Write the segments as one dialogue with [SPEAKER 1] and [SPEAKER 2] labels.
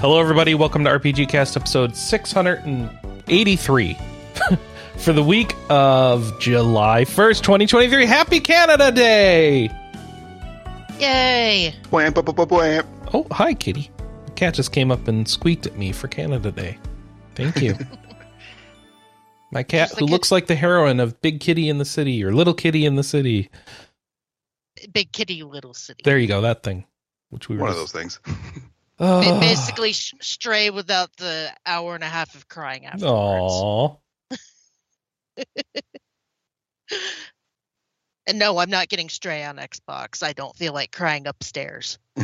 [SPEAKER 1] Hello, everybody. Welcome to RPG Cast episode 683 for the week of July 1st, 2023. Happy Canada Day!
[SPEAKER 2] Yay!
[SPEAKER 3] Bwam, bwam, bwam, bwam.
[SPEAKER 1] Oh, hi, kitty. The cat just came up and squeaked at me for Canada Day. Thank you. My cat,
[SPEAKER 2] Just
[SPEAKER 1] who
[SPEAKER 2] like
[SPEAKER 1] looks like the heroine of Big Kitty in the City or Little Kitty in the City.
[SPEAKER 2] Big kitty, little city.
[SPEAKER 1] There you go, that thing. Which we were
[SPEAKER 3] One of those things. Ah.
[SPEAKER 2] Ba-
[SPEAKER 1] Oh.
[SPEAKER 2] Basically, sh- stray without the hour and a half of crying afterwards.
[SPEAKER 1] Aw.
[SPEAKER 2] And no, I'm not getting stray on Xbox. I don't feel like crying upstairs.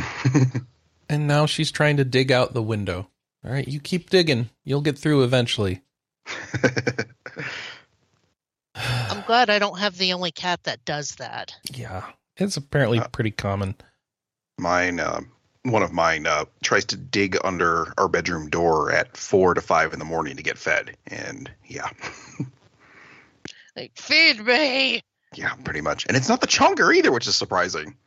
[SPEAKER 1] And now she's trying to dig out the window. All right, you keep digging. You'll get through eventually.
[SPEAKER 2] I'm glad I don't have the only cat that does that.
[SPEAKER 1] Yeah, it's apparently
[SPEAKER 3] Uh,
[SPEAKER 1] pretty common.
[SPEAKER 3] mine, uh, one of mine, uh, tries to dig under our bedroom door at four to five in the morning to get fed, and yeah,
[SPEAKER 2] Like, feed me!
[SPEAKER 3] yeah, pretty much. And it's not the chunker either, which is surprising.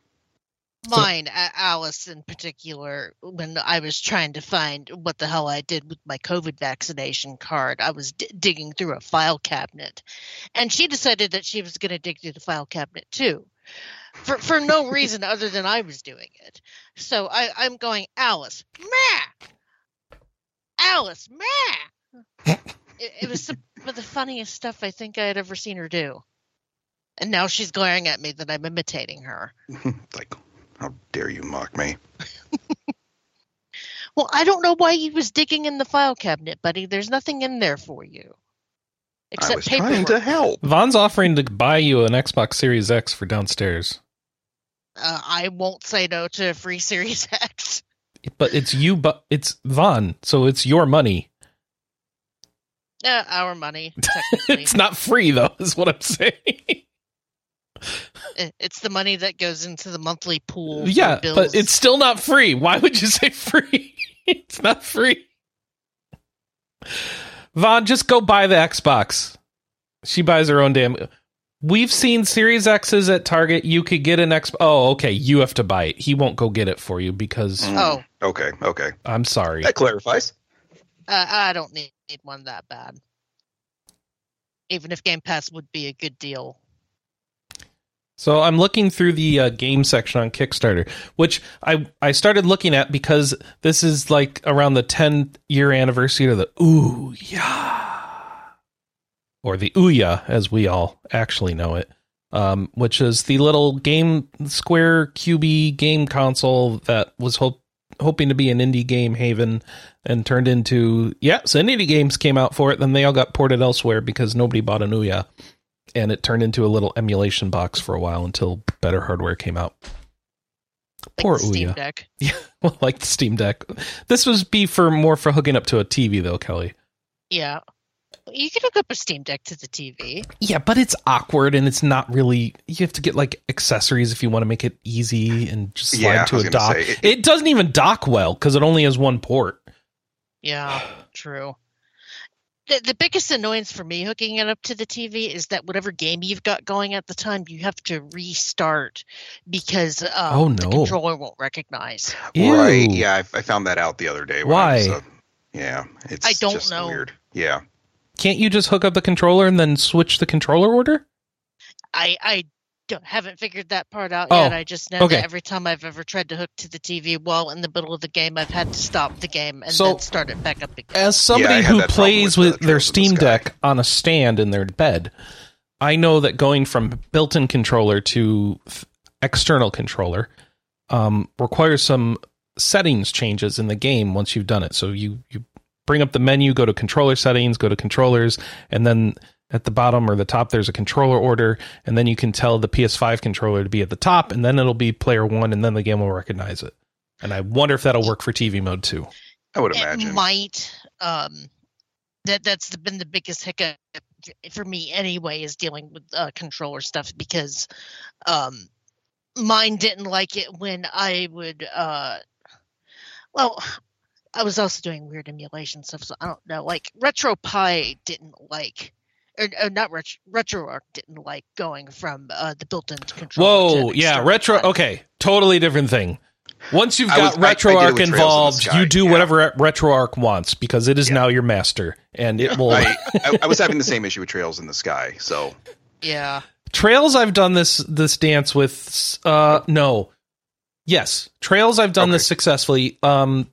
[SPEAKER 2] Mine, Alice in particular, when I was trying to find what the hell I did with my COVID vaccination card, I was d- digging through a file cabinet. And she decided that she was going to dig through the file cabinet too. For, for no reason other than I was doing it. So I, I'm going, Alice, meh! Alice, meh! it, it was some of the funniest stuff I think I had ever seen her do. And now she's glaring at me that I'm imitating her.
[SPEAKER 3] like, how dare you mock me?
[SPEAKER 2] Well, I don't know why he was digging in the file cabinet, buddy. There's nothing in there for you.
[SPEAKER 3] Except I
[SPEAKER 2] Except
[SPEAKER 3] was
[SPEAKER 2] paperwork.
[SPEAKER 3] trying to help.
[SPEAKER 1] Vaughn's offering to buy you an Xbox Series X for downstairs,
[SPEAKER 2] Uh, I won't say no to a free Series X.
[SPEAKER 1] but it's you. But it's Vaughn, so it's your money.
[SPEAKER 2] Uh, our money,
[SPEAKER 1] it's not free though, is what I'm saying.
[SPEAKER 2] It- it's the money that goes into the monthly pool.
[SPEAKER 1] yeah,
[SPEAKER 2] bills.
[SPEAKER 1] but it's still not free. Why would you say free? it's not free. Vaughn, just go buy the Xbox. She buys her own damn. We've seen Series X's at Target. You could get an X. Oh, okay. You have to buy it. He won't go get it for you because
[SPEAKER 3] Mm,
[SPEAKER 2] Oh.
[SPEAKER 3] okay, okay.
[SPEAKER 1] I'm sorry.
[SPEAKER 3] That clarifies.
[SPEAKER 2] Uh, I don't need, need one that bad. Even if Game Pass would be a good deal.
[SPEAKER 1] So I'm looking through the uh, game section on Kickstarter, which I I started looking at because this is like around the 10 year anniversary of the Ouya, or the Ouya as we all actually know it, um, which is the little game square QB game console that was hoping to be an indie game haven and turned into yeah. So indie games came out for it, then they all got ported elsewhere because nobody bought an Ouya and it turned into a little emulation box for a while until better hardware came out.
[SPEAKER 2] Like
[SPEAKER 1] Poor
[SPEAKER 2] the Steam
[SPEAKER 1] Ouya.
[SPEAKER 2] Deck.
[SPEAKER 1] Well, like the Steam Deck. This was be for more for hooking up to a TV though, Kelly.
[SPEAKER 2] Yeah. You can hook up a Steam Deck to the TV.
[SPEAKER 1] Yeah, but it's awkward and it's not really. You have to get like accessories if you want to make it easy and just slide
[SPEAKER 3] Yeah,
[SPEAKER 1] to a dock.
[SPEAKER 3] say,
[SPEAKER 1] it,
[SPEAKER 3] it-
[SPEAKER 1] doesn't even dock well because it only has one port.
[SPEAKER 2] Yeah, true. The, the biggest annoyance for me hooking it up to the TV is that whatever game you've got going at the time, you have to restart because um,
[SPEAKER 1] Oh,
[SPEAKER 2] the controller won't recognize.
[SPEAKER 3] Right? Yeah, I, I found that out the other day.
[SPEAKER 1] Why?
[SPEAKER 3] I was, uh, yeah, it's
[SPEAKER 2] I don't
[SPEAKER 3] just
[SPEAKER 2] know.
[SPEAKER 3] weird. Yeah.
[SPEAKER 1] Can't you just hook up the controller and then switch the controller order?
[SPEAKER 2] I I don't, haven't figured that part out
[SPEAKER 1] Oh,
[SPEAKER 2] yet. I just know
[SPEAKER 1] okay.
[SPEAKER 2] that every time I've ever tried to hook to the TV while in the middle of the game, I've had to stop the game and
[SPEAKER 1] So-
[SPEAKER 2] then start it back up again.
[SPEAKER 1] As somebody
[SPEAKER 3] Yeah,
[SPEAKER 1] who plays
[SPEAKER 3] with
[SPEAKER 1] with their
[SPEAKER 3] Trails of the
[SPEAKER 1] Steam Deck on a stand in their bed, I know that going from built-in controller to f- external controller um, requires some settings changes in the game once you've done it. So you you bring up the menu, go to controller settings, go to controllers, and then at the bottom or the top there's a controller order, and then you can tell the PS5 controller to be at the top, and then it'll be player one, and then the game will recognize it. And I wonder if that'll work for TV mode too.
[SPEAKER 3] I would imagine
[SPEAKER 2] it
[SPEAKER 3] imagine.
[SPEAKER 2] might um that that's the, been the biggest hiccup for me anyway is dealing with uh, controller stuff because um mine didn't like it when i would uh well i was also doing weird emulation stuff so i don't know like retropie didn't like or, or not retro, RetroArch didn't like going from uh, the built-in controller. to
[SPEAKER 1] Whoa,
[SPEAKER 2] an
[SPEAKER 1] yeah, retro.
[SPEAKER 2] one.
[SPEAKER 1] Okay, totally different thing. Once you've got
[SPEAKER 3] was- I- I did it
[SPEAKER 1] RetroArch
[SPEAKER 3] with Trails in
[SPEAKER 1] involved, you do
[SPEAKER 3] yeah.
[SPEAKER 1] whatever RetroArch wants because it is
[SPEAKER 3] Yeah.
[SPEAKER 1] now your master, and it will.
[SPEAKER 3] I, I, I was having the same issue with Trails in the Sky. So
[SPEAKER 2] Yeah,
[SPEAKER 1] Trails, I've done this this dance with. Uh, no, yes, Trails, I've done this successfully. Um,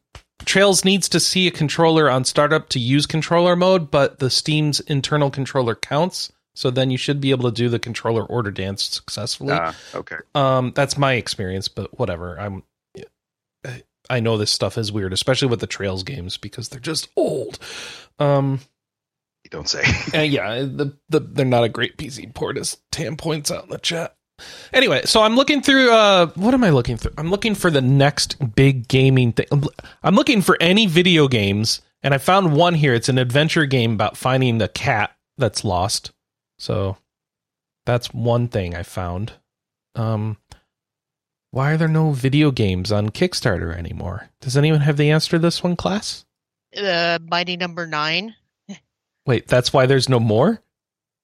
[SPEAKER 1] Trails needs to see a controller on startup to use controller mode, but the Steam's internal controller counts. So then you should be able to do the controller order dance successfully.
[SPEAKER 3] uh, okay.
[SPEAKER 1] Um, that's my experience, but whatever. I'm. I know this stuff is weird, especially with the Trails games because they're just old. Um,
[SPEAKER 3] You don't say.
[SPEAKER 1] and yeah, the, the they're not a great PC port, as Tam points out in the chat. Anyway, so I'm looking through. Uh, what am I looking through? I'm looking for the next big gaming thing. I'm looking for any video games, and I found one here. It's an adventure game about finding a cat that's lost. So that's one thing I found. Um, why are there no video games on Kickstarter anymore? Does anyone have the answer to this one, class?
[SPEAKER 2] uh, Mighty Number Nine.
[SPEAKER 1] Wait, that's why there's no more.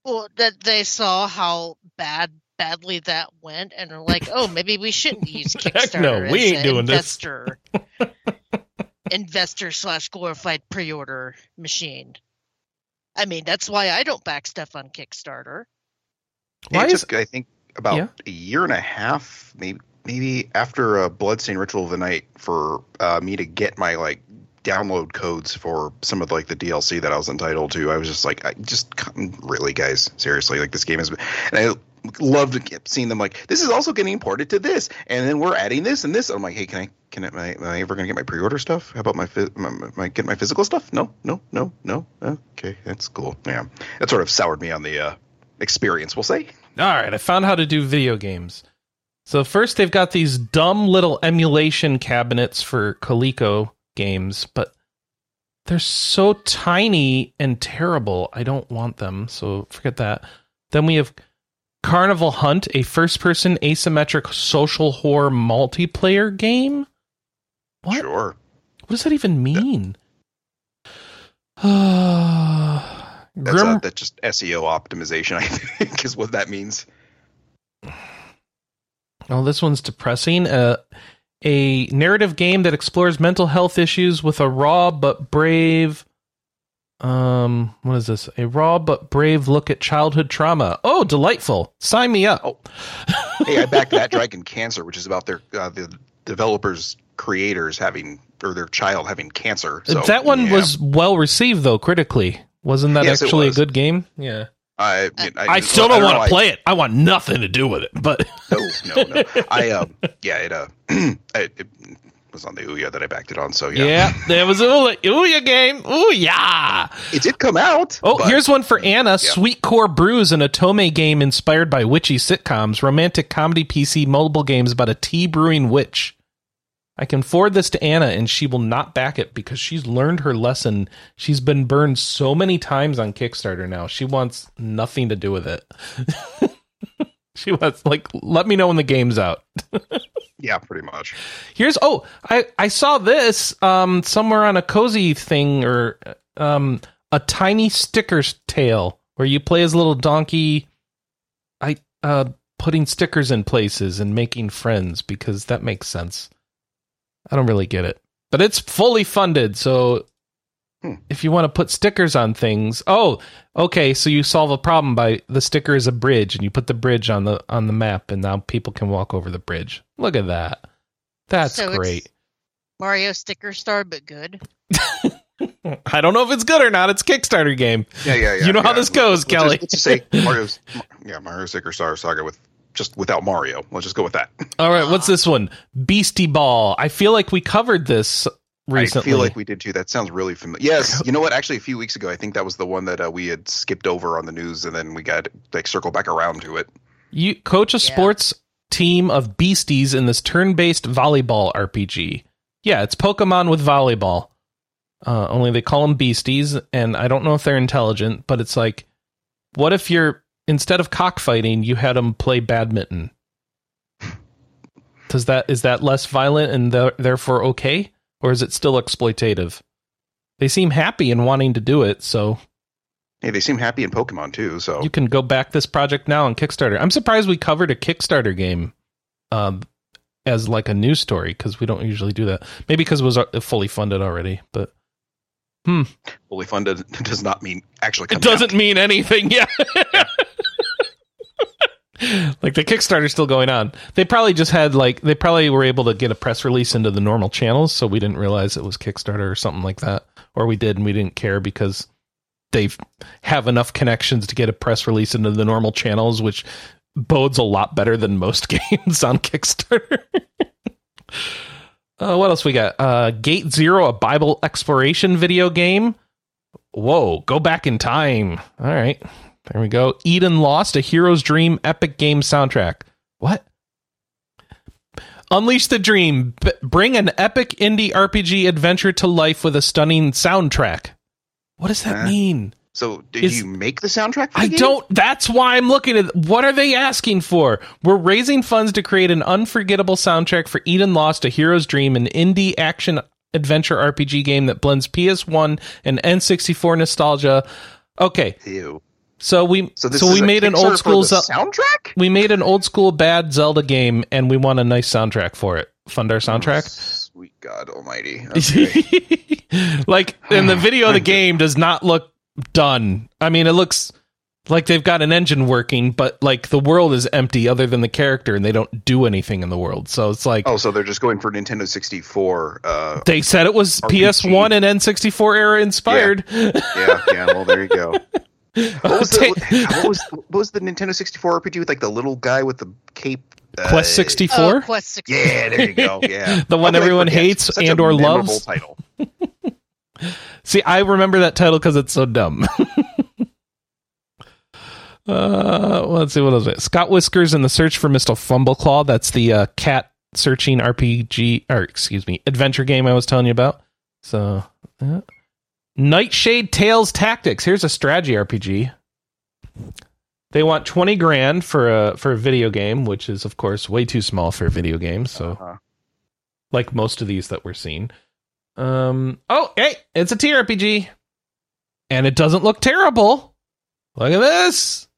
[SPEAKER 2] Well, that they saw how bad badly that went, and are like, oh, maybe we shouldn't use
[SPEAKER 1] Heck
[SPEAKER 2] Kickstarter.
[SPEAKER 1] no, we
[SPEAKER 2] as
[SPEAKER 1] ain't
[SPEAKER 2] a
[SPEAKER 1] doing this.
[SPEAKER 2] investor, investor slash glorified pre-order machine. I mean, that's why I don't back stuff on Kickstarter.
[SPEAKER 1] Why
[SPEAKER 3] it
[SPEAKER 1] is-
[SPEAKER 3] took, I think, about
[SPEAKER 1] Yeah.
[SPEAKER 3] a year and a half, maybe maybe after a Bloodstained Ritual of the Night, for uh, me to get my like download codes for some of like the DLC that I was entitled to. I was just like, I just really, guys, seriously, like this game is, and I loved seeing them like this is also getting imported to this, and then we're adding this and this. I'm like, hey, can I? Can I, am I, am I ever to get my pre-order stuff? How about my, my, my, my get my physical stuff? No, no, no, no. Okay, that's cool. Yeah, that sort of soured me on the uh, experience. We'll say.
[SPEAKER 1] All right, I found how to do video games. So first, they've got these dumb little emulation cabinets for Coleco games, but they're so tiny and terrible. I don't want them, so forget that. Then we have Carnival Hunt, a first-person asymmetric social horror multiplayer game. What?
[SPEAKER 3] Sure.
[SPEAKER 1] What does that even mean?
[SPEAKER 3] That's,
[SPEAKER 1] Grim
[SPEAKER 3] uh, that's just SEO optimization, I think, is what that means.
[SPEAKER 1] Oh, this one's depressing. Uh, a narrative game that explores mental health issues with a raw but brave. Um, what is this? A raw but brave look at childhood trauma. Oh, delightful! Sign me up.
[SPEAKER 3] Oh. hey, I backed that Dragon Cancer, which is about their uh, the developers, creators having or their child having cancer. So
[SPEAKER 1] that one
[SPEAKER 3] yeah.
[SPEAKER 1] was well received though critically. Wasn't that
[SPEAKER 3] Yes, it
[SPEAKER 1] actually a good game? Yeah.
[SPEAKER 3] I,
[SPEAKER 1] I, still don't,
[SPEAKER 3] know,
[SPEAKER 1] want to play it. I want nothing to do with it. But
[SPEAKER 3] No, no, no. I um, yeah, it uh, it, it was on the Ouya that I backed it on. So yeah,
[SPEAKER 1] yeah, there was a Ouya Ouya game. Ooh yeah.
[SPEAKER 3] it did come out.
[SPEAKER 1] Oh,
[SPEAKER 3] but-
[SPEAKER 1] here's one for Anna. Sweet Core Brews, an Otome game inspired by witchy sitcoms, romantic comedy PC mobile games about a tea brewing witch. I can forward this to Anna and she will not back it because she's learned her lesson. She's been burned so many times on Kickstarter now. She wants nothing to do with it. she was like let me know when the game's out.
[SPEAKER 3] yeah, pretty much.
[SPEAKER 1] Here's oh, I I saw this um somewhere on a cozy thing or um a tiny sticker's tale where you play as a little donkey I uh putting stickers in places and making friends because that makes sense. I don't really get it. But it's fully funded, so
[SPEAKER 3] Hmm.
[SPEAKER 1] if you want to put stickers on things, oh, okay, so you solve a problem by the sticker is a bridge and you put the bridge on the on the map and now people can walk over the bridge. Look at that. That's
[SPEAKER 2] So it's
[SPEAKER 1] great.
[SPEAKER 2] Mario Sticker Star, but good.
[SPEAKER 1] I don't know if it's good or not. It's a Kickstarter game.
[SPEAKER 3] Yeah, yeah, yeah.
[SPEAKER 1] You know how
[SPEAKER 3] yeah.
[SPEAKER 1] this goes,
[SPEAKER 3] Let's
[SPEAKER 1] Kelly.
[SPEAKER 3] Just, let's just say Mario's, yeah, Mario Sticker Star Saga with just without Mario. Let's just go with that.
[SPEAKER 1] All right, what's this one? Beastie Ball. I feel like we covered this recently.
[SPEAKER 3] I feel like we did too. That sounds really familiar. Yes, you know what? Actually, a few weeks ago, I think that was the one that uh, we had skipped over on the news, and then we got like circle back around to it.
[SPEAKER 1] you coach a
[SPEAKER 2] Yeah.
[SPEAKER 1] sports team of beasties in this turn-based volleyball RPG. Yeah, it's Pokemon with volleyball. Uh, only they call them beasties, and I don't know if they're intelligent, but it's like, what if you're instead of cockfighting, you had them play badminton? Does that is that less violent and th- therefore okay, or is it still exploitative? They seem happy and wanting to do it, so
[SPEAKER 3] Hey, they seem happy in Pokemon too. So
[SPEAKER 1] You can go back this project now on Kickstarter. I'm surprised we covered a Kickstarter game um, as like a news story because we don't usually do that. Maybe because it was uh, fully funded already, but Hmm.
[SPEAKER 3] fully funded does not mean actually.
[SPEAKER 1] it doesn't mean anything. Yeah. like the Kickstarter's still going on. They probably just had like they probably were able to get a press release into the normal channels, so we didn't realize it was Kickstarter or something like that, or we did and we didn't care because they have enough connections to get a press release into the normal channels, which bodes a lot better than most games on Kickstarter. uh, what else we got? Uh, Gate Zero, a Bible exploration video game. Whoa, go back in time. All right. There we go. Eden Lost, a hero's dream epic game soundtrack. What? Unleash the dream. B- bring an epic indie RPG adventure to life with a stunning soundtrack. What does that
[SPEAKER 3] Huh?
[SPEAKER 1] mean?
[SPEAKER 3] So, did
[SPEAKER 1] Is-
[SPEAKER 3] you make the soundtrack? For the
[SPEAKER 1] I
[SPEAKER 3] game?
[SPEAKER 1] don't. That's why I'm looking at. What are they asking for? We're raising funds to create an unforgettable soundtrack for Eden Lost: A Hero's Dream, an indie action adventure RPG game that blends PS1 and N64 nostalgia. Okay,
[SPEAKER 3] Ew.
[SPEAKER 1] So we
[SPEAKER 3] So
[SPEAKER 1] so, we made an old school Zel-
[SPEAKER 3] soundtrack.
[SPEAKER 1] we made an old school bad Zelda game, and we want a nice soundtrack for it. Fund our soundtrack.
[SPEAKER 3] Sweet God Almighty. Okay.
[SPEAKER 1] like in the video of the game does not look done. I mean, it looks like they've got an engine working, but like the world is empty other than the character and they don't do anything in the world. So it's like
[SPEAKER 3] oh, so they're just going for Nintendo 64. Uh,
[SPEAKER 1] they said it was
[SPEAKER 3] RPG.
[SPEAKER 1] PS1 and N64 era inspired.
[SPEAKER 3] yeah, yeah. Well, there you go. What was, the, what was what was the Nintendo 64 RPG with like the little guy with the cape? Uh,
[SPEAKER 1] Quest 64?
[SPEAKER 2] Oh, Quest 64.
[SPEAKER 3] Yeah, there you go. Yeah,
[SPEAKER 1] The one
[SPEAKER 3] How could I
[SPEAKER 1] everyone hates
[SPEAKER 3] Such a
[SPEAKER 1] and or
[SPEAKER 3] memorable
[SPEAKER 1] loves?
[SPEAKER 3] Title.
[SPEAKER 1] See, I remember that title because it's so dumb. uh, let's see what was it. Scott Whiskers and the Search for Mr. Fumbleclaw. That's the uh, cat searching RPG, or excuse me, adventure game I was telling you about. So, uh, Nightshade Tales Tactics. Here's a strategy RPG. They want twenty grand for a for a video game, which is of course way too small for a video game. So,
[SPEAKER 3] Uh-huh.
[SPEAKER 1] like most of these that we're seeing. Um. Oh, hey, it's a TRPG, and it doesn't look terrible. Look at this.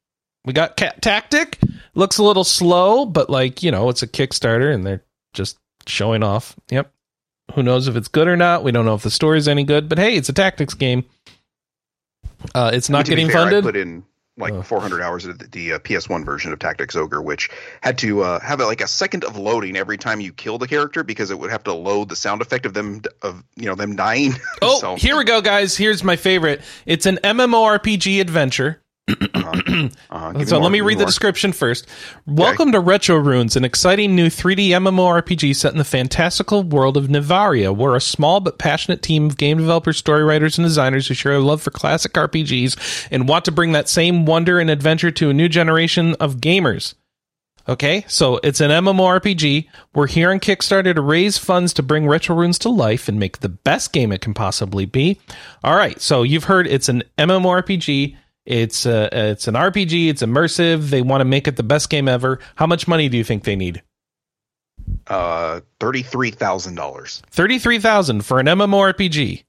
[SPEAKER 1] We got Cat Tactic. Looks a little slow, but like you know, it's a Kickstarter, and they're just showing off. Yep. Who knows if it's good or not? We don't know if the story's any good, but hey, it's a tactics game. Uh, it's not getting
[SPEAKER 3] fair, I
[SPEAKER 1] funded.
[SPEAKER 3] put in like
[SPEAKER 1] Oh.
[SPEAKER 3] 400 hours of the, the uh, PS1 version of Tactics Ogre, which had to uh, have like a second of loading every time you kill the character because it would have to load the sound effect of them of you know them dying.
[SPEAKER 1] Oh,
[SPEAKER 3] So-
[SPEAKER 1] here we go, guys. Here's my favorite. It's an MMORPG adventure.
[SPEAKER 3] Uh-huh. Uh, give
[SPEAKER 1] so
[SPEAKER 3] more,
[SPEAKER 1] let me read the description first. Welcome to Retro Runes, an exciting new 3D MMORPG set in the fantastical world of Nivaria. We're a small but passionate team of game developers, story writers, and designers who share a love for classic RPGs and want to bring that same wonder and adventure to a new generation of gamers. Okay, so it's an MMORPG. We're here on Kickstarter to raise funds to bring Retro Runes to life and make the best game it can possibly be. All right, so you've heard it's an MMORPG. It's a, it's an RPG. It's immersive. They want to make it the best game ever. How much money do you think they need?
[SPEAKER 3] Uh, thirty-three thousand dollars.
[SPEAKER 1] Thirty-three thousand for an MMORPG.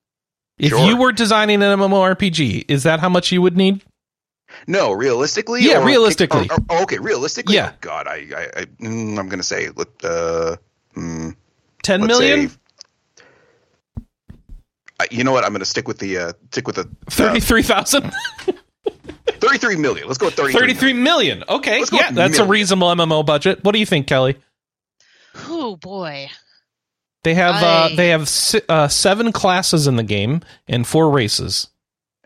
[SPEAKER 1] If
[SPEAKER 3] Sure.
[SPEAKER 1] you were designing an MMORPG, is that how much you would need?
[SPEAKER 3] No, realistically.
[SPEAKER 1] Yeah,
[SPEAKER 3] or-
[SPEAKER 1] realistically.
[SPEAKER 3] or- or- okay, realistically.
[SPEAKER 1] Yeah.
[SPEAKER 3] God, I, I, I mm, I'm gonna say, uh, mm,
[SPEAKER 1] Ten million?
[SPEAKER 3] say- Uh, you know what? I'm gonna stick with the uh, stick with the uh,
[SPEAKER 1] Thirty-three thousand?
[SPEAKER 3] 33 million. Let's go with 33.
[SPEAKER 1] Thirty-three million. Okay, yeah,
[SPEAKER 3] with
[SPEAKER 1] that's a reasonable MMO budget. What do you think, Kelly?
[SPEAKER 2] Oh boy.
[SPEAKER 1] They have uh, they have si- uh, seven classes in the game and four races.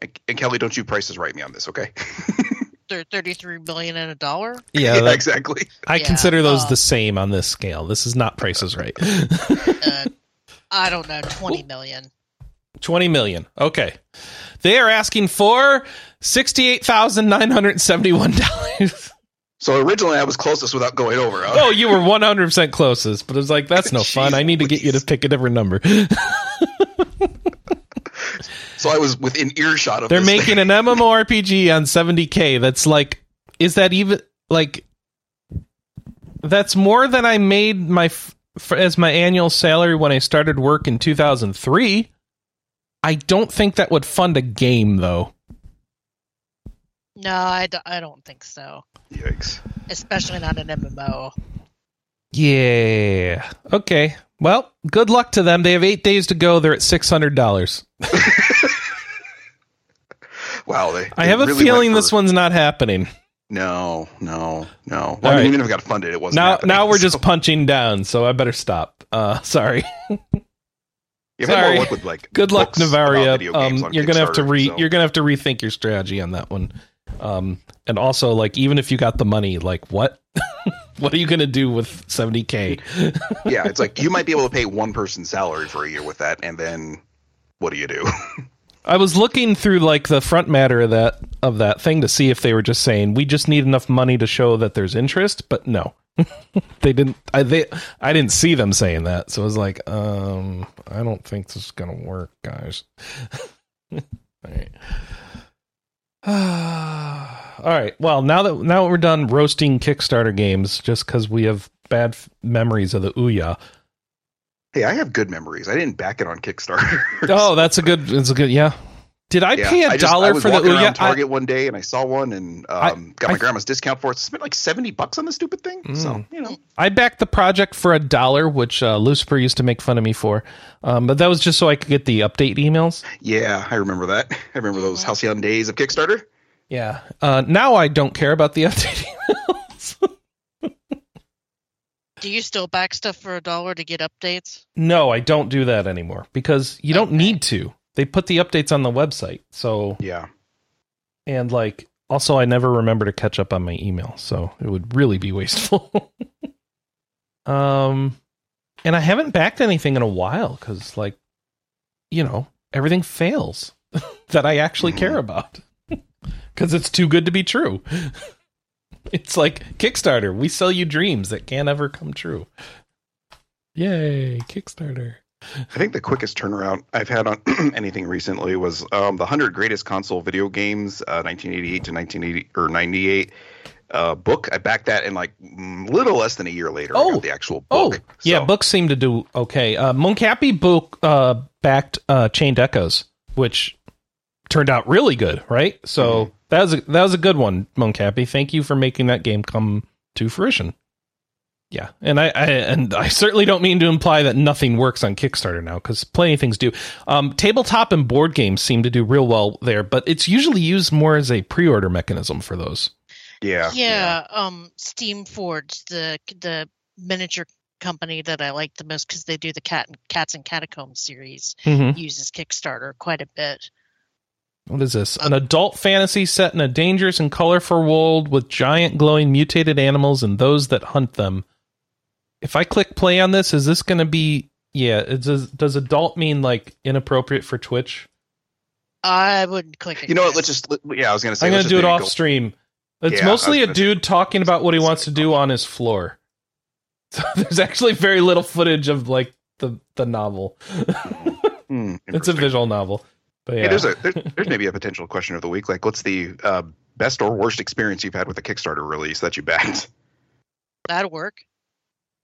[SPEAKER 3] And, and Kelly, don't you prices right me on this, okay?
[SPEAKER 2] Thir- 33 million and a dollar?
[SPEAKER 1] Yeah, that-
[SPEAKER 3] exactly.
[SPEAKER 1] I
[SPEAKER 2] Yeah,
[SPEAKER 1] consider those
[SPEAKER 2] uh,
[SPEAKER 1] the same on this scale. This is not prices right.
[SPEAKER 2] Uh, I don't know, 20 million.
[SPEAKER 1] 20 million. Okay. They are asking for $68,971.
[SPEAKER 3] So originally I was closest without going over. Huh?
[SPEAKER 1] oh, you were 100% closest, but it was like, that's no fun. I need to get you to pick a different number.
[SPEAKER 3] So I was within earshot of
[SPEAKER 1] They're making an MMORPG on 70K. That's like, is that even, like, that's more than I made my, f- as my annual salary when I started work in 2003. I don't think that would fund a game, though.
[SPEAKER 2] No, I, d- I don't think so.
[SPEAKER 3] Yikes.
[SPEAKER 2] Especially not an MMO.
[SPEAKER 1] Yeah. Okay. Well, good luck to them. They have eight days to go. They're at six hundred dollars.
[SPEAKER 3] Wow, they.
[SPEAKER 1] I
[SPEAKER 3] they
[SPEAKER 1] have a feeling
[SPEAKER 3] went
[SPEAKER 1] this one's not happening.
[SPEAKER 3] No, no, no. Well,
[SPEAKER 1] All
[SPEAKER 3] I mean,
[SPEAKER 1] right.
[SPEAKER 3] even if it got funded, it wasn't.
[SPEAKER 1] Now,
[SPEAKER 3] happening,
[SPEAKER 1] now we're
[SPEAKER 3] so-
[SPEAKER 1] just punching down. So I better stop. Uh, sorry.
[SPEAKER 3] You've
[SPEAKER 1] sorry.
[SPEAKER 3] more luck with like.
[SPEAKER 1] Good luck, Navaria. Um, you're gonna have to re
[SPEAKER 3] so-
[SPEAKER 1] you're gonna have to rethink your strategy on that one. Um, and also, like, even if you got the money, like, what? what are you gonna do with seventy k?
[SPEAKER 3] yeah, it's like you might be able to pay one person's salary for a year with that, and then what do you do?
[SPEAKER 1] I was looking through like the front matter of that of that thing to see if they were just saying we just need enough money to show that there's interest, but no. they didn't I they I didn't see them saying that. So I was like, um I don't think this is going to work, guys. All right. All right. Well, now that now that we're done roasting Kickstarter games just cuz we have bad f- memories of the Ouya.
[SPEAKER 3] hey, I have good memories. I didn't back it on Kickstarter.
[SPEAKER 1] Oh, that's a good it's a good yeah. Did I
[SPEAKER 3] Yeah,
[SPEAKER 1] pay a
[SPEAKER 3] I just- I
[SPEAKER 1] dollar
[SPEAKER 3] was
[SPEAKER 1] for the
[SPEAKER 3] walking around
[SPEAKER 1] Ouya? I-
[SPEAKER 3] Target one day and I saw one and um, got
[SPEAKER 1] I-
[SPEAKER 3] my grandma's discount for it. Spent like seventy bucks on the stupid thing. So
[SPEAKER 1] Mm.
[SPEAKER 3] you know,
[SPEAKER 1] I backed the project for a dollar, which uh, Lucifer used to make fun of me for. Um, but that was just so I could get the update emails.
[SPEAKER 3] yeah, I remember that. I remember those halcyon days of Kickstarter.
[SPEAKER 1] Yeah. Uh, now I don't care about the update emails.
[SPEAKER 2] Do you still back stuff for a dollar to get updates?
[SPEAKER 1] no, I don't do that anymore because you don't need to. They put the updates on the website. So,
[SPEAKER 3] Yeah,
[SPEAKER 1] and like, also, I never remember to catch up on my email. So it would really be wasteful. um, and I haven't backed anything in a while because, like, you know, everything fails that I actually care about because it's too good to be true. it's like Kickstarter. We sell you dreams that can't ever come true. Yay, Kickstarter.
[SPEAKER 3] I think the quickest turnaround I've had on anything recently was um, the hundred greatest console video games, uh, 1988 to 1980 or 98 uh, book. I backed that in like little less than a year later.
[SPEAKER 1] Oh.
[SPEAKER 3] the actual book.
[SPEAKER 1] Oh,
[SPEAKER 3] book.
[SPEAKER 1] yeah, books seem to do okay. Uh, book uh, backed uh, Chained Echoes, which turned out really good, right? So
[SPEAKER 3] Mhm.
[SPEAKER 1] that was a, that was a good one, Moncapi. Thank you for making that game come to fruition. Yeah, and I, I and I certainly don't mean to imply that nothing works on Kickstarter now because plenty of things do. Um, tabletop and board games seem to do real well there, but it's usually used more as a pre-order mechanism for those.
[SPEAKER 3] yeah,
[SPEAKER 2] Yeah, um, Steam Forge, the the miniature company that I like the most because they do the cat and cats and catacombs series,
[SPEAKER 1] Mm-hmm.
[SPEAKER 2] uses Kickstarter quite a bit.
[SPEAKER 1] What is this? An adult fantasy set in a dangerous and colorful world with giant glowing mutated animals and those that hunt them. If I click play on this, is this going to be yeah, it does does adult mean like inappropriate for Twitch?
[SPEAKER 2] I wouldn't click it.
[SPEAKER 3] You know what? Let's just let- yeah. I was gonna say
[SPEAKER 1] I'm going to do it off
[SPEAKER 3] go-
[SPEAKER 1] stream. It's
[SPEAKER 3] Yeah,
[SPEAKER 1] mostly a
[SPEAKER 3] gonna say-
[SPEAKER 1] dude talking about what he wants to do on his floor. So there's actually very little footage of like the the novel.
[SPEAKER 3] Hmm,
[SPEAKER 1] it's a visual novel. But yeah.
[SPEAKER 3] Hey, there's a there, there's maybe a potential question of the week. Like, what's the uh, best or worst experience you've had with a Kickstarter release that you backed?
[SPEAKER 2] that'd work.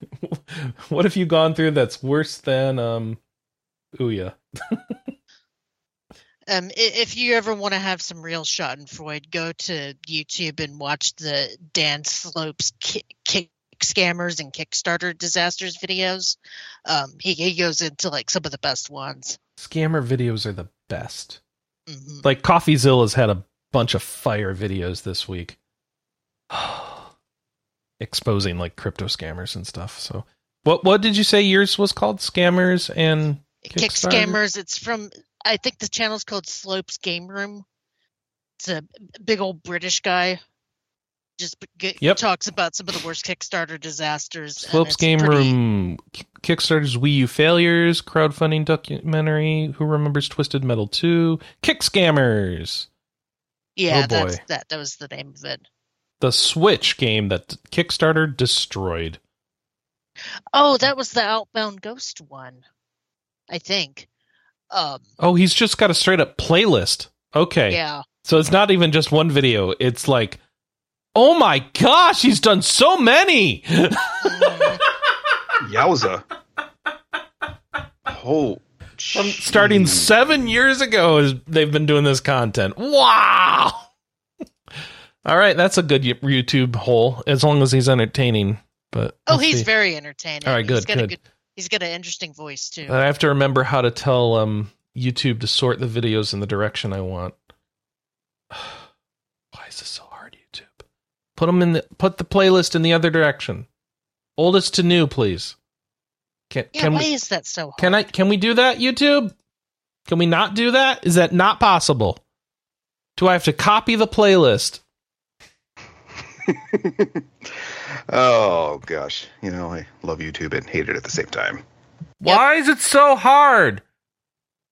[SPEAKER 1] what have you gone through that's worse than um Ouya?
[SPEAKER 2] Um, if you ever want to have some real Schadenfreude, go to YouTube and watch the Dan Slopes kick, kick scammers and Kickstarter disasters videos. Um, he, he goes into like some of the best ones.
[SPEAKER 1] Scammer videos are the best.
[SPEAKER 2] hmm
[SPEAKER 1] Like CoffeeZilla's had a bunch of fire videos this week. Exposing like crypto scammers and stuff. So what what did you say yours was called? Scammers and
[SPEAKER 2] Kick scammers. It's from I think the channel's called Slopes Game Room. It's a big old British guy. Just g-
[SPEAKER 1] Yep.
[SPEAKER 2] talks about some of the worst Kickstarter disasters.
[SPEAKER 1] Slopes Game
[SPEAKER 2] pretty-
[SPEAKER 1] Room Kickstarter's Wii U failures, crowdfunding documentary, Who Remembers Twisted Metal 2, Kick Scammers.
[SPEAKER 2] Yeah,
[SPEAKER 1] Oh,
[SPEAKER 2] that's that. That was the name of it.
[SPEAKER 1] The Switch game that Kickstarter destroyed.
[SPEAKER 2] Oh, that was the Outbound Ghost one. I think. Um,
[SPEAKER 1] Oh, he's just got a straight up playlist. Okay.
[SPEAKER 2] yeah.
[SPEAKER 1] So it's not even just one video. It's like, oh my gosh, he's done so many.
[SPEAKER 3] Yowza! Oh,
[SPEAKER 1] From starting seven years ago, is they've been doing this content. Wow. All right, that's a good YouTube hole as long as he's entertaining. But
[SPEAKER 2] Oh, he's
[SPEAKER 1] see.
[SPEAKER 2] very entertaining.
[SPEAKER 1] All right,
[SPEAKER 2] He's
[SPEAKER 1] good,
[SPEAKER 2] got a
[SPEAKER 1] good.
[SPEAKER 2] He's got an interesting voice too.
[SPEAKER 1] I have to remember how to tell um, YouTube to sort the videos in the direction I want. Why is this so hard, YouTube? Put them in the put the playlist in the other direction. Oldest to new, please. Can
[SPEAKER 2] yeah,
[SPEAKER 1] can
[SPEAKER 2] why
[SPEAKER 1] we
[SPEAKER 2] is that so hard?
[SPEAKER 1] can I can we do that, YouTube? Can we not do that? Is that not possible? Do I have to copy the playlist?
[SPEAKER 3] oh gosh, you know I love YouTube and hate it at the same time.
[SPEAKER 1] Why is it so hard?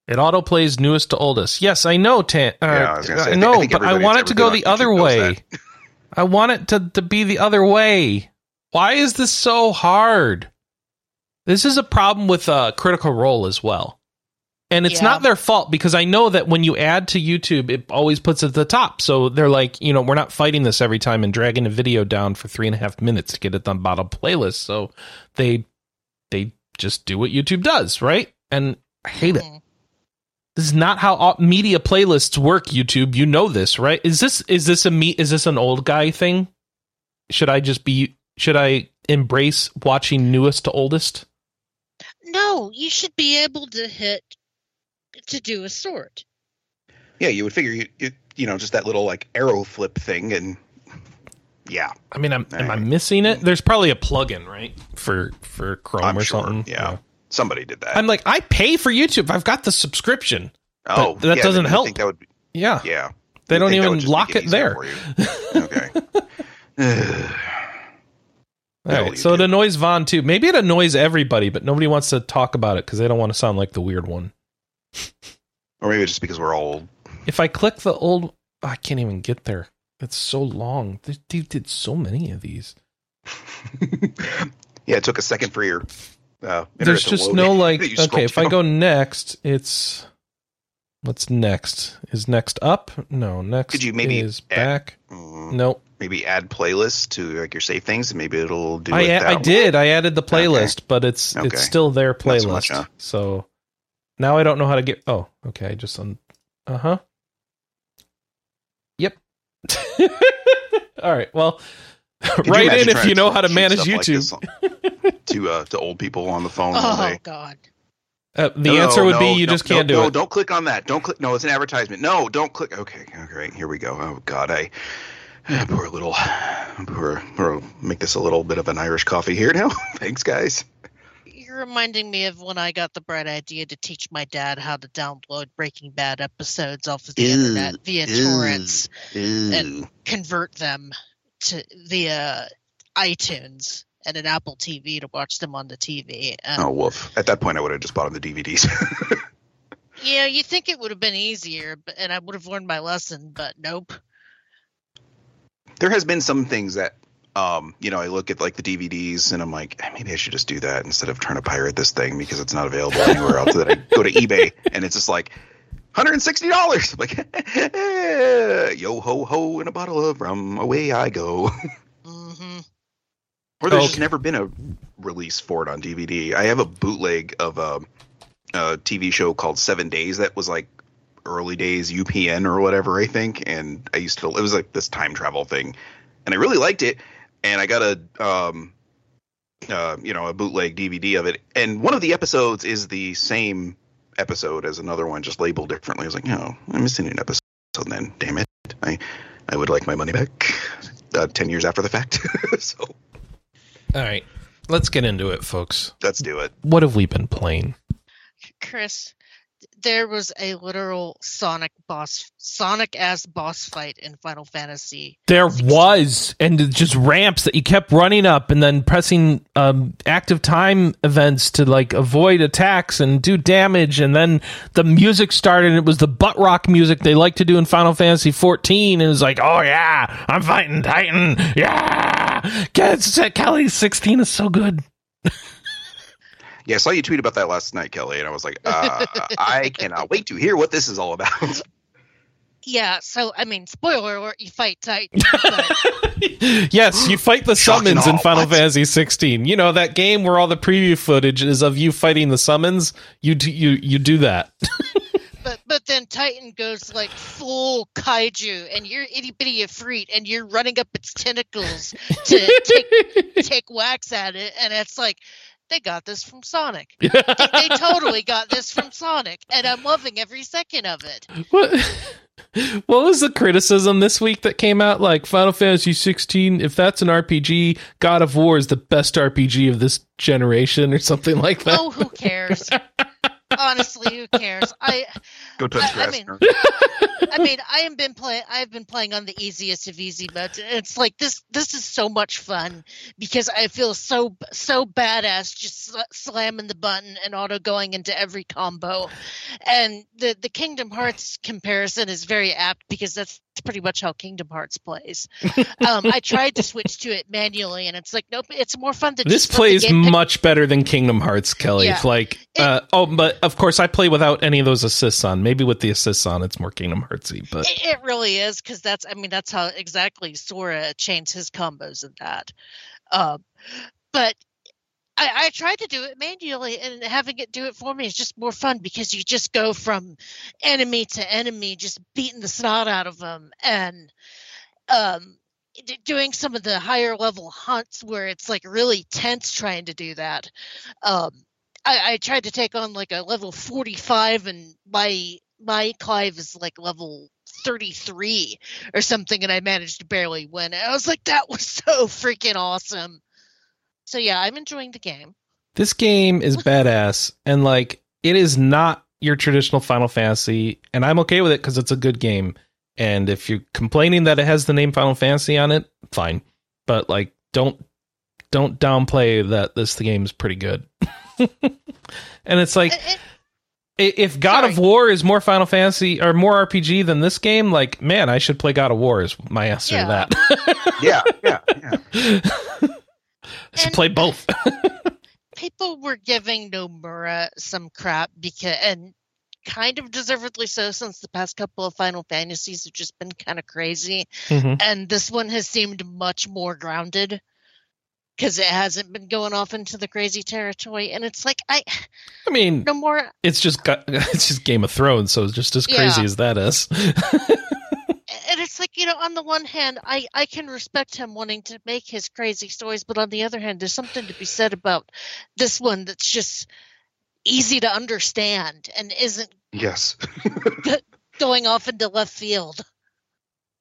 [SPEAKER 1] It autoplays newest to oldest. Yes, I know. Tan- uh,
[SPEAKER 3] Yeah, I was gonna say, I think- I
[SPEAKER 1] know, but I want it to go the
[SPEAKER 3] on
[SPEAKER 1] other way. I want it to, to be the other way. Why is this so hard? This is a problem with uh, Critical Role as well. And it's
[SPEAKER 2] Yeah.
[SPEAKER 1] not their fault because I know that when you add to YouTube, it always puts it at the top. So they're like, you know, we're not fighting this every time and dragging a video down for three and a half minutes to get it on bottom playlist. So they they just do what YouTube does, right? And I hate it.
[SPEAKER 2] Mhm.
[SPEAKER 1] This is not how media playlists work. YouTube, you know this, right? Is this is this a me? Is this an old guy thing? Should I just be? Should I embrace watching newest to oldest?
[SPEAKER 2] No, you should be able to hit to do a sort.
[SPEAKER 3] Yeah, you would figure you, you you know just that little like arrow flip thing, and yeah,
[SPEAKER 1] I mean, I'm, am I missing it? There's probably a plugin, right, for for Chrome
[SPEAKER 3] I'm
[SPEAKER 1] or
[SPEAKER 3] sure.
[SPEAKER 1] something.
[SPEAKER 3] Yeah. somebody did that.
[SPEAKER 1] I'm like, I pay for YouTube. I've got the subscription.
[SPEAKER 3] oh,
[SPEAKER 1] but that
[SPEAKER 3] yeah,
[SPEAKER 1] doesn't
[SPEAKER 3] then you
[SPEAKER 1] help.
[SPEAKER 3] Think that would,
[SPEAKER 1] Yeah,
[SPEAKER 3] yeah,
[SPEAKER 1] they
[SPEAKER 3] You'd
[SPEAKER 1] don't even lock
[SPEAKER 3] make
[SPEAKER 1] it there.
[SPEAKER 3] okay.
[SPEAKER 1] All
[SPEAKER 3] Hell,
[SPEAKER 1] right, so it annoys Vaughn too. Maybe it annoys everybody, but nobody wants to talk about it because they don't want to sound like the weird one.
[SPEAKER 3] Or maybe it's just because we're old.
[SPEAKER 1] If I click the old, I can't even get there. It's so long. They, did so many of these.
[SPEAKER 3] yeah, it took a second for your. Uh,
[SPEAKER 1] There's just no like. Okay, if I go next, it's what's next? Is next up? No, next.
[SPEAKER 3] Could you maybe
[SPEAKER 1] is
[SPEAKER 3] add-
[SPEAKER 1] back?
[SPEAKER 3] Mm,
[SPEAKER 1] Nope.
[SPEAKER 3] maybe add playlists to like your save things, and maybe it'll do.
[SPEAKER 1] I
[SPEAKER 3] it
[SPEAKER 1] I did. I added the playlist, but it's
[SPEAKER 3] Okay.
[SPEAKER 1] it's still their
[SPEAKER 3] Not so
[SPEAKER 1] playlist.
[SPEAKER 3] much, huh?
[SPEAKER 1] So now I don't know how to get. Oh, okay. I just un. Uh huh. Yep. All right. Well,
[SPEAKER 3] Could
[SPEAKER 1] write in if you know how to manage
[SPEAKER 3] stuff like
[SPEAKER 1] YouTube.
[SPEAKER 3] to uh, to old people on the phone
[SPEAKER 2] Oh
[SPEAKER 3] day.
[SPEAKER 2] God.
[SPEAKER 1] Uh, the
[SPEAKER 3] No,
[SPEAKER 1] answer would
[SPEAKER 3] no,
[SPEAKER 1] be you
[SPEAKER 3] no,
[SPEAKER 1] just can't do
[SPEAKER 3] no,
[SPEAKER 1] it.
[SPEAKER 3] Don't click on that. Don't click. No, it's an advertisement. No, don't click. Okay, okay, here we go. Oh God, I poor little, poor, poor. Make this a little bit of an Irish coffee here now. Thanks, guys.
[SPEAKER 2] You're reminding me of when I got the bright idea to teach my dad how to download Breaking Bad episodes off of the
[SPEAKER 3] Ew,
[SPEAKER 2] internet via
[SPEAKER 3] ew.
[SPEAKER 2] torrents,
[SPEAKER 3] Ew.
[SPEAKER 2] And- convert them to via iTunes and an Apple TV to watch them on the TV. And um,
[SPEAKER 3] Oh woof! At that point, I would have just bought them the DVDs.
[SPEAKER 2] yeah, you think it would have been easier, but and I would have learned my lesson, but nope.
[SPEAKER 3] there has been some things that um you know i look at like the dvds and i'm like "Eh, maybe i should just do that instead of trying to pirate this thing because it's not available anywhere else. That i go to ebay and it's just like $160 I'm like yo ho ho in a bottle of rum away i go.
[SPEAKER 2] Hmm
[SPEAKER 3] or there's just never been a release for it on dvd i have a bootleg of a, a tv show called seven days that was like early days upn or whatever i think. And i used to it was like this time travel thing. And i really liked it and i got a um uh you know a bootleg dvd of it and one of the episodes is the same episode as another one just labeled differently i was like no i'm missing an episode then damn it i i would like my money back uh, 10 years after the fact so
[SPEAKER 1] All right. Let's get into it, folks.
[SPEAKER 3] let's do it
[SPEAKER 1] What have we been playing?
[SPEAKER 2] Chris, there was a literal Sonic boss, Sonic ass boss fight in Final Fantasy.
[SPEAKER 1] There was, and it just ramps that you kept running up and then pressing um, active time events to like avoid attacks and do damage. And then the music started. And it was the butt rock music they like to do in Final Fantasy 14. And it was like, oh yeah, I'm fighting Titan. Yeah, Kelly 16 is so good.
[SPEAKER 3] Yeah, I saw you tweet about that last night, Kelly, and I was like, uh, I cannot wait to hear what this is all about.
[SPEAKER 2] Yeah, so I mean, spoiler alert: you fight Titan.
[SPEAKER 1] Yes, you fight the summons in Final
[SPEAKER 3] what?
[SPEAKER 1] Fantasy 16. You know that game where all the preview footage is of you fighting the summons. You do, you you do that.
[SPEAKER 2] but but then Titan goes like full kaiju, and you're itty bitty Ifrit, and you're running up its tentacles to take take wax at it, and it's like they got this from Sonic. They, they totally got this from Sonic, and I'm loving every second of it.
[SPEAKER 1] what what was the criticism this week that came out like Final Fantasy 16 if that's an RPG God of War is the best RPG of this generation or something like that
[SPEAKER 2] Oh, who cares? Honestly, who cares? I
[SPEAKER 3] Go touch
[SPEAKER 2] I- I mean- I mean, I have been playing. I've been playing on the easiest of easy modes. It's like this. This is so much fun because I feel so so badass just sl- slamming the button and auto going into every combo. And the the Kingdom Hearts comparison is very apt because that's pretty much how Kingdom Hearts plays. Um, I tried to switch to it manually, and it's like nope. It's more fun to
[SPEAKER 1] this
[SPEAKER 2] just let the
[SPEAKER 1] plays much better than Kingdom Hearts, Kelly.
[SPEAKER 2] Yeah.
[SPEAKER 1] Like, uh, oh, but of course, I play without any of those assists on. Maybe with the assists on, it's more Kingdom Heartsy. But
[SPEAKER 2] It, it really is because that's I mean that's how exactly Sora chains his combos in that. Um, but I, I tried to do it manually, and having it do it for me is just more fun because you just go from enemy to enemy, just beating the snot out of them, and um, doing some of the higher level hunts where it's like really tense trying to do that. Um, I, I tried to take on like a level forty five, and my my Clive is like level 33 or something and I managed to barely win. I was like that was so freaking awesome. So yeah, I'm enjoying the game.
[SPEAKER 1] this game is badass, and like, it is not your traditional Final Fantasy, and I'm okay with it because it's a good game. And if you're complaining that it has the name Final Fantasy on it, fine. But like, don't don't downplay that this game is pretty good. and it's like
[SPEAKER 2] And- and-
[SPEAKER 1] i- if God of War is more Final Fantasy or more RPG than this game, like man, I should play God of War. Is my answer
[SPEAKER 2] Yeah.
[SPEAKER 1] to that.
[SPEAKER 3] yeah, yeah, yeah.
[SPEAKER 1] I should play both.
[SPEAKER 2] people were giving Nomura some crap because and kind of deservedly so since the past couple of Final Fantasies have just been kind of crazy.
[SPEAKER 1] Mhm.
[SPEAKER 2] And this one has seemed much more grounded because it hasn't been going off into the crazy territory. And it's like I
[SPEAKER 1] I mean,
[SPEAKER 2] Nomura
[SPEAKER 1] it's just it's just Game of Thrones, so it's just as crazy
[SPEAKER 2] Yeah.
[SPEAKER 1] as that is.
[SPEAKER 2] and it's like you know on the one hand i i can respect him wanting to make his crazy stories but on the other hand there's something to be said about this one that's just easy to understand and isn't
[SPEAKER 3] Yes.
[SPEAKER 2] going off into left field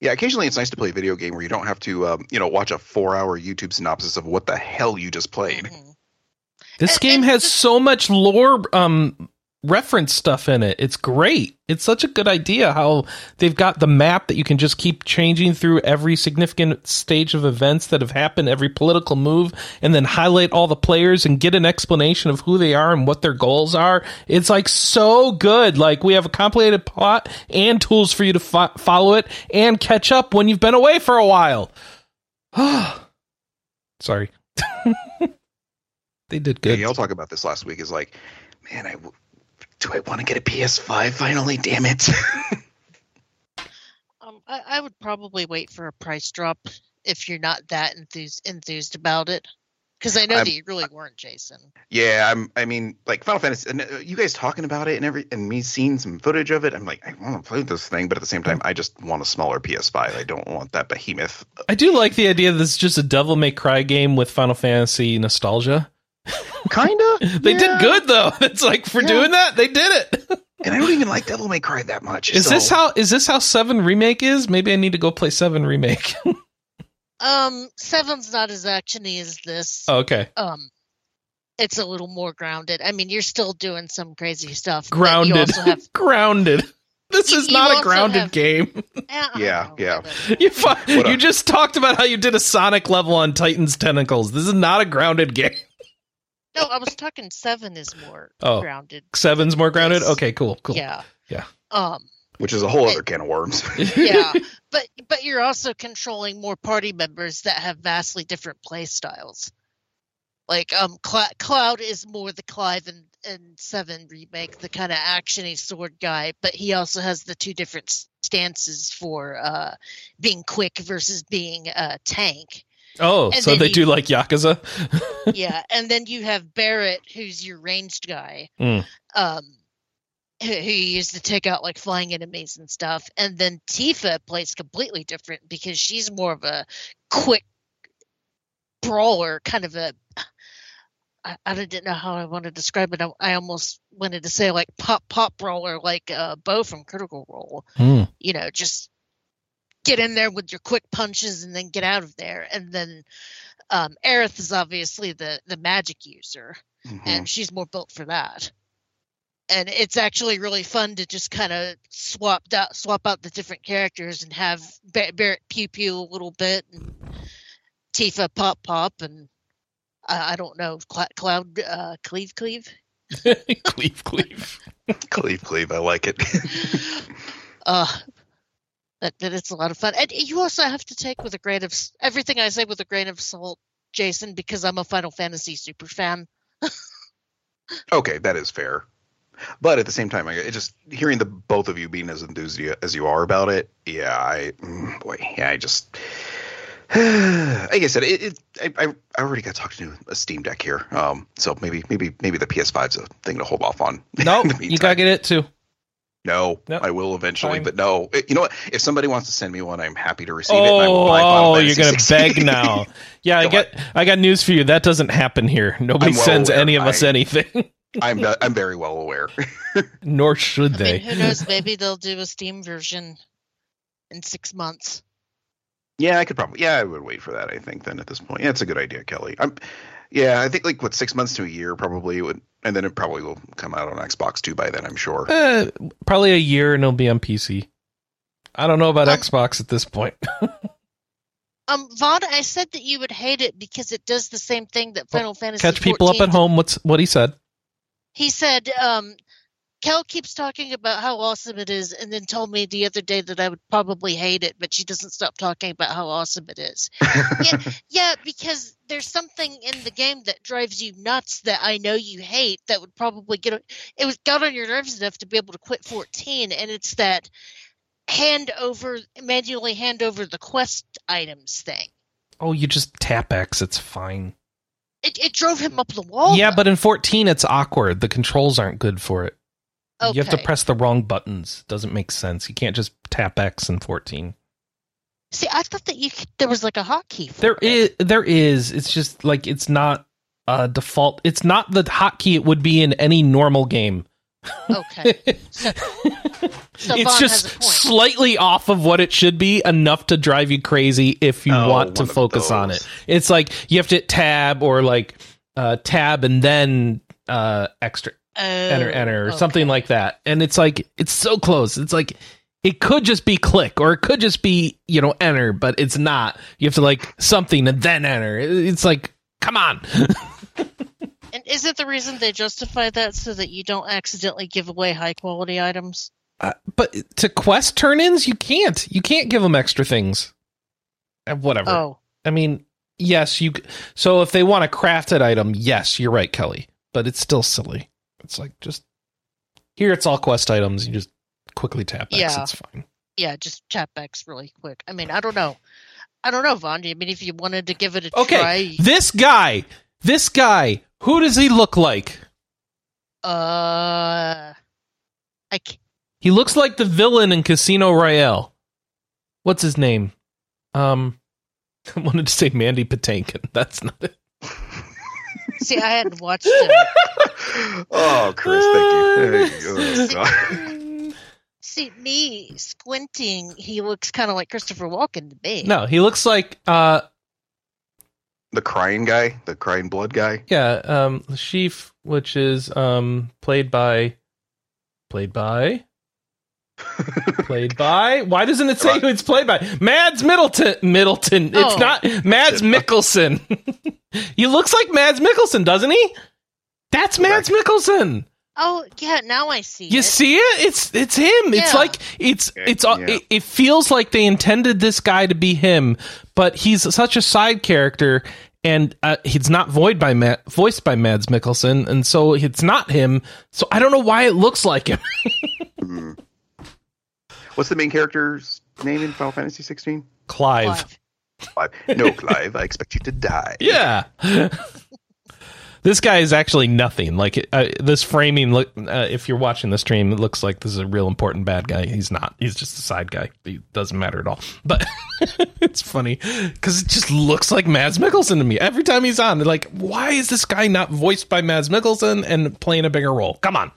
[SPEAKER 3] Yeah, occasionally it's nice to play a video game where you don't have to, um, you know, watch a four-hour YouTube synopsis of what the hell you just played.
[SPEAKER 2] Mhm.
[SPEAKER 1] This
[SPEAKER 2] And-
[SPEAKER 1] game
[SPEAKER 2] and
[SPEAKER 1] has
[SPEAKER 2] this-
[SPEAKER 1] so much lore um reference stuff in it. It's great. It's such a good idea how they've got the map that you can just keep changing through every significant stage of events that have happened, every political move, and then highlight all the players and get an explanation of who they are and what their goals are. It's like so good. Like we have a complicated plot and tools for you to fo- follow it and catch up when you've been away for a while. Sorry. they did
[SPEAKER 3] Yeah,
[SPEAKER 1] good.
[SPEAKER 3] y'all talk about this last week. Is like, man, I w- do I want to get a PS5 finally? Damn it!
[SPEAKER 2] um, I, I would probably wait for a price drop if you're not that enthused enthused about it because i know
[SPEAKER 3] I'm-
[SPEAKER 2] that you really weren't jason
[SPEAKER 3] yeah, I'm. I mean, like Final Fantasy. And uh, you guys talking about it and every and me seeing some footage of it. I'm like, I want to play this thing, but at the same time, I just want a smaller PS5. I don't want that behemoth.
[SPEAKER 1] I do like the idea that it's just a Devil May Cry game with Final Fantasy nostalgia.
[SPEAKER 3] Kinda.
[SPEAKER 1] They
[SPEAKER 3] Yeah.
[SPEAKER 1] did good though. It's like for
[SPEAKER 3] Yeah.
[SPEAKER 1] doing that, they did it.
[SPEAKER 3] And I don't even like Devil May Cry that much.
[SPEAKER 1] Is
[SPEAKER 3] so-
[SPEAKER 1] this how is this how Seven remake is? Maybe I need to go play Seven remake.
[SPEAKER 2] um seven's not as actiony as this
[SPEAKER 1] Oh, okay,
[SPEAKER 2] um it's a little more grounded i mean you're still doing some crazy stuff but you
[SPEAKER 1] grounded,
[SPEAKER 2] also have
[SPEAKER 1] grounded. This is
[SPEAKER 2] you
[SPEAKER 1] not a grounded
[SPEAKER 2] have-
[SPEAKER 1] game.
[SPEAKER 2] Eh,
[SPEAKER 3] Yeah, yeah.
[SPEAKER 1] You fu- you just talked about how you did a Sonic level on Titan's tentacles. This is not a grounded game.
[SPEAKER 2] No i was talking seven is more
[SPEAKER 1] Oh.
[SPEAKER 2] grounded
[SPEAKER 1] Seven's more grounded.
[SPEAKER 2] Yes.
[SPEAKER 1] Okay, cool, cool.
[SPEAKER 2] yeah
[SPEAKER 1] Yeah.
[SPEAKER 2] um
[SPEAKER 3] Which is a whole other can of worms.
[SPEAKER 2] yeah but but you're also controlling more party members that have vastly different play styles like um Cl- cloud is more the clive and and seven remake the kind of actiony sword guy but he also has the two different stances for uh being quick versus being a tank
[SPEAKER 1] Oh,
[SPEAKER 2] And
[SPEAKER 1] so they
[SPEAKER 2] you-
[SPEAKER 1] do like Yakuza.
[SPEAKER 2] yeah and then you have barrett who's your ranged guy
[SPEAKER 1] Mm.
[SPEAKER 2] um who who you use to take out like flying enemies and stuff. And then Tifa plays completely different because she's more of a quick brawler, kind of a. I, I didn't know how I want to describe it. I, I almost wanted to say like pop pop brawler, like uh, Beau from Critical Role.
[SPEAKER 1] Hmm.
[SPEAKER 2] You know, just get in there with your quick punches and then get out of there. And then um, Aerith is obviously the the magic user
[SPEAKER 3] Mhm.
[SPEAKER 2] and she's more built for that. And it's actually really fun to just kind of swap out swap out the different characters and have Ba- Barrett pew pew a little bit and Tifa pop pop and I, I don't know Cla- Cloud uh, Cleave Cleave.
[SPEAKER 1] cleave, cleave.
[SPEAKER 3] Cleave, cleave. I like it.
[SPEAKER 2] Uh, that, that it's a lot of fun. And you also have to take with a grain of everything I say with a grain of salt, Jason, because I'm a Final Fantasy super fan.
[SPEAKER 3] okay, that is fair. But at the same time, I it just hearing the both of you being as enthusiastic as you are about it, yeah, I mm, boy, yeah, I just like I said, it, it I, I I already got talked to a Steam Deck here, um, so maybe maybe maybe the PS5's a thing to hold off on.
[SPEAKER 1] No,
[SPEAKER 3] in the
[SPEAKER 1] you gotta get it too.
[SPEAKER 3] No,
[SPEAKER 1] Nope.
[SPEAKER 3] I will eventually,
[SPEAKER 1] Fine.
[SPEAKER 3] but no. It- you know what? If somebody wants to send me one, I'm happy to receive it. And I will
[SPEAKER 1] Oh,
[SPEAKER 3] buy
[SPEAKER 1] oh, you're gonna
[SPEAKER 3] 16.
[SPEAKER 1] beg now. Yeah, I
[SPEAKER 3] Come
[SPEAKER 1] get. I got news for you. That doesn't happen here. Nobody
[SPEAKER 3] well
[SPEAKER 1] sends
[SPEAKER 3] aware.
[SPEAKER 1] any of us
[SPEAKER 3] I-
[SPEAKER 1] anything,
[SPEAKER 3] I'm I'm very well aware.
[SPEAKER 1] nor should
[SPEAKER 2] I
[SPEAKER 1] they.
[SPEAKER 2] mean, who knows? Maybe they'll do a Steam version in six months.
[SPEAKER 3] Yeah, I could probably. Yeah, I would wait for that. I think then at this point, yeah, it's a good idea, Kelly. I'm. Yeah, I think like what six months to a year probably would, and then it probably will come out on Xbox too by then. I'm sure.
[SPEAKER 1] Eh, probably a year and it'll be on PC. I don't know about
[SPEAKER 2] Um,
[SPEAKER 1] Xbox at this point.
[SPEAKER 2] Um, Vaughn, I said that you would hate it because it does the same thing that Final Fantasy.
[SPEAKER 1] Catch people up
[SPEAKER 2] 14
[SPEAKER 1] at home. What's what he said?
[SPEAKER 2] He said, um, Kel keeps talking about how awesome it is, and then told me the other day that I would probably hate it, but she doesn't stop talking about how awesome it is. yeah, yeah, because there's something in the game that drives you nuts that I know you hate that would probably get it was got on your nerves enough to be able to quit 14, and it's that hand over manually hand over the quest items thing.
[SPEAKER 1] Oh, you just tap X. It's fine.
[SPEAKER 2] It, it drove him up the wall.
[SPEAKER 1] yeah,
[SPEAKER 2] though.
[SPEAKER 1] but in 14, it's awkward. The controls aren't good for it.
[SPEAKER 2] Okay.
[SPEAKER 1] You have to press the wrong buttons. Doesn't make sense. You can't just tap X in 14.
[SPEAKER 2] See, I thought that you could, there was like a hotkey. For
[SPEAKER 1] There
[SPEAKER 2] it.
[SPEAKER 1] is, there is. It's just like it's not a default. It's not the hotkey it would be in any normal game.
[SPEAKER 2] Okay. So, so
[SPEAKER 1] it's just
[SPEAKER 2] has a point.
[SPEAKER 1] slightly off of what it should be, enough to drive you crazy if you
[SPEAKER 3] Oh,
[SPEAKER 1] want to focus on it. It's like you have to hit tab or like uh, tab and then uh, extra enter
[SPEAKER 2] Oh,
[SPEAKER 1] enter or
[SPEAKER 2] okay.
[SPEAKER 1] something like that. And it's like it's so close. It's like it could just be click or it could just be you know enter, but it's not. You have to like something and then enter. It's like come on.
[SPEAKER 2] And is it the reason they justify that so that you don't accidentally give away high quality items?
[SPEAKER 1] Uh, but to quest turn-ins, you can't. You can't give them extra things. Uh, Whatever.
[SPEAKER 2] Oh,
[SPEAKER 1] I mean, yes, you. So if they want a crafted item, yes, you're right, Kelly. But it's still silly. It's like just here. It's all quest items. You just quickly tap X.
[SPEAKER 2] Yeah.
[SPEAKER 1] It's fine.
[SPEAKER 2] yeah, just chat backs really quick. I mean, I don't know. I don't know, Vaughn. I mean, if you wanted to give it a
[SPEAKER 1] Okay,
[SPEAKER 2] try,
[SPEAKER 1] this guy. This guy. Who does he look like?
[SPEAKER 2] uh, I c-
[SPEAKER 1] He looks like the villain in Casino Royale. What's his name? Um, I wanted to say Mandy Patinkin. That's not it.
[SPEAKER 2] see. I hadn't watched it.
[SPEAKER 3] oh, Chris, thank you. You go. God.
[SPEAKER 2] See, me squinting, he looks kind of like Christopher Walken to me.
[SPEAKER 1] No, he looks like uh
[SPEAKER 3] the crying guy, the crying blood guy.
[SPEAKER 1] yeah, um the Sheaf, which is um played by played by played by why doesn't it say who it's played by? Mads Middleton Middleton. It's
[SPEAKER 2] Oh.
[SPEAKER 1] not Mads Mikkelsen. he looks like Mads Mikkelsen, doesn't he? That's Mads Mikkelsen.
[SPEAKER 2] Oh, yeah. Now I see.
[SPEAKER 1] You
[SPEAKER 2] it.
[SPEAKER 1] see it? It's it's him. It's like it's
[SPEAKER 3] Okay,
[SPEAKER 1] it's uh,
[SPEAKER 3] yeah.
[SPEAKER 1] it, it feels like they intended this guy to be him, but he's such a side character and uh, he's not void by Matt, voiced by Mads Mikkelsen, and so it's not him. So I don't know why it looks like him.
[SPEAKER 3] Hmm. What's the main character's name in Final Fantasy 16?
[SPEAKER 1] Clive.
[SPEAKER 2] Clive.
[SPEAKER 3] Clive. No, Clive. I expect you to die.
[SPEAKER 1] Yeah. This guy is actually nothing. Like uh, this framing, look. Uh, if you're watching the stream, it looks like this is a real important bad guy. He's not. He's just a side guy. He doesn't matter at all. But it's funny because it just looks like Mads Mikkelsen to me every time he's on. They're like, why is this guy not voiced by Mads Mikkelsen and playing a bigger role? Come on.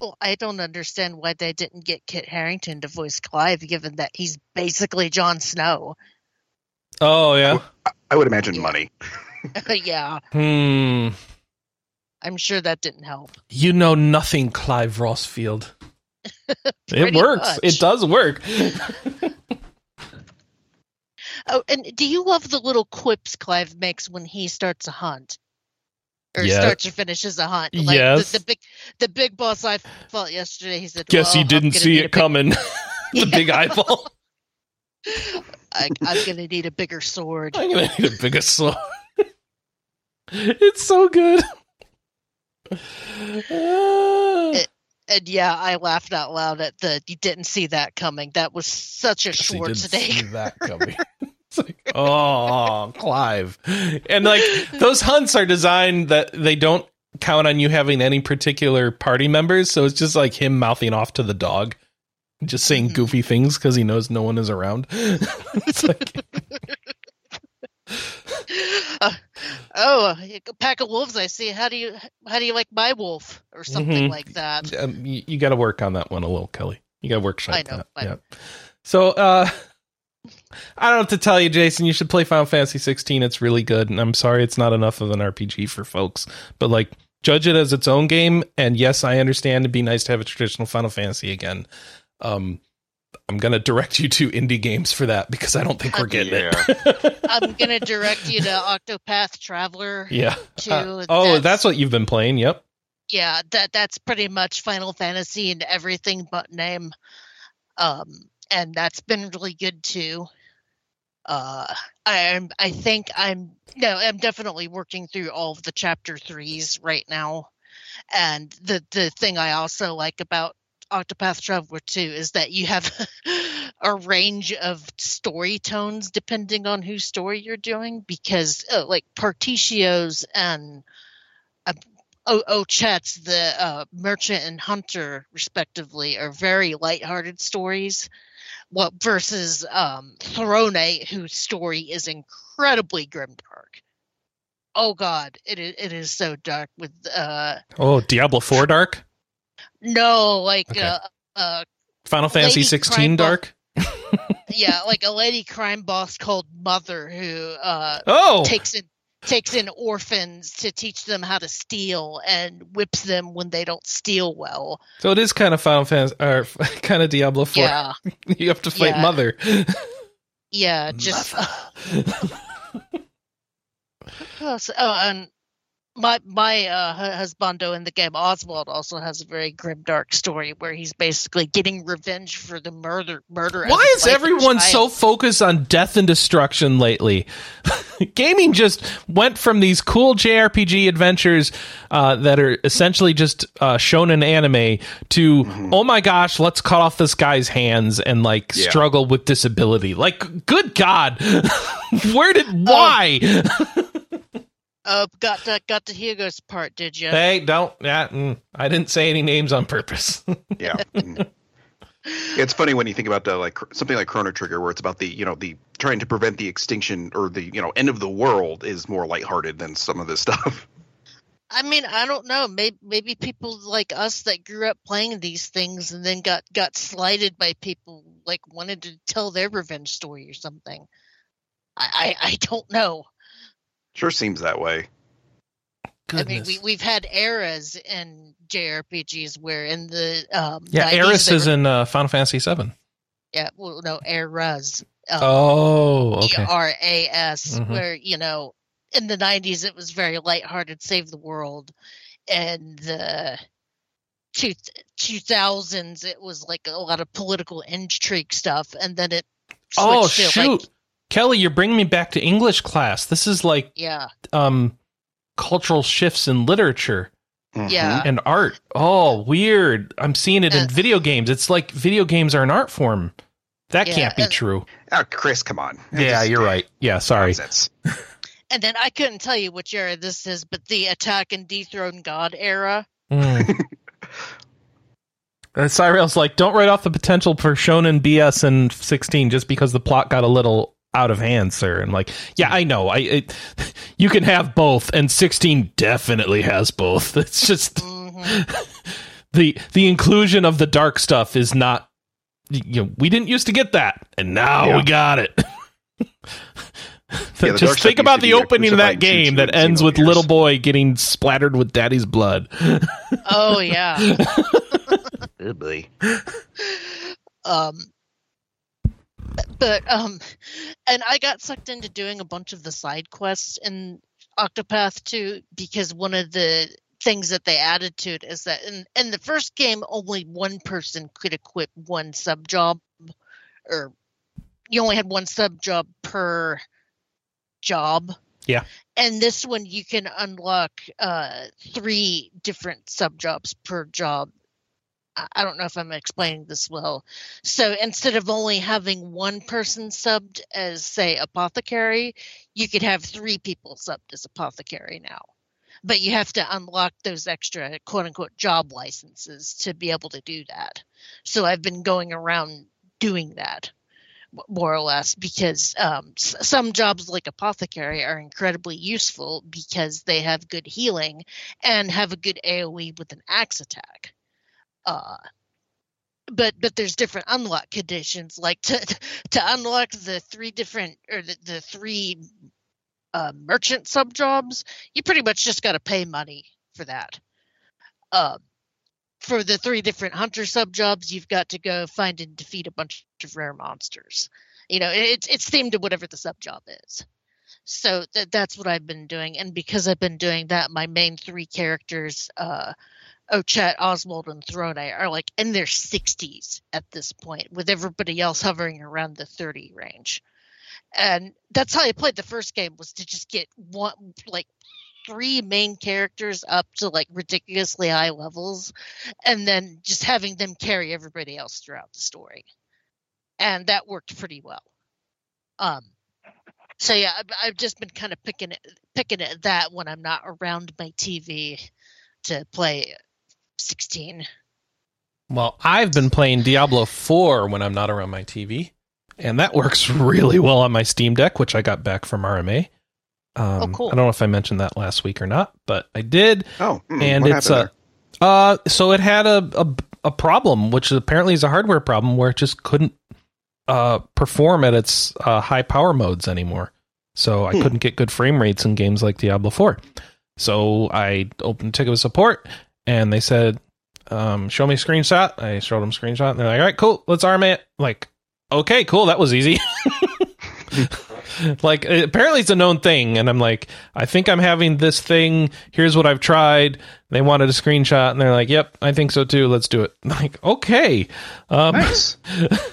[SPEAKER 2] Well, I don't understand why they didn't get Kit Harington to voice Clive, given that he's basically Jon Snow.
[SPEAKER 1] Oh yeah.
[SPEAKER 3] I would imagine money.
[SPEAKER 2] yeah,
[SPEAKER 1] Hmm.
[SPEAKER 2] I'm sure that didn't help.
[SPEAKER 1] You know nothing, Clive Rosfield. it works.
[SPEAKER 2] much.
[SPEAKER 1] It does work.
[SPEAKER 2] Oh, and do you love the little quips Clive makes when he starts a hunt? Or starts or finishes a hunt. Like
[SPEAKER 1] Yes.
[SPEAKER 2] the, the big the big boss I fought yesterday, he said,
[SPEAKER 1] Guess
[SPEAKER 2] well,
[SPEAKER 1] he didn't see it coming. the big eyeball.
[SPEAKER 2] I, I'm gonna need a bigger sword.
[SPEAKER 1] I'm gonna need a bigger sword. it's so good.
[SPEAKER 2] It- And yeah, I laughed out loud at the you didn't see that coming. That was such a
[SPEAKER 1] Guess he didn't see
[SPEAKER 2] Schwarzenegger.
[SPEAKER 1] that coming. It's like, oh, Clive. And like those hunts are designed that they don't count on you having any particular party members. So it's just like him mouthing off to the dog, just saying
[SPEAKER 2] Mhm.
[SPEAKER 1] goofy things because he knows no one is around. it's like,
[SPEAKER 2] Uh, oh, a pack of wolves! I see. How do you how do you like my wolf or something
[SPEAKER 1] Mhm.
[SPEAKER 2] like that?
[SPEAKER 1] um, you, you got to work on that one a little, Kelly. You got to workshop
[SPEAKER 2] I know,
[SPEAKER 1] that.
[SPEAKER 2] I
[SPEAKER 1] yeah. So, uh, I don't have to tell you, Jason. You should play Final Fantasy 16. It's really good, and I'm sorry it's not enough of an RPG for folks. But like, judge it as its own game. And yes, I understand it'd be nice to have a traditional Final Fantasy again. Um, I'm gonna direct you to indie games for that because I don't think we're getting it.
[SPEAKER 2] I'm gonna direct you to Octopath Traveler.
[SPEAKER 1] yeah.
[SPEAKER 2] To
[SPEAKER 1] Uh, oh, that's, what you've been playing. Yep.
[SPEAKER 2] yeah. That that's pretty much Final Fantasy and everything but name. Um, and that's been really good too. Uh, I'm I think I'm no, I'm definitely working through all of the chapter threes right now. And the the thing I also like about Octopath Traveler 2 is that you have a range of story tones depending on whose story you're doing because uh, like Partitio's and uh, O- Ochette's the uh, merchant and hunter respectively are very lighthearted stories what versus um Throne whose story is incredibly grimdark. Oh god, it is it is so dark with uh
[SPEAKER 1] Oh, Diablo 4 Dark,
[SPEAKER 2] no like
[SPEAKER 1] Okay.
[SPEAKER 2] uh uh
[SPEAKER 1] Final Fantasy 16
[SPEAKER 2] Crime Bo-
[SPEAKER 1] Dark.
[SPEAKER 2] yeah, like a lady crime boss called Mother who uh
[SPEAKER 1] Oh,
[SPEAKER 2] takes in takes in orphans to teach them how to steal and whips them when they don't steal well.
[SPEAKER 1] so it is kind of Final Fantasy or kind of Diablo 4.
[SPEAKER 2] Yeah.
[SPEAKER 1] you have to fight
[SPEAKER 2] Yeah.
[SPEAKER 1] Mother.
[SPEAKER 2] Yeah, just
[SPEAKER 1] Mother.
[SPEAKER 2] Oh, so, oh, and my my uh, husbando in the game Oswald also has a very grim, dark story where he's basically getting revenge for the murder murder.
[SPEAKER 1] Why is everyone so focused on death and destruction lately? Gaming just went from these cool JRPG adventures uh, that are essentially just uh, shown in anime to oh my gosh, let's cut off this guy's hands and like
[SPEAKER 3] Yeah.
[SPEAKER 1] struggle with disability. Like, good God, where did why?
[SPEAKER 2] Uh, got to, got to Hugo's part, did you?
[SPEAKER 1] hey, don't. Yeah, mm, I didn't say any names on purpose.
[SPEAKER 3] Yeah. It's funny when you think about the, like something like Chrono Trigger, where it's about the you know the trying to prevent the extinction or the you know end of the world is more lighthearted than some of this stuff.
[SPEAKER 2] I mean, I don't know. Maybe maybe people like us that grew up playing these things and then got got slighted by people like wanted to tell their revenge story or something. I I, I don't know.
[SPEAKER 3] Sure seems that way.
[SPEAKER 2] I mean, we we've had eras in JRPGs where in the um
[SPEAKER 1] yeah,
[SPEAKER 2] 90s
[SPEAKER 1] Eris is
[SPEAKER 2] were-
[SPEAKER 1] in uh, Final Fantasy VII.
[SPEAKER 2] yeah well no eras um,
[SPEAKER 1] Oh, okay.
[SPEAKER 2] E R A S
[SPEAKER 1] Mhm.
[SPEAKER 2] where you know in the 90s it was very lighthearted save the world and the two, 2000s it was like a lot of political intrigue stuff and then it
[SPEAKER 1] Oh
[SPEAKER 2] switched to,
[SPEAKER 1] shoot,
[SPEAKER 2] like,
[SPEAKER 1] Kelly, you're bringing me back to English class. This is like
[SPEAKER 2] yeah
[SPEAKER 1] um cultural shifts in literature
[SPEAKER 2] Yeah.
[SPEAKER 1] and art. Oh, weird. I'm seeing it in video games. It's like video games are an art form. That
[SPEAKER 2] Yeah,
[SPEAKER 1] can't be
[SPEAKER 2] uh,
[SPEAKER 1] true.
[SPEAKER 3] Oh, Chris, come on.
[SPEAKER 1] Yeah,
[SPEAKER 3] Just
[SPEAKER 1] you're right. Yeah, sorry.
[SPEAKER 3] nonsense.
[SPEAKER 2] And then I couldn't tell you which era this is, but the attack and dethrone god era.
[SPEAKER 1] Mm. And Cyrail's like, don't write off the potential for shonen BS in 16 just because the plot got a little out of hand, sir. And like, yeah, I know. I it, you can have both, and 16 definitely has both. It's just the the inclusion of the dark stuff is not. You know, we didn't used to get that, and now
[SPEAKER 3] Yeah.
[SPEAKER 1] we got it.
[SPEAKER 3] Yeah,
[SPEAKER 1] just think about the opening of that game that ends with
[SPEAKER 3] Xenogears.
[SPEAKER 1] little boy getting splattered with daddy's blood.
[SPEAKER 2] Oh yeah. Um but um and i got sucked into doing a bunch of the side quests in octopath 2 because one of the things that they added to it is that in, in the first game only one person could equip one sub job or you only had one sub job per job
[SPEAKER 1] Yeah.
[SPEAKER 2] and this one you can unlock uh three different sub jobs per job I- don't know if I'm explaining this well. So instead of only having one person subbed as, say, apothecary, you could have three people subbed as apothecary now. But you have to unlock those extra quote unquote job licenses to be able to do that. So I've been going around doing that more or less because um, some jobs like apothecary are incredibly useful because they have good healing and have a good AoE with an axe attack uh but but there's different unlock conditions like to to unlock the three different or the, the three uh, merchant sub jobs you pretty much just got to pay money for that. Uh, for the three different hunter sub jobs you've got to go find and defeat a bunch of rare monsters. You know it's it's themed to whatever the sub job is. So th- that's what i've been doing and because i've been doing that my main three characters uh Ochette, Oswald, and Throne are like in their 60s at this point, with everybody else hovering around the 30 range. And that's how I played the first game was to just get one like three main characters up to like ridiculously high levels, and then just having them carry everybody else throughout the story. And that worked pretty well. Um, so yeah, I've, I've just been kind of picking it, picking at that when I'm not around my TV to play 16.
[SPEAKER 1] Well, I've been playing Diablo 4 when I'm not around my TV, and that works really well on my Steam Deck, which I got back from RMA. Um,
[SPEAKER 2] Oh, cool.
[SPEAKER 1] I don't know if I mentioned that last week or not, but I did.
[SPEAKER 3] Oh, hmm,
[SPEAKER 1] and
[SPEAKER 3] what
[SPEAKER 1] it's
[SPEAKER 3] happened
[SPEAKER 1] a, uh, so it had a, a a problem, which apparently is a hardware problem, where it just couldn't uh perform at its uh, high power modes anymore. So I
[SPEAKER 3] Hmm.
[SPEAKER 1] couldn't get good frame rates in games like Diablo 4. So I opened ticket with support, and they said, um, "Show me a screenshot." I showed them a screenshot, and they're like, "All right, cool, let's arm it." Like, okay, cool, that was easy. like apparently it's a known thing and i'm like i think i'm having this thing here's what i've tried they wanted a screenshot and they're like yep i think so too let's do it I'm like okay um?
[SPEAKER 3] Nice.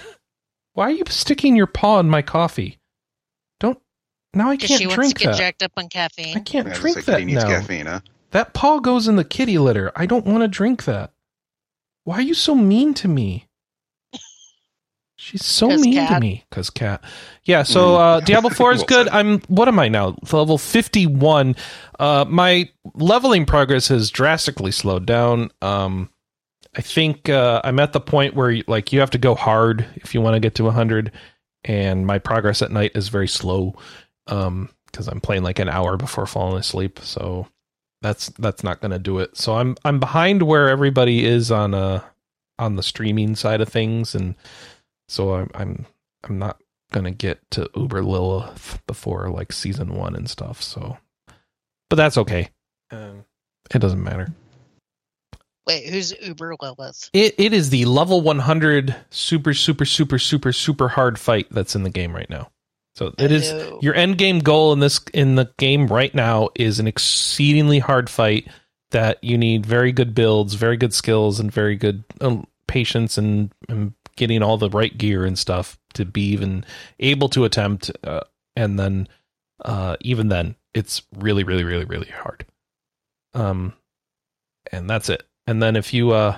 [SPEAKER 1] why are you sticking your paw in my coffee don't now i can't
[SPEAKER 2] she wants to get
[SPEAKER 1] that
[SPEAKER 2] jacked up on caffeine i
[SPEAKER 1] can't
[SPEAKER 3] Yeah, just
[SPEAKER 1] drink
[SPEAKER 3] like
[SPEAKER 1] that
[SPEAKER 3] Kitty needs
[SPEAKER 1] now
[SPEAKER 3] caffeine, huh?
[SPEAKER 1] That paw goes in the kitty litter i don't want to drink that why are you so mean to me She's so
[SPEAKER 2] 'Cause
[SPEAKER 1] mean to me because cat. Yeah, so uh, Diablo Four is good. I'm what am I now? Level fifty one. Uh, my leveling progress has drastically slowed down. Um, I think uh, I'm at the point where like you have to go hard if you want to get to hundred, and my progress at night is very slow. Um, because I'm playing like an hour before falling asleep, so that's that's not going to do it. So I'm I'm behind where everybody is on uh on the streaming side of things, and so I'm I'm I'm not gonna get to Uber Lilith before like season one and stuff. So, but that's okay. Um, it doesn't matter.
[SPEAKER 2] Wait, who's Uber Lilith?
[SPEAKER 1] It it is the level 100 super super super super super hard fight that's in the game right now. So it is your end game goal in this in the game right now is an exceedingly hard fight that you need very good builds, very good skills, and very good um, patience and, and getting all the right gear and stuff to be even able to attempt. Uh, and then uh, even then, it's really really really really hard. Um, and that's it. And then if you uh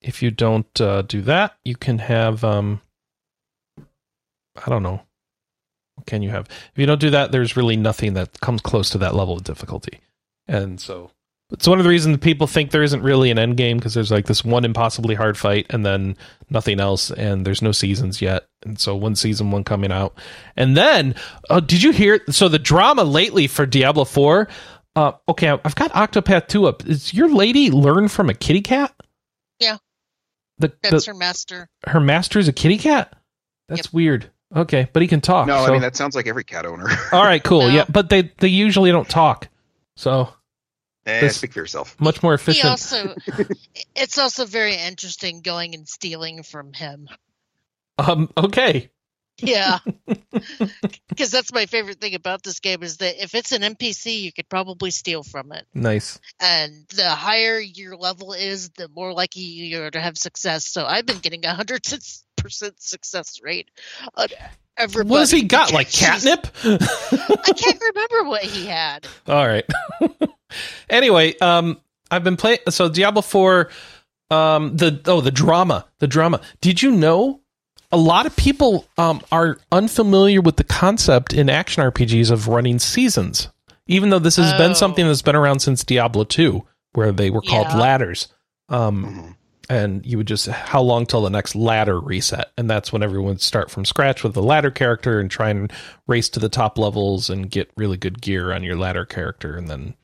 [SPEAKER 1] if you don't uh, do that, you can have um I don't know. Can you have? If you don't do that, there's really nothing that comes close to that level of difficulty. And so it's one of the reasons people think there isn't really an end game because there's like this one impossibly hard fight and then nothing else, and there's no seasons yet. And so one season, one coming out, and then uh, did you hear? So the drama lately for Diablo Four. Uh, okay, I've got Octopath Two up. Is your lady learn from a kitty cat?
[SPEAKER 2] Yeah.
[SPEAKER 1] The,
[SPEAKER 2] That's
[SPEAKER 1] the
[SPEAKER 2] her master.
[SPEAKER 1] her master is a kitty cat. That's weird. Okay, but he can talk.
[SPEAKER 3] No,
[SPEAKER 1] so-
[SPEAKER 3] I mean that sounds like every cat owner.
[SPEAKER 1] all right, cool.
[SPEAKER 2] No.
[SPEAKER 1] Yeah, but they they usually don't talk, so
[SPEAKER 3] eh,
[SPEAKER 1] This-
[SPEAKER 3] speak for yourself.
[SPEAKER 1] much more efficient.
[SPEAKER 2] He also, it's also very interesting going and stealing from him.
[SPEAKER 1] um, okay,
[SPEAKER 2] Yeah, because that's my favorite thing about this game is that if it's an NPC, you could probably steal from it,
[SPEAKER 1] nice.
[SPEAKER 2] and the higher your level is, the more likely you're to have success. So I've been getting a hundred percent success rate on everybody.
[SPEAKER 1] What has he got? Like catnip?
[SPEAKER 2] I can't remember what he had.
[SPEAKER 1] All right. anyway, um, I've been playing. So Diablo Four, um, the oh the drama, the drama. Did you know? A lot of people um, are unfamiliar with the concept in action RPGs of running seasons, even though this has
[SPEAKER 2] Oh.
[SPEAKER 1] been something that's been around since Diablo Two, where they were called
[SPEAKER 2] Yeah.
[SPEAKER 1] ladders. Um,
[SPEAKER 3] Mhm.
[SPEAKER 1] And you would just how long till the next ladder reset? And that's when everyone would start from scratch with the ladder character and try and race to the top levels and get really good gear on your ladder character and then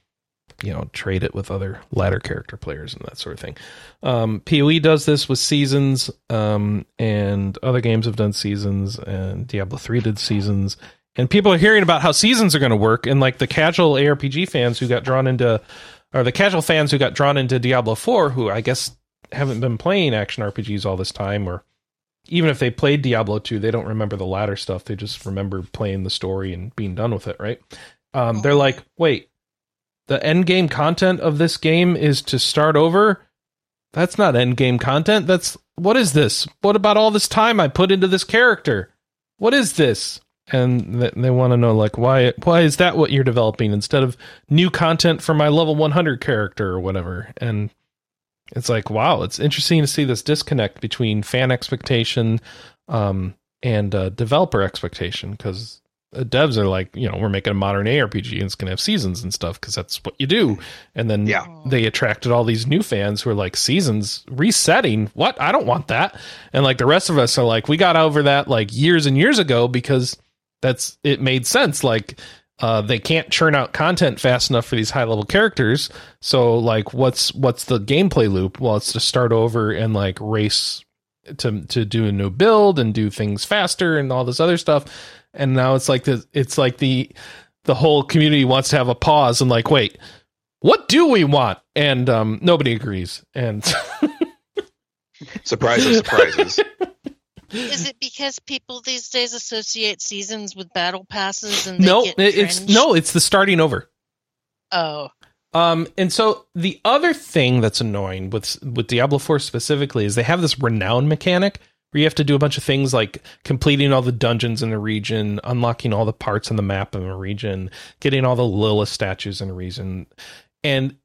[SPEAKER 1] you know trade it with other ladder character players and that sort of thing. Um, poe does this with seasons um, and other games have done seasons and diablo 3 did seasons. And people are hearing about how seasons are going to work and like the casual arpg fans who got drawn into or the casual fans who got drawn into diablo 4 who i guess haven't been playing action RPGs all this time, or even if they played Diablo 2, they don't remember the latter stuff. They just remember playing the story and being done with it, right? Um, they're like, wait, the end game content of this game is to start over? That's not end game content. That's what is this? What about all this time I put into this character? What is this? And th- they want to know like why why is that what you're developing instead of new content for my level 100 character or whatever? And it's like wow it's interesting to see this disconnect between fan expectation um, and uh, developer expectation because devs are like you know we're making a modern arpg and it's going to have seasons and stuff because that's what you do. And then
[SPEAKER 3] Yeah.
[SPEAKER 1] they attracted all these new fans who are like seasons resetting? What? I don't want that. And like the rest of us are like we got over that like years and years ago because that's it made sense. Like uh, they can't churn out content fast enough for these high level characters. So like, what's what's the gameplay loop? Well, it's to start over and like race to to do a new build and do things faster and all this other stuff. And now it's like the it's like the the whole community wants to have a pause and like, wait, what do we want? And um, nobody agrees. And
[SPEAKER 3] surprises, surprises.
[SPEAKER 2] Is it because people these days associate seasons with battle passes and
[SPEAKER 1] no, it's no, it's the starting over.
[SPEAKER 2] Oh,
[SPEAKER 1] Um, and so the other thing that's annoying with with Diablo 4 specifically is they have this renown mechanic where you have to do a bunch of things like completing all the dungeons in the region, unlocking all the parts on the map in the region, getting all the Lilith statues in the region. And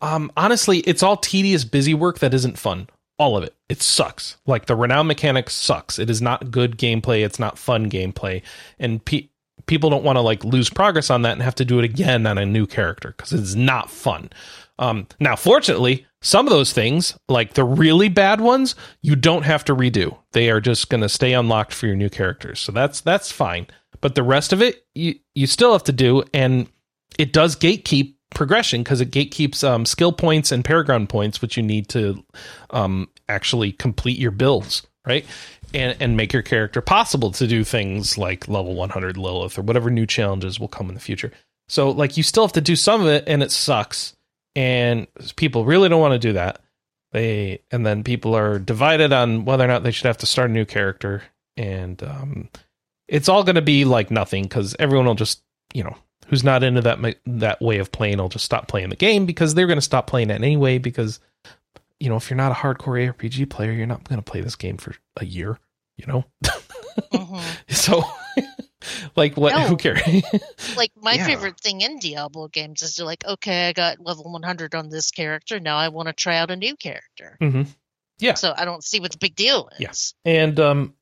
[SPEAKER 1] um, honestly, it's all tedious, busy work that isn't fun. All of it. It sucks. Like the renown mechanic sucks. It is not good gameplay. It's not fun gameplay. And pe- people don't want to like lose progress on that and have to do it again on a new character because it's not fun. Um, now, fortunately, some of those things, like the really bad ones, you don't have to redo. They are just going to stay unlocked for your new characters. So that's that's fine. But the rest of it, you you still have to do, and it does gatekeep progression because it gatekeeps um, skill points and paragon points, which you need to um, actually complete your builds, right? And and make your character possible to do things like level 100 Lilith or whatever new challenges will come in the future. So like you still have to do some of it, and it sucks. And people really don't want to do that. They and then people are divided on whether or not they should have to start a new character, and um, it's all going to be like nothing because everyone will just you know who's not into that that way of playing will just stop playing the game because they're going to stop playing it anyway because you know if you're not a hardcore RPG player you're not going to play this game for a year you know
[SPEAKER 2] mhm.
[SPEAKER 1] so like what
[SPEAKER 2] No.
[SPEAKER 1] who cares
[SPEAKER 2] like my
[SPEAKER 3] Yeah.
[SPEAKER 2] favorite thing in Diablo games is to like, okay, I got level 100 on this character. Now I want to try out a new character.
[SPEAKER 1] hmm Yeah.
[SPEAKER 2] So I don't see what the big deal
[SPEAKER 1] Yeah.
[SPEAKER 2] is.
[SPEAKER 1] and um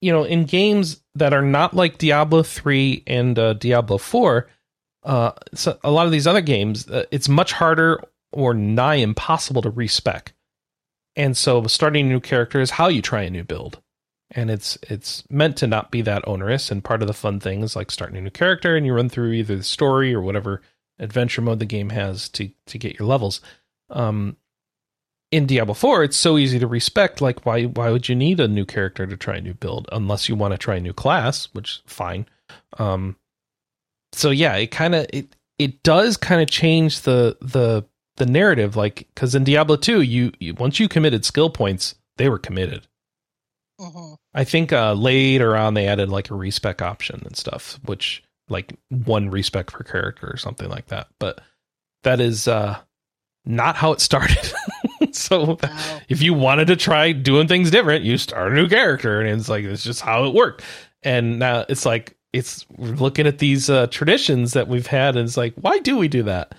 [SPEAKER 1] you know in games that are not like Diablo three and uh, Diablo four. Uh, so a lot of these other games, uh, it's much harder or nigh impossible to respec. And so starting a new character is how you try a new build. And it's it's meant to not be that onerous. And part of the fun thing is like starting a new character and you run through either the story or whatever adventure mode the game has to to get your levels. Um, in Diablo 4, it's so easy to respec. Like, why why would you need a new character to try a new build unless you want to try a new class, which fine. Um, so yeah, it kind of it it does kind of change the the the narrative. Like, because in Diablo 2, you, you once you committed skill points, they were committed.
[SPEAKER 2] hmm
[SPEAKER 1] I think uh, later on they added like a respec option and stuff, which like one respec per character or something like that. But that is uh, not how it started. so
[SPEAKER 2] Wow.
[SPEAKER 1] if you wanted to try doing things different, you start a new character, and it's like it's just how it worked. And now it's like it's we're looking at these uh, traditions that we've had, and it's like, why do we do that?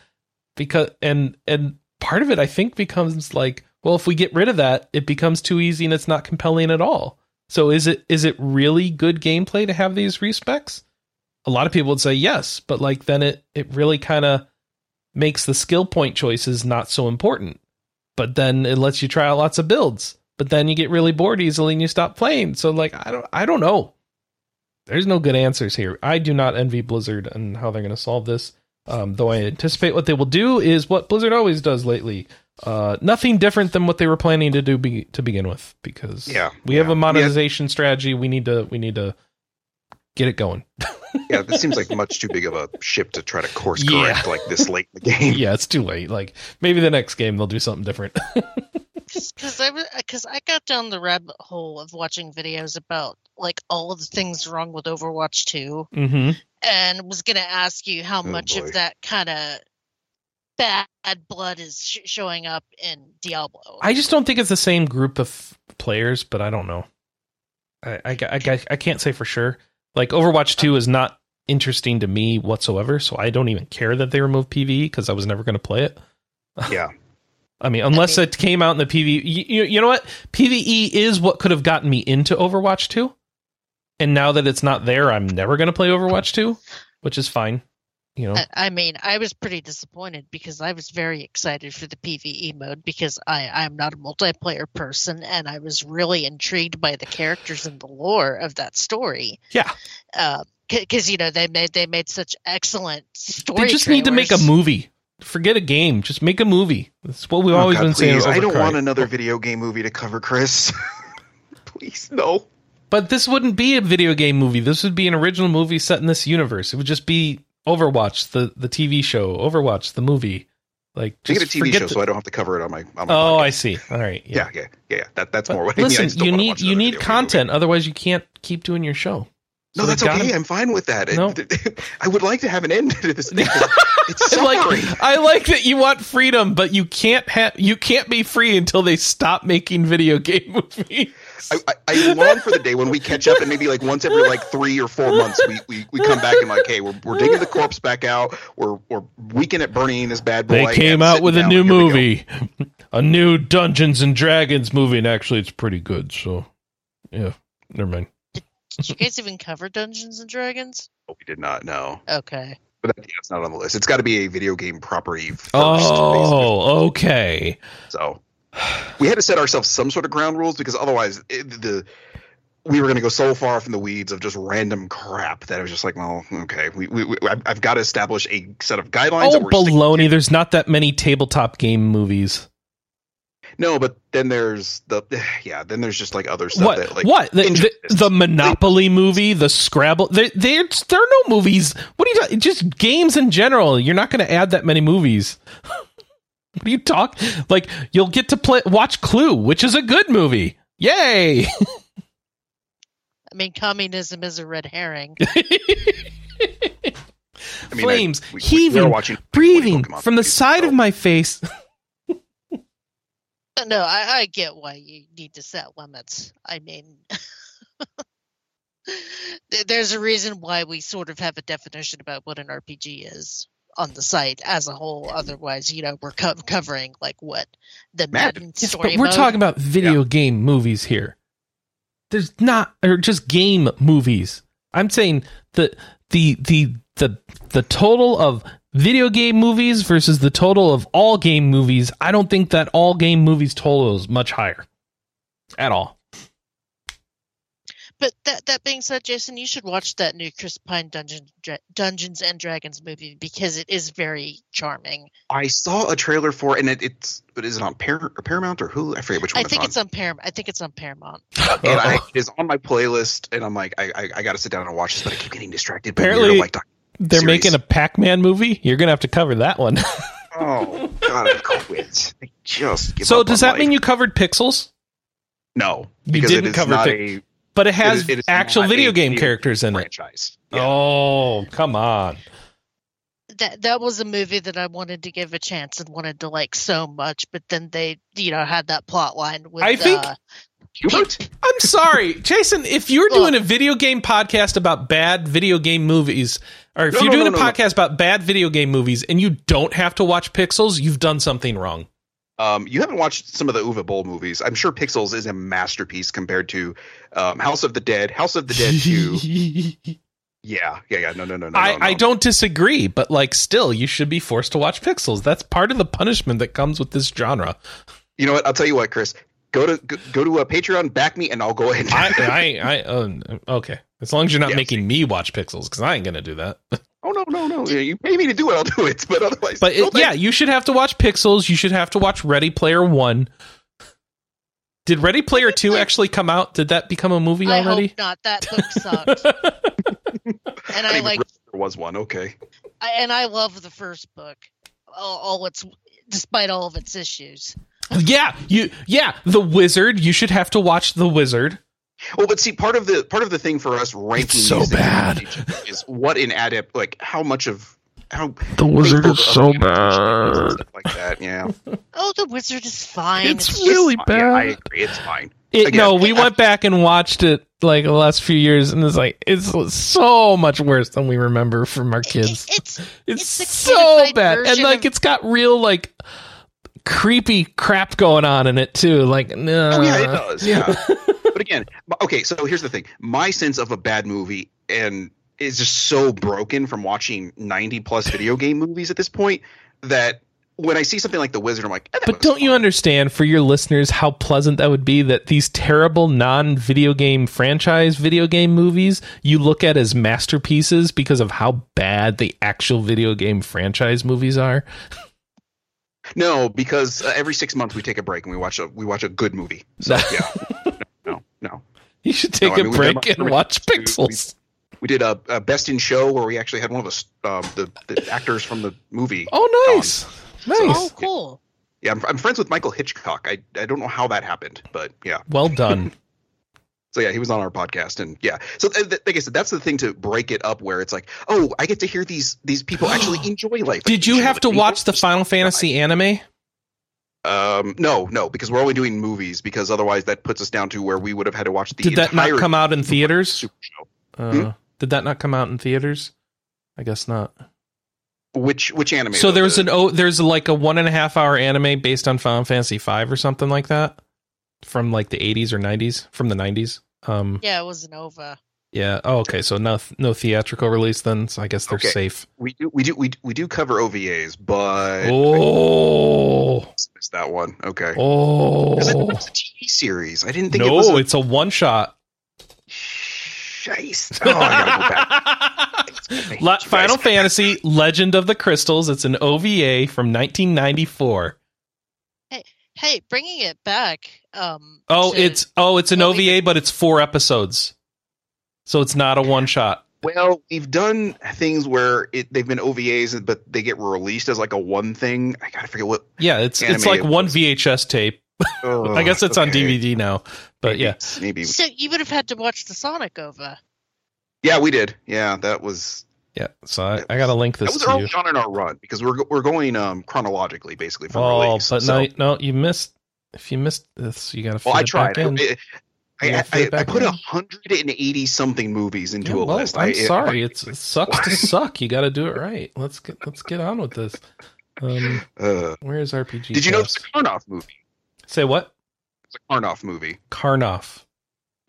[SPEAKER 1] Because and and part of it, I think, becomes like, well, if we get rid of that, it becomes too easy and it's not compelling at all. So is it is it really good gameplay to have these respecs? A lot of people would say yes, but like then it it really kind of makes the skill point choices not so important. But then it lets you try out lots of builds. But then you get really bored easily and you stop playing. So like I don't I don't know. There's no good answers here. I do not envy Blizzard and how they're going to solve this. Um, though I anticipate what they will do is what Blizzard always does lately. Uh, nothing different than what they were planning to do be, to begin with, because
[SPEAKER 3] Yeah,
[SPEAKER 1] we have a monetization strategy. We need to we need to get it going.
[SPEAKER 3] Yeah, this seems like much too big of a ship to try to course
[SPEAKER 1] Yeah.
[SPEAKER 3] correct like this late in the game.
[SPEAKER 1] yeah, it's too late. Like maybe the next game they'll do something different.
[SPEAKER 2] because I because I got down the rabbit hole of watching videos about like all of the things wrong with Overwatch 2
[SPEAKER 1] hmm
[SPEAKER 2] and was going to ask you how
[SPEAKER 3] Oh,
[SPEAKER 2] much
[SPEAKER 3] boy.
[SPEAKER 2] of that kind of bad blood is sh- showing up in Diablo.
[SPEAKER 1] I just don't think it's the same group of players, but I don't know. I, I, I, I can't say for sure. Like Overwatch 2 is not interesting to me whatsoever, so I don't even care that they removed PvE because I was never going to play it.
[SPEAKER 3] Yeah.
[SPEAKER 1] I mean, unless
[SPEAKER 2] mean-
[SPEAKER 1] it came out in the PvE. You, you know what? PvE is what could have gotten me into Overwatch 2. And now that it's not there, I'm never going to play Overwatch 2, which is fine. You know,
[SPEAKER 2] I, I mean, I was pretty disappointed because I was very excited for the PVE mode because I, I'm not a multiplayer person and I was really intrigued by the characters and the lore of that story.
[SPEAKER 1] yeah.
[SPEAKER 2] Uh, because you know they made they made such excellent story.
[SPEAKER 1] They just need to make a movie. Forget a game. Just make a movie. That's what we've
[SPEAKER 3] Oh,
[SPEAKER 1] always
[SPEAKER 3] God,
[SPEAKER 1] been saying.
[SPEAKER 3] please.
[SPEAKER 1] at
[SPEAKER 3] I don't want another video game movie to cover, Chris. please, no.
[SPEAKER 1] But this wouldn't be a video game movie. This would be an original movie set in this universe. It would just be Overwatch, the the TV show, Overwatch, the movie. Like just
[SPEAKER 3] it a TV show
[SPEAKER 1] the-
[SPEAKER 3] so I don't have to cover it on my. On my
[SPEAKER 1] Oh,
[SPEAKER 3] podcast.
[SPEAKER 1] I see. All right.
[SPEAKER 3] Yeah, yeah, yeah. yeah. That that's
[SPEAKER 1] But
[SPEAKER 3] more what I mean. I
[SPEAKER 1] listen, you need you need content,
[SPEAKER 3] movie.
[SPEAKER 1] otherwise you can't keep doing your show.
[SPEAKER 3] No, that's okay.
[SPEAKER 1] gotta-
[SPEAKER 3] I'm fine with that.
[SPEAKER 1] No.
[SPEAKER 3] I would like to have an end to this thing. It's suffering.
[SPEAKER 1] like I like that you want freedom, but you can't have you can't be free until they stop making video game movies.
[SPEAKER 3] I, I, I long for the day when we catch up and maybe like once every like three or four months we, we, we come back and like hey we're, we're digging the corpse back out we're we're weekend at burning this bad boy
[SPEAKER 1] They came out with a new
[SPEAKER 3] here
[SPEAKER 1] movie, a new Dungeons and Dragons movie, and actually, it's pretty good. So, yeah, never mind.
[SPEAKER 2] Did you guys even cover Dungeons and Dragons?
[SPEAKER 3] Oh, we did not know
[SPEAKER 2] Okay.
[SPEAKER 3] but that, yeah, it's not on the list it's got to be a video game property first basically.
[SPEAKER 1] Oh, okay.
[SPEAKER 3] so we had to set ourselves some sort of ground rules because otherwise it, the we were going to go so far in the weeds of just random crap that it was just like well okay we, we, we I've, I've got to establish a set of guidelines
[SPEAKER 1] Oh, baloney! There's not that many tabletop game movies.
[SPEAKER 3] No, but then there's the yeah. Then there's just like other stuff
[SPEAKER 1] What?
[SPEAKER 3] that like
[SPEAKER 1] what? The, the, the Monopoly movie, the Scrabble. There, there, there are no movies. What are you talking? Just games in general. You're not going to add that many movies. what do you talk? Like you'll get to play watch Clue, which is a good movie. Yay!
[SPEAKER 2] I mean, communism is a red herring.
[SPEAKER 3] I mean,
[SPEAKER 1] Flames
[SPEAKER 3] I- we- we- we
[SPEAKER 1] heaving,
[SPEAKER 3] watching
[SPEAKER 1] breathing from the
[SPEAKER 3] movies,
[SPEAKER 1] side
[SPEAKER 3] so-
[SPEAKER 1] of my face.
[SPEAKER 2] No, I, I get why you need to set limits. I mean, there's a reason why we sort of have a definition about what an RPG is on the site as a whole. Otherwise, you know, we're co- covering like what the
[SPEAKER 3] Madden.
[SPEAKER 2] Madden
[SPEAKER 1] Yes,
[SPEAKER 2] story
[SPEAKER 1] but we're
[SPEAKER 2] mode.
[SPEAKER 1] talking about video game movies here. There's not, or just game movies. I'm saying the the the the the total of video game movies versus the total of all game movies. I don't think that all game movies total is much higher at all.
[SPEAKER 2] But that that being said, Jason, you should watch that new Chris Pine Dungeon, Dra- Dungeons and Dragons movie because it is very charming.
[SPEAKER 3] I saw a trailer for, it, and it, it's but is it on Par- Paramount or Hulu? I forget which one.
[SPEAKER 2] I think
[SPEAKER 3] on.
[SPEAKER 2] it's on Paramount. I think it's on Paramount.
[SPEAKER 3] and I, it is on my playlist, and I'm like, I, I, I got to sit down and watch this, but I keep getting distracted. by
[SPEAKER 1] Apparently-
[SPEAKER 3] weirdo, like, doc-
[SPEAKER 1] They're
[SPEAKER 3] series.
[SPEAKER 1] making a Pac-Man movie. You're gonna have to cover that one.
[SPEAKER 3] oh god, I quit. I just give
[SPEAKER 1] so
[SPEAKER 3] up
[SPEAKER 1] does
[SPEAKER 3] on
[SPEAKER 1] that
[SPEAKER 3] life.
[SPEAKER 1] mean you covered Pixels?
[SPEAKER 3] no?
[SPEAKER 1] You
[SPEAKER 3] because
[SPEAKER 1] didn't
[SPEAKER 3] it is
[SPEAKER 1] cover
[SPEAKER 3] not
[SPEAKER 1] Pic-
[SPEAKER 3] a
[SPEAKER 1] But it has
[SPEAKER 3] is- it is
[SPEAKER 1] actual video game
[SPEAKER 3] video
[SPEAKER 1] characters in it.
[SPEAKER 3] Yeah.
[SPEAKER 1] Oh, come on.
[SPEAKER 2] That that was a movie that I wanted to give a chance and wanted to like so much, but then they you know had that plot line with.
[SPEAKER 1] I think-
[SPEAKER 2] uh,
[SPEAKER 3] Hubert?
[SPEAKER 1] I'm sorry, Jason. If you're
[SPEAKER 2] Look.
[SPEAKER 1] doing a video game podcast about bad video game movies, or if
[SPEAKER 3] No,
[SPEAKER 1] you're
[SPEAKER 3] no,
[SPEAKER 1] doing
[SPEAKER 3] no,
[SPEAKER 1] a
[SPEAKER 3] no, no.
[SPEAKER 1] podcast about bad video game movies and you don't have to watch Pixels, you've done something wrong.
[SPEAKER 3] Um, you haven't watched some of the Uwe Boll movies. I'm sure Pixels is a masterpiece compared to um, House of the Dead. House of the Dead 2. yeah, yeah, yeah. No, no, no, no.
[SPEAKER 1] I,
[SPEAKER 3] no, no.
[SPEAKER 1] I don't disagree, but like, still, you should be forced to watch Pixels. That's part of the punishment that comes with this genre.
[SPEAKER 3] You know what? I'll tell you what, Chris. Go to go, go to a Patreon, back me, and I'll go ahead.
[SPEAKER 1] I, I, I, uh, okay. As long as you're not
[SPEAKER 3] Yeah,
[SPEAKER 1] making me watch Pixels, because I ain't gonna do that.
[SPEAKER 3] oh no, no, no! Yeah, You pay me to do it, I'll do it. But otherwise,
[SPEAKER 1] But it, yeah, you should have to watch Pixels. You should have to watch Ready Player One. Did Ready Player Two actually come out? Did that become a movie
[SPEAKER 2] I
[SPEAKER 1] already?
[SPEAKER 2] hope not. That book sucked, and
[SPEAKER 3] I
[SPEAKER 2] I like
[SPEAKER 3] there was one. Okay.
[SPEAKER 2] I, and I love the first book, all, all its despite all of its issues.
[SPEAKER 1] yeah, you. Yeah, The Wizard. You should have to watch The Wizard.
[SPEAKER 3] Well, but see, part of the part of the thing for us ranking
[SPEAKER 1] so
[SPEAKER 3] these
[SPEAKER 1] bad.
[SPEAKER 3] is what in adapt like how much of how
[SPEAKER 1] The Wizard is so
[SPEAKER 3] the adaptation is and
[SPEAKER 1] bad.
[SPEAKER 3] like that. Yeah,
[SPEAKER 2] Oh, the wizard is fine.
[SPEAKER 1] It's
[SPEAKER 2] just-
[SPEAKER 1] really
[SPEAKER 3] Yeah,
[SPEAKER 1] bad.
[SPEAKER 3] I agree. It's fine.
[SPEAKER 1] It,
[SPEAKER 3] Again,
[SPEAKER 1] no, we
[SPEAKER 3] I-
[SPEAKER 1] went back and watched it like the last few years, and it's like it's so much worse than we remember from our kids.
[SPEAKER 2] It- it's
[SPEAKER 1] It's,
[SPEAKER 2] It's
[SPEAKER 1] so bad, and like
[SPEAKER 2] of-
[SPEAKER 1] it's got real like creepy crap going on in it too. Like, no,
[SPEAKER 3] Oh yeah, it does. Yeah, but again, okay. So here's the thing: my sense of a bad movie and is just so broken from watching 90 plus video game movies at this point that when I see something like The Wizard, I'm like,
[SPEAKER 1] But don't you understand for your listeners how pleasant that would be that these terrible non-video game franchise video game movies you look at as masterpieces because of how bad the actual video game franchise movies are?
[SPEAKER 3] No, because uh, every six months we take a break and we watch a we watch a good movie. So yeah.
[SPEAKER 1] You should take
[SPEAKER 3] No, I
[SPEAKER 1] a
[SPEAKER 3] mean, we've done
[SPEAKER 1] break and watch
[SPEAKER 3] than-
[SPEAKER 1] Pixels.
[SPEAKER 3] We did a, a best in show where we actually had one of us um, the the actors from the movie.
[SPEAKER 1] Oh, nice, nice.
[SPEAKER 2] oh cool.
[SPEAKER 3] Yeah, I'm, I'm friends with Michael Hitchcock. I I don't know how that happened, but yeah.
[SPEAKER 1] Well done.
[SPEAKER 3] So yeah, he was on our podcast, and yeah. So th- th- like I said, that's the thing to break it up, where it's like, oh, I get to hear these these people actually enjoy life.
[SPEAKER 1] Did you have to watch the Final Fantasy anime?
[SPEAKER 3] Um, no, no, because we're only doing movies. Because otherwise, that puts us down to where we would have had to watch the.
[SPEAKER 1] Did that not come out in theaters?
[SPEAKER 3] Super show.
[SPEAKER 1] Uh,
[SPEAKER 3] Hmm?
[SPEAKER 1] Did that not come out in theaters? I guess not.
[SPEAKER 3] Which which anime?
[SPEAKER 1] So there's
[SPEAKER 3] The-
[SPEAKER 1] an oh, there's like a one and a half hour anime based on Final Fantasy five or something like that from like the 80s or 90s from the 90s. Um,
[SPEAKER 2] Yeah, it was an OVA.
[SPEAKER 1] Yeah. Oh, okay. So no no theatrical release then. So I guess they're
[SPEAKER 3] Okay.
[SPEAKER 1] safe.
[SPEAKER 3] we do we do we, we do cover OVAs, but
[SPEAKER 1] Oh,
[SPEAKER 3] I missed that one. Okay.
[SPEAKER 1] Oh,
[SPEAKER 3] I thought it was a TV series. I didn't think it
[SPEAKER 1] No,
[SPEAKER 3] was. A,
[SPEAKER 1] it's a one shot.
[SPEAKER 3] Shice. Oh, I gotta go back.
[SPEAKER 1] La-
[SPEAKER 3] You guys-
[SPEAKER 1] Final Fantasy Legend of the Crystals. It's an OVA from 1994.
[SPEAKER 2] Hey, hey, bringing it back. Um.
[SPEAKER 1] Oh,
[SPEAKER 2] to-
[SPEAKER 1] it's oh, it's an
[SPEAKER 2] Well, we-
[SPEAKER 1] OVA, but it's four episodes, so it's not a one shot.
[SPEAKER 3] Well, we've done things where it, they've been OVAs, but they get released as like a one thing. I gotta forget what.
[SPEAKER 1] Yeah, it's it's
[SPEAKER 3] Animated
[SPEAKER 1] like one
[SPEAKER 3] was-
[SPEAKER 1] VHS tape. I guess it's on. DVD now, but
[SPEAKER 3] Maybe
[SPEAKER 1] yeah,
[SPEAKER 3] maybe.
[SPEAKER 2] So you would have had to watch the Sonic OVA.
[SPEAKER 3] Yeah, we did. Yeah, that was
[SPEAKER 1] yeah. So I, I gotta link
[SPEAKER 3] that
[SPEAKER 1] this
[SPEAKER 3] was
[SPEAKER 1] to you.
[SPEAKER 3] early on in our run because we're we're going um chronologically basically from
[SPEAKER 1] Oh,
[SPEAKER 3] release.
[SPEAKER 1] but
[SPEAKER 3] so,
[SPEAKER 1] no, no, you missed. If you missed this, you gotta. Fit
[SPEAKER 3] well, I
[SPEAKER 1] it
[SPEAKER 3] tried.
[SPEAKER 1] Back in.
[SPEAKER 3] I, I, I,
[SPEAKER 1] fit it
[SPEAKER 3] I
[SPEAKER 1] back
[SPEAKER 3] put
[SPEAKER 1] in.
[SPEAKER 3] hundred and eighty something movies into
[SPEAKER 1] Yeah,
[SPEAKER 3] a
[SPEAKER 1] well,
[SPEAKER 3] list.
[SPEAKER 1] I'm
[SPEAKER 3] I,
[SPEAKER 1] sorry. It's, it sucks to suck. You got to do it right. Let's get let's get on with this. Um,
[SPEAKER 3] Uh,
[SPEAKER 1] where's RPG?
[SPEAKER 3] did you know it's a Karnov movie?
[SPEAKER 1] Say what?
[SPEAKER 3] It's a Karnov movie.
[SPEAKER 1] Karnov.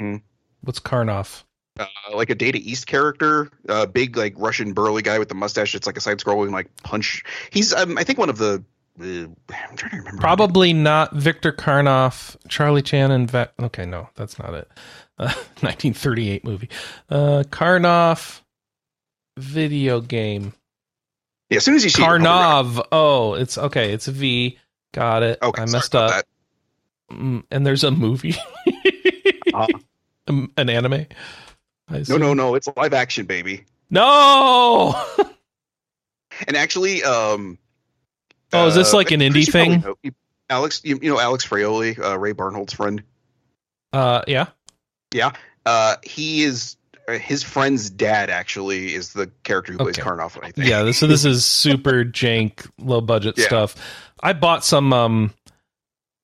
[SPEAKER 3] Hmm.
[SPEAKER 1] What's Karnov?
[SPEAKER 3] uh, like a Data East character, uh, big like Russian burly guy with the mustache. It's like a side scrolling like punch. He's um, I think one of the. Uh, I'm trying to remember.
[SPEAKER 1] Probably not Victor Karnoff, Charlie Chan, and Ve- okay, no, that's not it. Uh, 1938 movie. Uh, Karnov video game.
[SPEAKER 3] Yeah, as soon as you see it, right.
[SPEAKER 1] Karnov. Oh, it's okay. It's a V. Got it.
[SPEAKER 3] Okay,
[SPEAKER 1] I messed up. Mm, And there's a movie,
[SPEAKER 3] Uh,
[SPEAKER 1] an anime. I
[SPEAKER 3] No, no, no. It's live action, baby.
[SPEAKER 1] no.
[SPEAKER 3] And actually, um.
[SPEAKER 1] Oh, is this
[SPEAKER 3] uh,
[SPEAKER 1] like an indie thing?
[SPEAKER 3] Alex, you, you know Alex Fraioli, uh, Ray Barnholt's friend.
[SPEAKER 1] Uh, yeah. Yeah.
[SPEAKER 3] Uh, he is uh, his friend's dad. Actually, is the character who plays
[SPEAKER 1] Okay.
[SPEAKER 3] Karnov. I think.
[SPEAKER 1] Yeah. This, so this is super jank, low budget
[SPEAKER 3] Yeah.
[SPEAKER 1] stuff. I bought some. Um,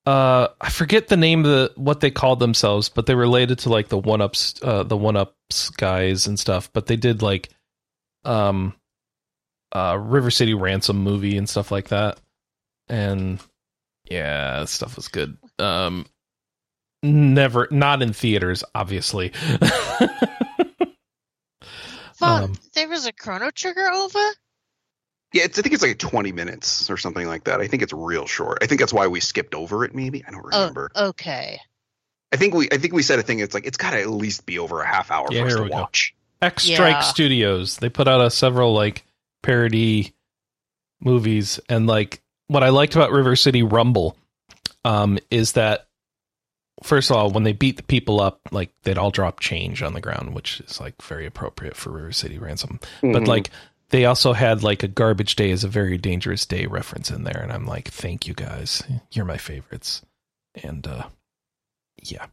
[SPEAKER 1] uh, I forget the name of the what they called themselves, but they related to like the one ups, uh, the one ups guys and stuff. But they did like, um, uh, River City Ransom movie and stuff like that. And yeah, stuff was good. Um, never, not in theaters, obviously.
[SPEAKER 2] Vaughn,
[SPEAKER 1] Um,
[SPEAKER 2] there was a Chrono Trigger OVA?
[SPEAKER 3] Yeah, it's, I think it's like 20 minutes or something like that. I think it's real short. I think that's why we skipped over it. Maybe I don't
[SPEAKER 2] Oh,
[SPEAKER 3] remember.
[SPEAKER 2] okay.
[SPEAKER 3] I think we I think we said a thing. It's like it's got to at least be over a half hour
[SPEAKER 1] Yeah,
[SPEAKER 3] for us to
[SPEAKER 1] we go.
[SPEAKER 3] watch.
[SPEAKER 1] X Strike
[SPEAKER 2] Yeah.
[SPEAKER 1] Studios. They put out a several like parody movies, and like what I liked about River City Rumble um, is that first of all, when they beat the people up, like they'd all drop change on the ground, which is like very appropriate for River City Ransom. But
[SPEAKER 3] Mhm.
[SPEAKER 1] like they also had like a garbage day is a very dangerous day reference in there, and I'm like, thank you guys, you're my favorites, and uh, yeah.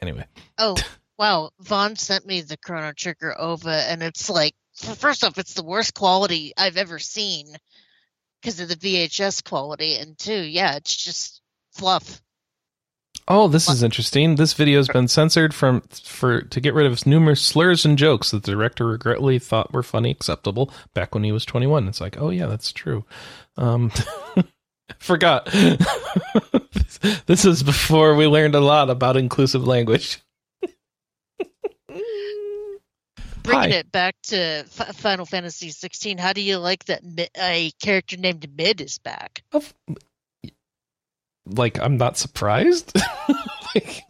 [SPEAKER 1] Anyway,
[SPEAKER 2] Oh, wow. Vaughn sent me the Chrono Trigger OVA, and it's like, f- first off, it's the worst quality I've ever seen because of the VHS quality. And two, yeah, it's just fluff.
[SPEAKER 1] Oh, this is interesting. This video has been censored from for to get rid of numerous slurs and jokes that the director regretfully thought were funny acceptable back when he was 21. It's like, oh yeah, that's true. Um, forgot. this is before we learned a lot about inclusive language.
[SPEAKER 2] Bringing
[SPEAKER 1] Hi.
[SPEAKER 2] it back to F- Final Fantasy 16, how do you like that Mi- a character named Mid is back?
[SPEAKER 1] Of- Like, I'm not surprised. like,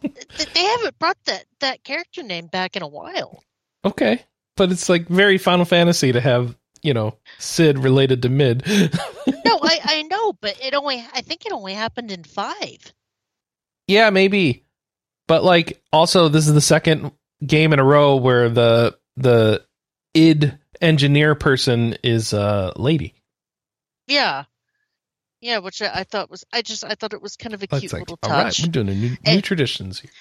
[SPEAKER 2] They haven't brought that, that character name back in a while.
[SPEAKER 1] okay, but it's like very Final Fantasy to have you know Cid related to mid.
[SPEAKER 2] No, I, I know, but it only I think it only happened in five.
[SPEAKER 1] Yeah, maybe. But like also this is the second game in a row where the the id engineer person is a lady.
[SPEAKER 2] Yeah. Yeah, which I, I thought was I just I thought it was kind of a
[SPEAKER 1] That's
[SPEAKER 2] cute
[SPEAKER 1] like
[SPEAKER 2] little
[SPEAKER 1] all right,
[SPEAKER 2] touch.
[SPEAKER 1] we're doing a new, new
[SPEAKER 2] And-
[SPEAKER 1] traditions here.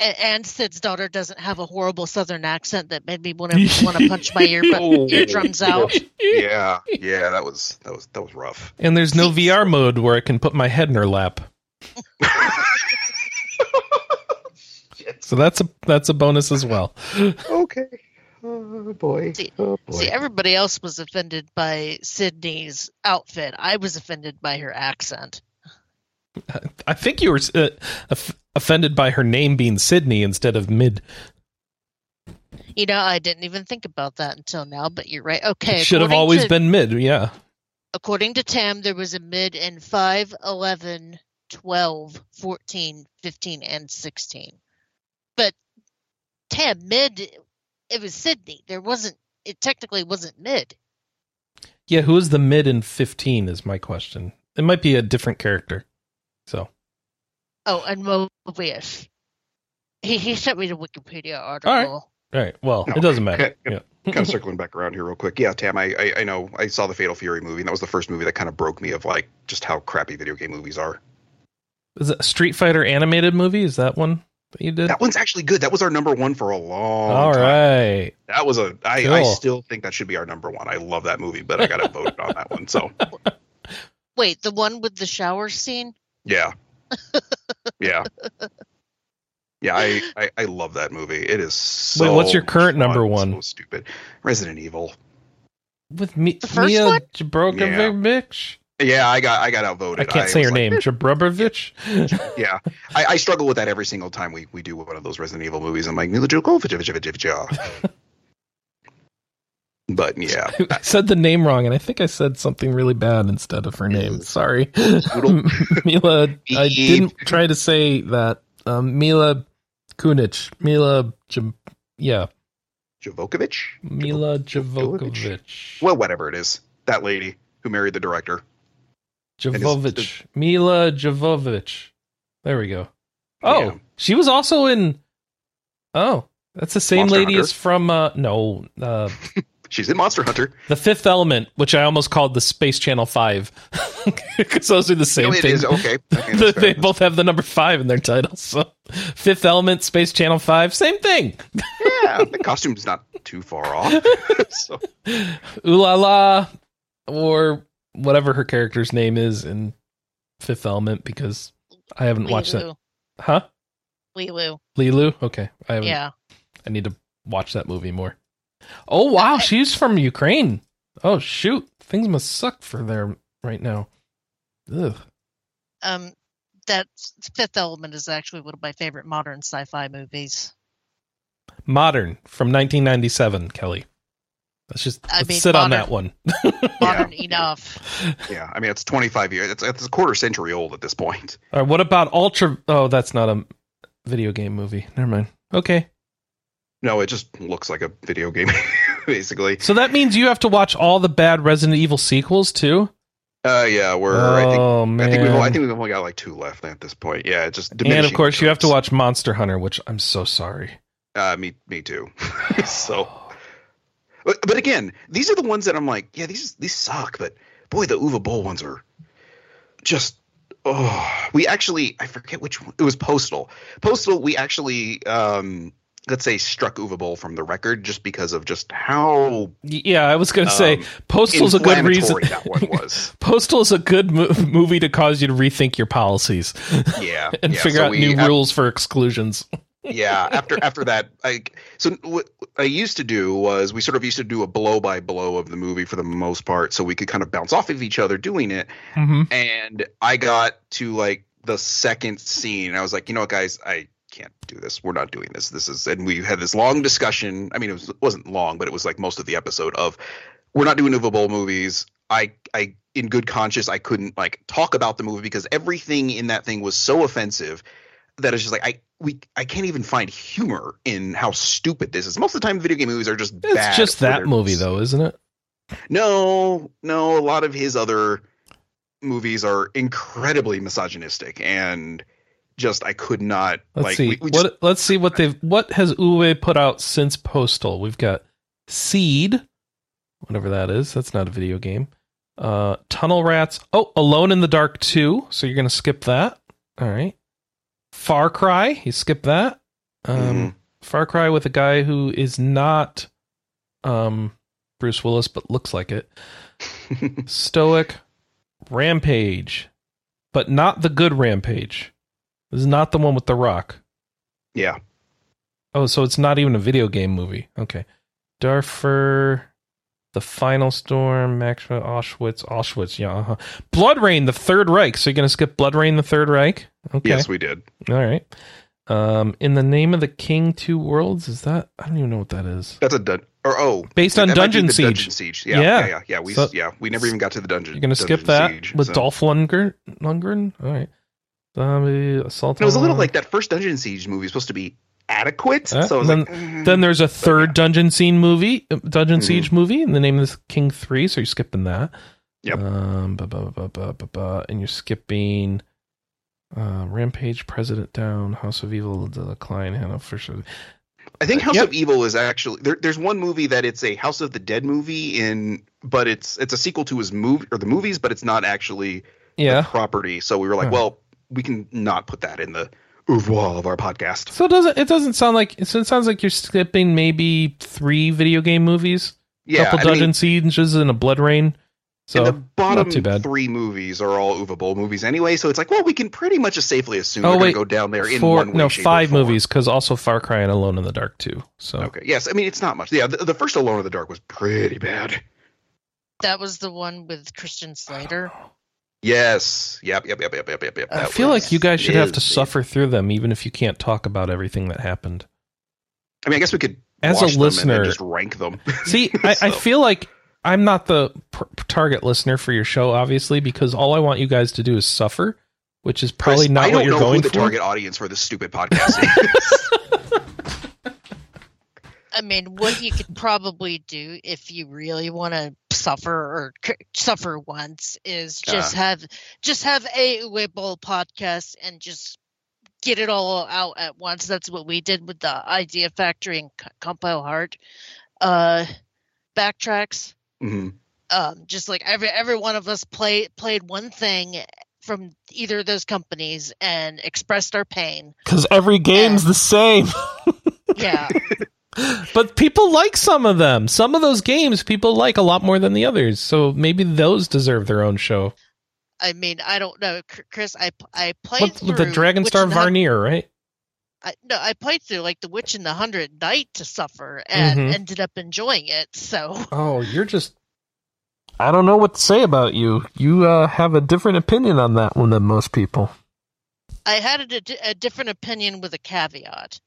[SPEAKER 2] A- and Cid's daughter doesn't have a horrible southern accent that made me want to want to punch my ear
[SPEAKER 3] Oh.
[SPEAKER 2] eardrums out.
[SPEAKER 3] yeah, yeah, that was that was that was rough.
[SPEAKER 1] And there's no VR mode where I can put my head in her lap. So that's a that's a bonus as well.
[SPEAKER 3] okay. Oh boy.
[SPEAKER 2] See-
[SPEAKER 3] oh boy.
[SPEAKER 2] See, everybody else was offended by Cidney's outfit. I was offended by her accent.
[SPEAKER 1] I think you were uh, offended by her name being Sydney instead of mid.
[SPEAKER 2] You know, I didn't even think about that until now, but you're right. Okay.
[SPEAKER 1] It Should have always
[SPEAKER 2] to-
[SPEAKER 1] been mid. Yeah.
[SPEAKER 2] According to Tam, there was a mid in 5, 11, 12, 14, 15, and 16. But Tam, mid, it was Cidney. There wasn't, it technically wasn't mid.
[SPEAKER 1] Yeah, who is the mid in 15 is my question. It might be a different character. So,
[SPEAKER 2] Oh, and Mobius. He, he sent me the Wikipedia article.
[SPEAKER 1] right. all right. Well,
[SPEAKER 3] No.
[SPEAKER 1] it doesn't matter.
[SPEAKER 3] Okay.
[SPEAKER 1] Yeah.
[SPEAKER 3] kind of circling back around here real quick. Yeah, Tam, I, I I know I saw the Fatal Fury movie, and that was the first movie that kind of broke me of like just how crappy video game movies are.
[SPEAKER 1] Is it a Street Fighter animated movie? Is that one that you did?
[SPEAKER 3] That one's actually good. That was our number one for a long
[SPEAKER 1] All
[SPEAKER 3] time.
[SPEAKER 1] right.
[SPEAKER 3] That was a I, I
[SPEAKER 1] Cool.
[SPEAKER 3] still think that should be our number one. I love that movie, but I got to vote on that one. So
[SPEAKER 2] Wait, the one with the shower scene?
[SPEAKER 3] yeah, yeah, yeah. I, I I love that movie. It is. So
[SPEAKER 1] Wait, what's your current
[SPEAKER 3] much
[SPEAKER 1] number one?
[SPEAKER 3] So stupid. Resident Evil.
[SPEAKER 1] With me,
[SPEAKER 2] The first
[SPEAKER 1] Mia
[SPEAKER 2] one?
[SPEAKER 1] Jabrokovich?
[SPEAKER 3] Yeah, I got I got outvoted.
[SPEAKER 1] I can't say
[SPEAKER 3] was
[SPEAKER 1] her
[SPEAKER 3] like,
[SPEAKER 1] name. Jabrubovich?
[SPEAKER 3] Yeah, I, I struggle with that every single time we, we do one of those Resident Evil movies. I'm like Milla Jovovich. But yeah,
[SPEAKER 1] I said the name wrong, and I think I said something really bad instead of her name. Sorry. Mila, I didn't try to say that. Um, Mila Kunich. Mila, J- yeah.
[SPEAKER 3] Jovokovich.
[SPEAKER 1] Mila?
[SPEAKER 3] Jovovich. Well, whatever it is, that lady who married the director.
[SPEAKER 1] Jovovich. Milla Jovovich. There we go. Oh,
[SPEAKER 3] Yeah.
[SPEAKER 1] she was also in. Oh, that's the same
[SPEAKER 3] Monster
[SPEAKER 1] lady
[SPEAKER 3] Hunter?
[SPEAKER 1] as from. Uh, no, uh,
[SPEAKER 3] She's in Monster Hunter.
[SPEAKER 1] The Fifth Element, which I almost called the Space Channel Five, because those are the same
[SPEAKER 3] No, it
[SPEAKER 1] thing.
[SPEAKER 3] is okay. Okay,
[SPEAKER 1] they both have the number five in their titles. So, Fifth Element, Space Channel Five, same thing.
[SPEAKER 3] yeah, the costume's not too far off. so,
[SPEAKER 1] Ooh la la, or whatever her character's name is in Fifth Element, because I haven't watched that. Huh?
[SPEAKER 2] Leeloo.
[SPEAKER 1] Leeloo? Okay, I haven't.
[SPEAKER 2] Yeah.
[SPEAKER 1] I need to watch that movie more. Oh wow, she's from Ukraine. Oh shoot, things must suck for there right now. Ugh.
[SPEAKER 2] Um, that Fifth Element is actually one of my favorite modern sci-fi movies.
[SPEAKER 1] Modern from 1997, Kelly. Let's just
[SPEAKER 2] I
[SPEAKER 1] let's
[SPEAKER 2] mean,
[SPEAKER 1] sit on that one.
[SPEAKER 2] Modern enough.
[SPEAKER 3] yeah, I mean, it's 25 years. It's, it's a quarter century old at this point.
[SPEAKER 1] All right, what about Ultra? Oh, that's not a video game movie. Never mind. Okay,
[SPEAKER 3] No, it just looks like a video game, basically.
[SPEAKER 1] so that means you have to watch all the bad Resident Evil sequels too.
[SPEAKER 3] Uh, yeah, we're. I think.
[SPEAKER 1] oh man!
[SPEAKER 3] I think we've. I think we've only got like two left at this point. Yeah, it's just.
[SPEAKER 1] and of
[SPEAKER 3] diminishing
[SPEAKER 1] course, you have to watch Monster Hunter, which I'm so sorry.
[SPEAKER 3] Uh, me, me too. so, but, but again, these are the ones that I'm like, yeah, these these suck. But boy, the Uwe Boll ones are just. Oh, we actually, I forget which one. It was Postal. Postal. We actually, um, let's say, struck Uwe Boll from the record just because of just how
[SPEAKER 1] Yeah, I was gonna say
[SPEAKER 3] Um,
[SPEAKER 1] Postal's a good reason.
[SPEAKER 3] that one was.
[SPEAKER 1] Postal is a good mo- movie to cause you to rethink your policies
[SPEAKER 3] Yeah,
[SPEAKER 1] and
[SPEAKER 3] yeah,
[SPEAKER 1] figure
[SPEAKER 3] so
[SPEAKER 1] out
[SPEAKER 3] we-
[SPEAKER 1] new rules for exclusions.
[SPEAKER 3] Yeah after after that i so what i used to do was we sort of used to do a blow by blow of the movie for the most part so we could kind of bounce off of each other doing it.
[SPEAKER 1] Mm-hmm.
[SPEAKER 3] and i got to like the second scene and i was like you know what guys? I can't do this. We're not doing this. This is and we had this long discussion. I mean it was, it wasn't long but it was like most of the episode of we're not doing Uwe Boll movies. I i in good conscience i couldn't like talk about the movie because everything in that thing was so offensive that it's just like I we I can't even find humor in how stupid this is. Most of the time, video game movies are just
[SPEAKER 1] It's
[SPEAKER 3] bad
[SPEAKER 1] just that movie, though, isn't it?
[SPEAKER 3] No, no, a lot of his other movies are incredibly misogynistic and just I could not
[SPEAKER 1] Let's
[SPEAKER 3] like
[SPEAKER 1] see
[SPEAKER 3] we, we just,
[SPEAKER 1] what. Let's see what they've. What has Uwe put out since Postal? We've got Seed, whatever that is. That's not a video game. Uh, Tunnel Rats. Oh, Alone in the Dark two. So you're gonna skip that. All right. Far Cry. You skip that. Um,
[SPEAKER 3] Mhm.
[SPEAKER 1] Far Cry with a guy who is not um Bruce Willis, but looks like it. Stoic, Rampage, but not the good Rampage. This is not the one with The Rock.
[SPEAKER 3] yeah.
[SPEAKER 1] Oh, so it's not even a video game movie. Okay. Darfur, The Final Storm, Maxwell, Auschwitz, Auschwitz, yeah. Uh-huh. Blood Rain, The Third Reich. So you're going to skip Blood Rain, The Third Reich? Okay.
[SPEAKER 3] Yes, we did.
[SPEAKER 1] All right. Um, In the Name of the King, Two Worlds. Is that? I don't even know what that is.
[SPEAKER 3] That's a dun- or oh,
[SPEAKER 1] Based on
[SPEAKER 3] that might be
[SPEAKER 1] Dungeon Siege.
[SPEAKER 3] Dungeon Siege. Yeah,
[SPEAKER 1] Yeah.
[SPEAKER 3] yeah, yeah, yeah. We
[SPEAKER 1] So-
[SPEAKER 3] yeah we never even got to the dungeon.
[SPEAKER 1] You're going to skip that
[SPEAKER 3] Siege,
[SPEAKER 1] with
[SPEAKER 3] so-
[SPEAKER 1] Dolph Lundgren? Lundgren? All right. Zombie, Assault
[SPEAKER 3] It was a little like that first Dungeon Siege movie was supposed to be adequate.
[SPEAKER 1] Uh,
[SPEAKER 3] so
[SPEAKER 1] then-
[SPEAKER 3] like, mm.
[SPEAKER 1] Then there's a third
[SPEAKER 3] yeah.
[SPEAKER 1] Dungeon Scene movie, uh, Dungeon
[SPEAKER 3] Mhm.
[SPEAKER 1] Siege movie, in the name of the King Three. So you're skipping that.
[SPEAKER 3] Yep.
[SPEAKER 1] Um, ba, ba, ba, ba, ba, ba, and you're skipping uh, Rampage, President Down, House of Evil, The Decline, Hannah Fisher.
[SPEAKER 3] I think House
[SPEAKER 1] Yep.
[SPEAKER 3] of Evil is actually there, there's one movie that it's a House of the Dead movie in, but it's it's a sequel to his movie or the movies, but it's not actually
[SPEAKER 1] Yeah.
[SPEAKER 3] property. So we were like,
[SPEAKER 1] Huh.
[SPEAKER 3] well, we can not put that in the oeuvre of our podcast.
[SPEAKER 1] So it doesn't it doesn't sound like so it sounds like you're skipping maybe three video game movies,
[SPEAKER 3] Yeah,
[SPEAKER 1] couple
[SPEAKER 3] I mean,
[SPEAKER 1] Dungeon Sieges and a Blood Rain. So
[SPEAKER 3] and the bottom
[SPEAKER 1] not too bad.
[SPEAKER 3] three movies are all Uwe Boll movies anyway, so it's like, well, we can pretty much just safely assume
[SPEAKER 1] Oh,
[SPEAKER 3] they're going
[SPEAKER 1] wait.
[SPEAKER 3] to go down there in
[SPEAKER 1] four
[SPEAKER 3] one way,
[SPEAKER 1] no
[SPEAKER 3] shape,
[SPEAKER 1] five
[SPEAKER 3] form.
[SPEAKER 1] movies because also Far Cry and Alone in the Dark too. So
[SPEAKER 3] Okay, yes, I mean it's not much. Yeah, the, the first Alone in the Dark was pretty bad.
[SPEAKER 2] That was the one with Christian Slater. Oh.
[SPEAKER 3] Yes. Yep. Yep. Yep. Yep. Yep. Yep. yep.
[SPEAKER 1] I feel
[SPEAKER 3] was-
[SPEAKER 1] like you guys should have to suffer through them, even if you can't talk about everything that happened.
[SPEAKER 3] I mean, I guess we could
[SPEAKER 1] As a
[SPEAKER 3] watch them and
[SPEAKER 1] listener-
[SPEAKER 3] just rank them.
[SPEAKER 1] See, I, I feel like I'm not the pr- target listener for your show, obviously, because all I want you guys to do is suffer, which is probably
[SPEAKER 3] Chris,
[SPEAKER 1] not
[SPEAKER 3] I don't
[SPEAKER 1] what you're
[SPEAKER 3] know
[SPEAKER 1] going
[SPEAKER 3] who the
[SPEAKER 1] for.
[SPEAKER 3] target audience for this stupid podcast.
[SPEAKER 2] I mean, what you could probably do if you really want to suffer or c- suffer once is just have just have a Uwe Boll podcast and just get it all out at once. That's what we did with the Idea Factory and C- Compile Heart uh, backtracks.
[SPEAKER 3] hmm
[SPEAKER 2] Um, just like every every one of us played played one thing from either of those companies and expressed our pain.
[SPEAKER 1] Because every game's the same.
[SPEAKER 2] Yeah.
[SPEAKER 1] but people like some of them. Some of those games people like a lot more than the others. So maybe those deserve their own show.
[SPEAKER 2] I mean, I don't know, Chris. I I played
[SPEAKER 1] What,
[SPEAKER 2] through
[SPEAKER 1] the Dragon Star
[SPEAKER 2] in the
[SPEAKER 1] Varnir, right?
[SPEAKER 2] I, no, I played through like the Witch and the Hundred Knight to suffer and
[SPEAKER 1] Mhm.
[SPEAKER 2] ended up enjoying it. So
[SPEAKER 1] Oh, you're just. I don't know what to say about you. You uh, have a different opinion on that one than most people.
[SPEAKER 2] I had a, a different opinion with a caveat.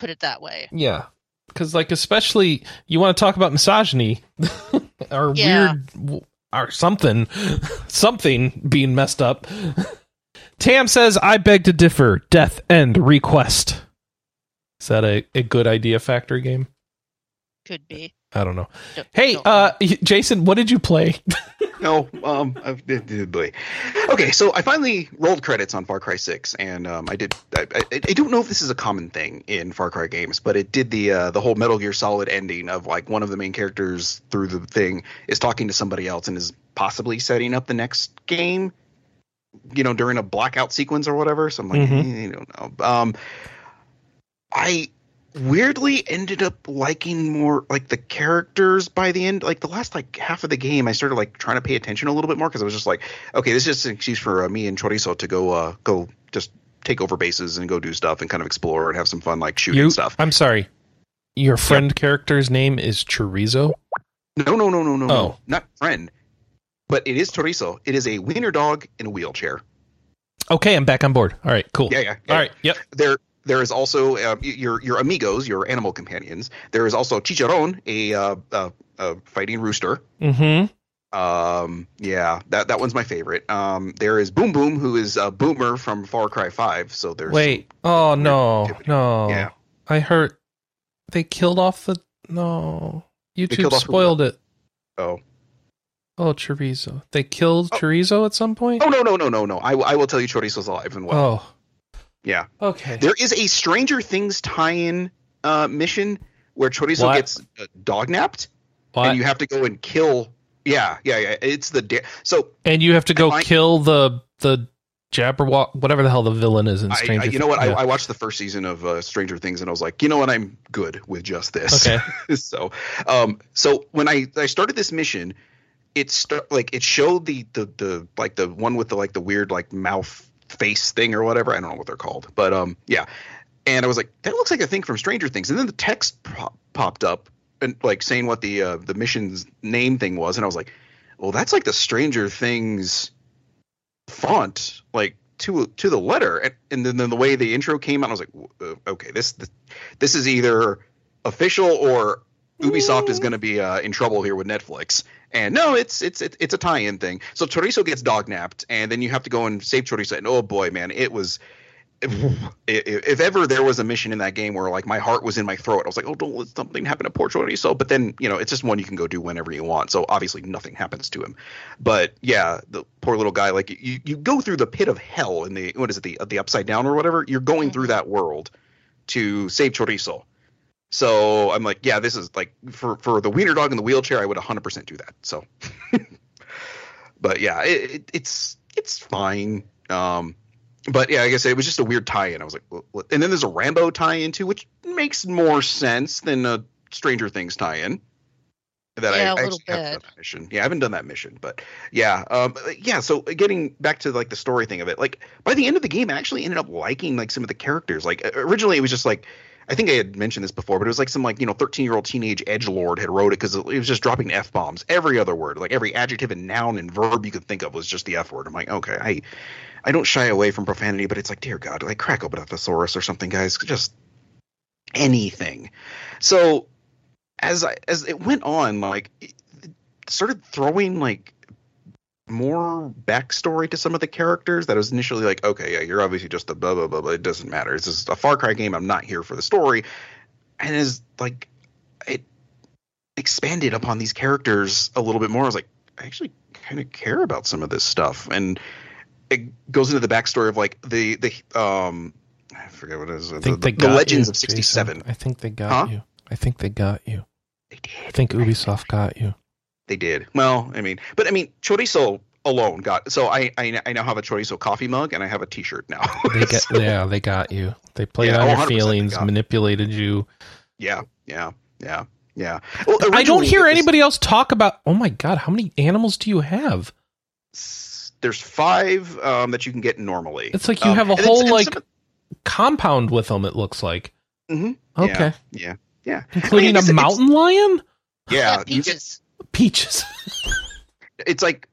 [SPEAKER 2] Put it that way.
[SPEAKER 1] Yeah. Because, like, especially you want to talk about misogyny or
[SPEAKER 2] Yeah.
[SPEAKER 1] weird or something, something being messed up. Tam says, I beg to differ. Death End Request. Is that a, a good idea factory game?
[SPEAKER 2] Could be.
[SPEAKER 1] I don't know.
[SPEAKER 2] Don't-
[SPEAKER 1] Hey,
[SPEAKER 2] don't
[SPEAKER 1] uh, Jason, what did you play?
[SPEAKER 3] No, um, I've, boy. okay, so I finally rolled credits on Far Cry Six, and um, I did. I, I, I don't know if this is a common thing in Far Cry games, but it did the uh, the whole Metal Gear Solid ending of like one of the main characters through the thing is talking to somebody else and is possibly setting up the next game. You know, during a blackout sequence or whatever. So I'm like,
[SPEAKER 1] Mhm.
[SPEAKER 3] eh, I don't know. Um, I weirdly ended up liking more like the characters by the end like the last like half of the game i started like trying to pay attention a little bit more because i was just like okay this is just an excuse for uh, me and chorizo to go uh go just take over bases and go do stuff and kind of explore and have some fun like shooting
[SPEAKER 1] You,
[SPEAKER 3] stuff
[SPEAKER 1] I'm sorry. Your friend character's name is Chorizo?
[SPEAKER 3] no no no no no
[SPEAKER 1] Oh.
[SPEAKER 3] no not friend but it is chorizo it is a wiener dog in a wheelchair
[SPEAKER 1] Okay, I'm back on board. All right, cool.
[SPEAKER 3] yeah yeah, yeah.
[SPEAKER 1] All right, yep.
[SPEAKER 3] there there is also uh, your your amigos your animal companions there is also chicharron a uh, uh, uh fighting rooster
[SPEAKER 1] Mm-hmm.
[SPEAKER 3] Um, yeah, that that one's my favorite. Um, there is Boom Boom, who is a boomer from Far Cry Five. So there's
[SPEAKER 1] Wait. Oh no,
[SPEAKER 3] activity.
[SPEAKER 1] no.
[SPEAKER 3] Yeah.
[SPEAKER 1] I heard they killed off the no. YouTube
[SPEAKER 3] killed off who?
[SPEAKER 1] spoiled it.
[SPEAKER 3] Oh.
[SPEAKER 1] Oh, chorizo. They killed
[SPEAKER 3] Oh.
[SPEAKER 1] chorizo at some point.
[SPEAKER 3] Oh no no no no no! I, will- I will tell you, Chorizo's alive and well.
[SPEAKER 1] Oh,
[SPEAKER 3] Yeah,
[SPEAKER 1] okay.
[SPEAKER 3] there is a Stranger Things tie-in uh, mission where Chorizo
[SPEAKER 1] What?
[SPEAKER 3] gets uh, dog napped,
[SPEAKER 1] What?
[SPEAKER 3] and you have to go and kill. Yeah, yeah, yeah. It's the da- so
[SPEAKER 1] And you have to go
[SPEAKER 3] I-
[SPEAKER 1] kill the the Jabberwock, whatever the hell the villain is in Stranger.
[SPEAKER 3] I, you know what?
[SPEAKER 1] Things.
[SPEAKER 3] I, I watched the first season of uh, Stranger Things, and I was like, you know what? I'm good with just this.
[SPEAKER 1] Okay.
[SPEAKER 3] so, um, so when I I started this mission, it start like it showed the the the like the one with the like the weird like mouth face thing or whatever. I don't know what they're called, but um, yeah. And I was like, that looks like a thing from Stranger Things. And then the text pop- popped up and like saying what the uh, the mission's name thing was, and I was like, well, that's like the Stranger Things font, like to to the letter. And, and then, then the way the intro came out, I was like, uh, okay, this this, this is either official or Ubisoft is going to be uh, in trouble here with Netflix. And no, it's it's it's a tie-in thing. So Chorizo gets dognapped, and then you have to go and save Chorizo. And oh boy, man, it was. If, if ever there was a mission in that game where like my heart was in my throat, I was like, "Oh, don't let something happen to poor Chorizo." But then you know, it's just one you can go do whenever you want. So obviously, nothing happens to him. But yeah, the poor little guy, like you, you go through the pit of hell in the what is it, the the upside down or whatever. You're going through that world to save Chorizo. So I'm like, yeah, this is like for for the wiener dog in the wheelchair, I would 100% do that. So, but yeah, it, it, it's it's fine. Um, but yeah, like I guess it was just a weird tie-in. I was like, what- and then there's a Rambo tie-in too, which makes more sense than a Stranger Things tie-in. That
[SPEAKER 2] Yeah,
[SPEAKER 3] I
[SPEAKER 2] a little
[SPEAKER 3] actually haven't done that mission. Yeah, I haven't done that mission, but yeah, um, yeah. So getting back to like the story thing of it, like by the end of the game, I actually ended up liking like some of the characters. Like originally, it was just like I think I had mentioned this before, but it was like some like you know 13 year old teenage edge lord had wrote it because it was just dropping f bombs. Every other word, like every adjective and noun and verb you could think of, was just the f word. I'm like, okay, I I don't shy away from profanity, but it's like, dear God, like crack open a thesaurus or something, guys. Just anything. So as I as it went on, like it started throwing like more backstory to some of the characters that was initially like, okay, yeah, you're obviously just a blah blah blah, blah. It doesn't matter. It's just a Far Cry game. I'm not here for the story. And as like it expanded upon these characters a little bit more, I was like, I actually kind of care about some of this stuff. And it goes into the backstory of like the the um I forget what it is.
[SPEAKER 1] I
[SPEAKER 3] The,
[SPEAKER 1] think they
[SPEAKER 3] the
[SPEAKER 1] got
[SPEAKER 3] Legends
[SPEAKER 1] you,
[SPEAKER 3] of '67.
[SPEAKER 1] Jason. I think they got
[SPEAKER 3] Huh?
[SPEAKER 1] you. I think they got you.
[SPEAKER 3] They did.
[SPEAKER 1] I think Ubisoft got you.
[SPEAKER 3] They did. Well, I mean, but I mean, chorizo alone got. So I I, I now have a chorizo coffee mug and I have a T-shirt now.
[SPEAKER 1] They get
[SPEAKER 3] So,
[SPEAKER 1] yeah, they got you. They played
[SPEAKER 3] Yeah,
[SPEAKER 1] on
[SPEAKER 3] oh,
[SPEAKER 1] your feelings, manipulated you.
[SPEAKER 3] yeah, yeah, yeah, yeah. Well,
[SPEAKER 1] I don't hear
[SPEAKER 3] it was-
[SPEAKER 1] anybody else talk about. Oh my god, how many animals do you have?
[SPEAKER 3] There's five um, that you can get normally.
[SPEAKER 1] It's like you
[SPEAKER 3] Um,
[SPEAKER 1] have a
[SPEAKER 3] and then-
[SPEAKER 1] whole like
[SPEAKER 3] some of-
[SPEAKER 1] compound with them. It looks like.
[SPEAKER 3] Mhm.
[SPEAKER 1] Okay,
[SPEAKER 3] Yeah, yeah,
[SPEAKER 1] including
[SPEAKER 3] it's-
[SPEAKER 1] a mountain lion.
[SPEAKER 3] yeah.
[SPEAKER 2] Yeah,
[SPEAKER 3] you get,
[SPEAKER 2] peaches.
[SPEAKER 3] It's like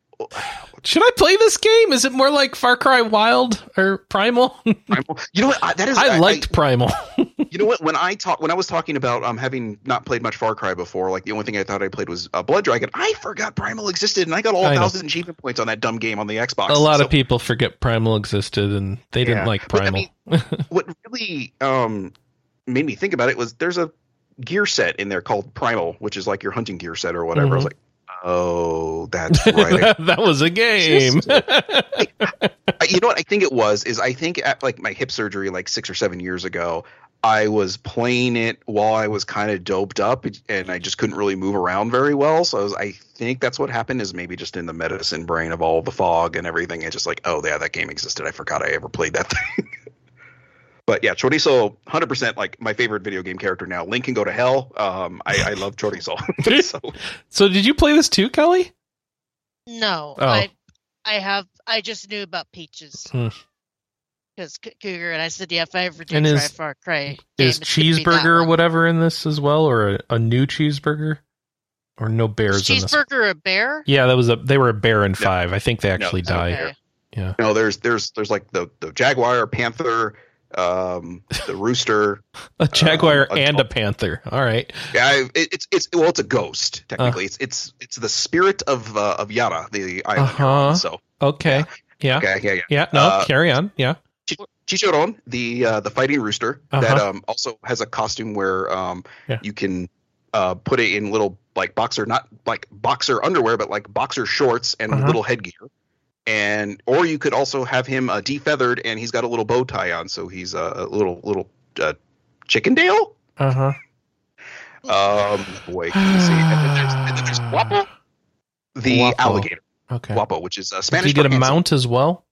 [SPEAKER 1] Should I play this game? Is it more like Far Cry Wild or Primal?
[SPEAKER 3] primal. You know what? I, that is.
[SPEAKER 1] I liked Primal.
[SPEAKER 3] you know what? When I talk, when I was talking about um having not played much Far Cry before, like the only thing I thought I played was uh, Blood Dragon. I forgot Primal existed, and I got all
[SPEAKER 1] I
[SPEAKER 3] thousand achievement points on that dumb game on the Xbox.
[SPEAKER 1] a lot
[SPEAKER 3] So
[SPEAKER 1] of people forget Primal existed, and they didn't
[SPEAKER 3] Yeah,
[SPEAKER 1] like
[SPEAKER 3] but I
[SPEAKER 1] Primal.
[SPEAKER 3] mean- What really um made me think about it was there's a gear set in there called Primal, which is like your hunting gear set or whatever. I was
[SPEAKER 1] Mhm.
[SPEAKER 3] like, oh, that's right.
[SPEAKER 1] that, that was a game.
[SPEAKER 3] I- you know what I think it was is I think at like my hip surgery like six or seven years ago, I was playing it while I was kind of doped up and I just couldn't really move around very well. So I, was, I think that's what happened is maybe just in the medicine brain of all the fog and everything. It's just like, oh yeah, that game existed. I forgot I ever played that thing. But yeah, Chorizo, hundred percent like my favorite video game character now. Link can go to hell. Um, I, I love Chorizo. so
[SPEAKER 1] so, did you play this too, Kelly?
[SPEAKER 2] No,
[SPEAKER 1] Oh.
[SPEAKER 2] I I have I just knew about peaches.
[SPEAKER 1] Hmm.
[SPEAKER 2] Because Cougar and I said, yeah, if I ever do
[SPEAKER 1] And
[SPEAKER 2] try
[SPEAKER 1] is-
[SPEAKER 2] Far Cry,
[SPEAKER 1] Is
[SPEAKER 2] game, it's gonna be that
[SPEAKER 1] cheeseburger or whatever in this as well, or a, a new cheeseburger, or no
[SPEAKER 2] Is
[SPEAKER 1] bears in this?
[SPEAKER 2] cheeseburger a bear?
[SPEAKER 1] Yeah, that was a. They were a bear in five. I think they actually
[SPEAKER 3] no,
[SPEAKER 1] died.
[SPEAKER 2] Okay.
[SPEAKER 1] Yeah.
[SPEAKER 3] No, there's there's there's like the the jaguar, panther, um, the rooster.
[SPEAKER 1] A jaguar
[SPEAKER 3] Um, a
[SPEAKER 1] and a panther. All right.
[SPEAKER 3] Yeah, it, it's it's well, it's a ghost technically. it's it's it's the spirit of uh, of Yara, the island.
[SPEAKER 1] Uh-huh.
[SPEAKER 3] So
[SPEAKER 1] Okay. Yeah.
[SPEAKER 3] okay, yeah, yeah.
[SPEAKER 1] Yeah. No.
[SPEAKER 3] Uh,
[SPEAKER 1] carry on. Yeah.
[SPEAKER 3] Chicharron, the uh, the fighting rooster that
[SPEAKER 1] Uh-huh.
[SPEAKER 3] um also has a costume where um
[SPEAKER 1] Yeah.
[SPEAKER 3] you can uh put it in little like boxer not like boxer underwear but like boxer shorts and
[SPEAKER 1] Uh-huh.
[SPEAKER 3] little headgear. And or you could also have him uh, defeathered and he's got a little bow tie on so he's uh, a little little uh, Chickendale.
[SPEAKER 1] Uh huh.
[SPEAKER 3] Um, boy, can you see? And then there's, and then there's Guapo, the
[SPEAKER 1] Guapo.
[SPEAKER 3] alligator.
[SPEAKER 1] Okay.
[SPEAKER 3] Guapo, which is uh,
[SPEAKER 1] Do
[SPEAKER 3] Spanish.
[SPEAKER 1] you get a mount as well?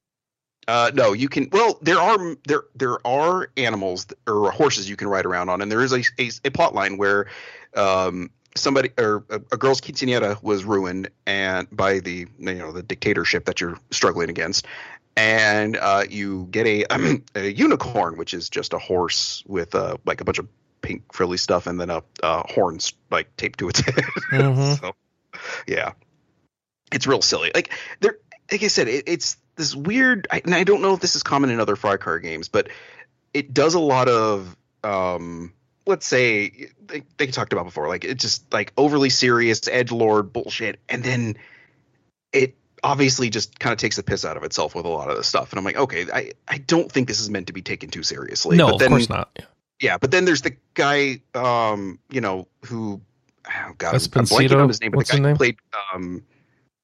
[SPEAKER 3] Uh, no, you can. Well, there are there there are animals or horses you can ride around on, and there is a a, a plot line where um, somebody or a, a girl's quinceanera was ruined and by the you know the dictatorship that you're struggling against, and uh, you get a a unicorn, which is just a horse with uh, like a bunch of pink frilly stuff and then a uh, horns like taped to its head.
[SPEAKER 1] Mhm.
[SPEAKER 3] so, yeah, it's real silly. Like there, like I said, it, it's this weird. I, and I don't know if this is common in other Fry Car games, but it does a lot of. um Let's say they, they talked about before, like it's just like overly serious edge lord bullshit, and then it obviously just kind of takes the piss out of itself with a lot of this stuff. And I'm like, okay, I, I don't think this is meant to be taken too seriously.
[SPEAKER 1] no,
[SPEAKER 3] but
[SPEAKER 1] of
[SPEAKER 3] then,
[SPEAKER 1] course not.
[SPEAKER 3] yeah, but then there's the guy, um, you know, who, oh god, I'm, I'm blanking on his name, but
[SPEAKER 1] What's
[SPEAKER 3] the guy who played, um,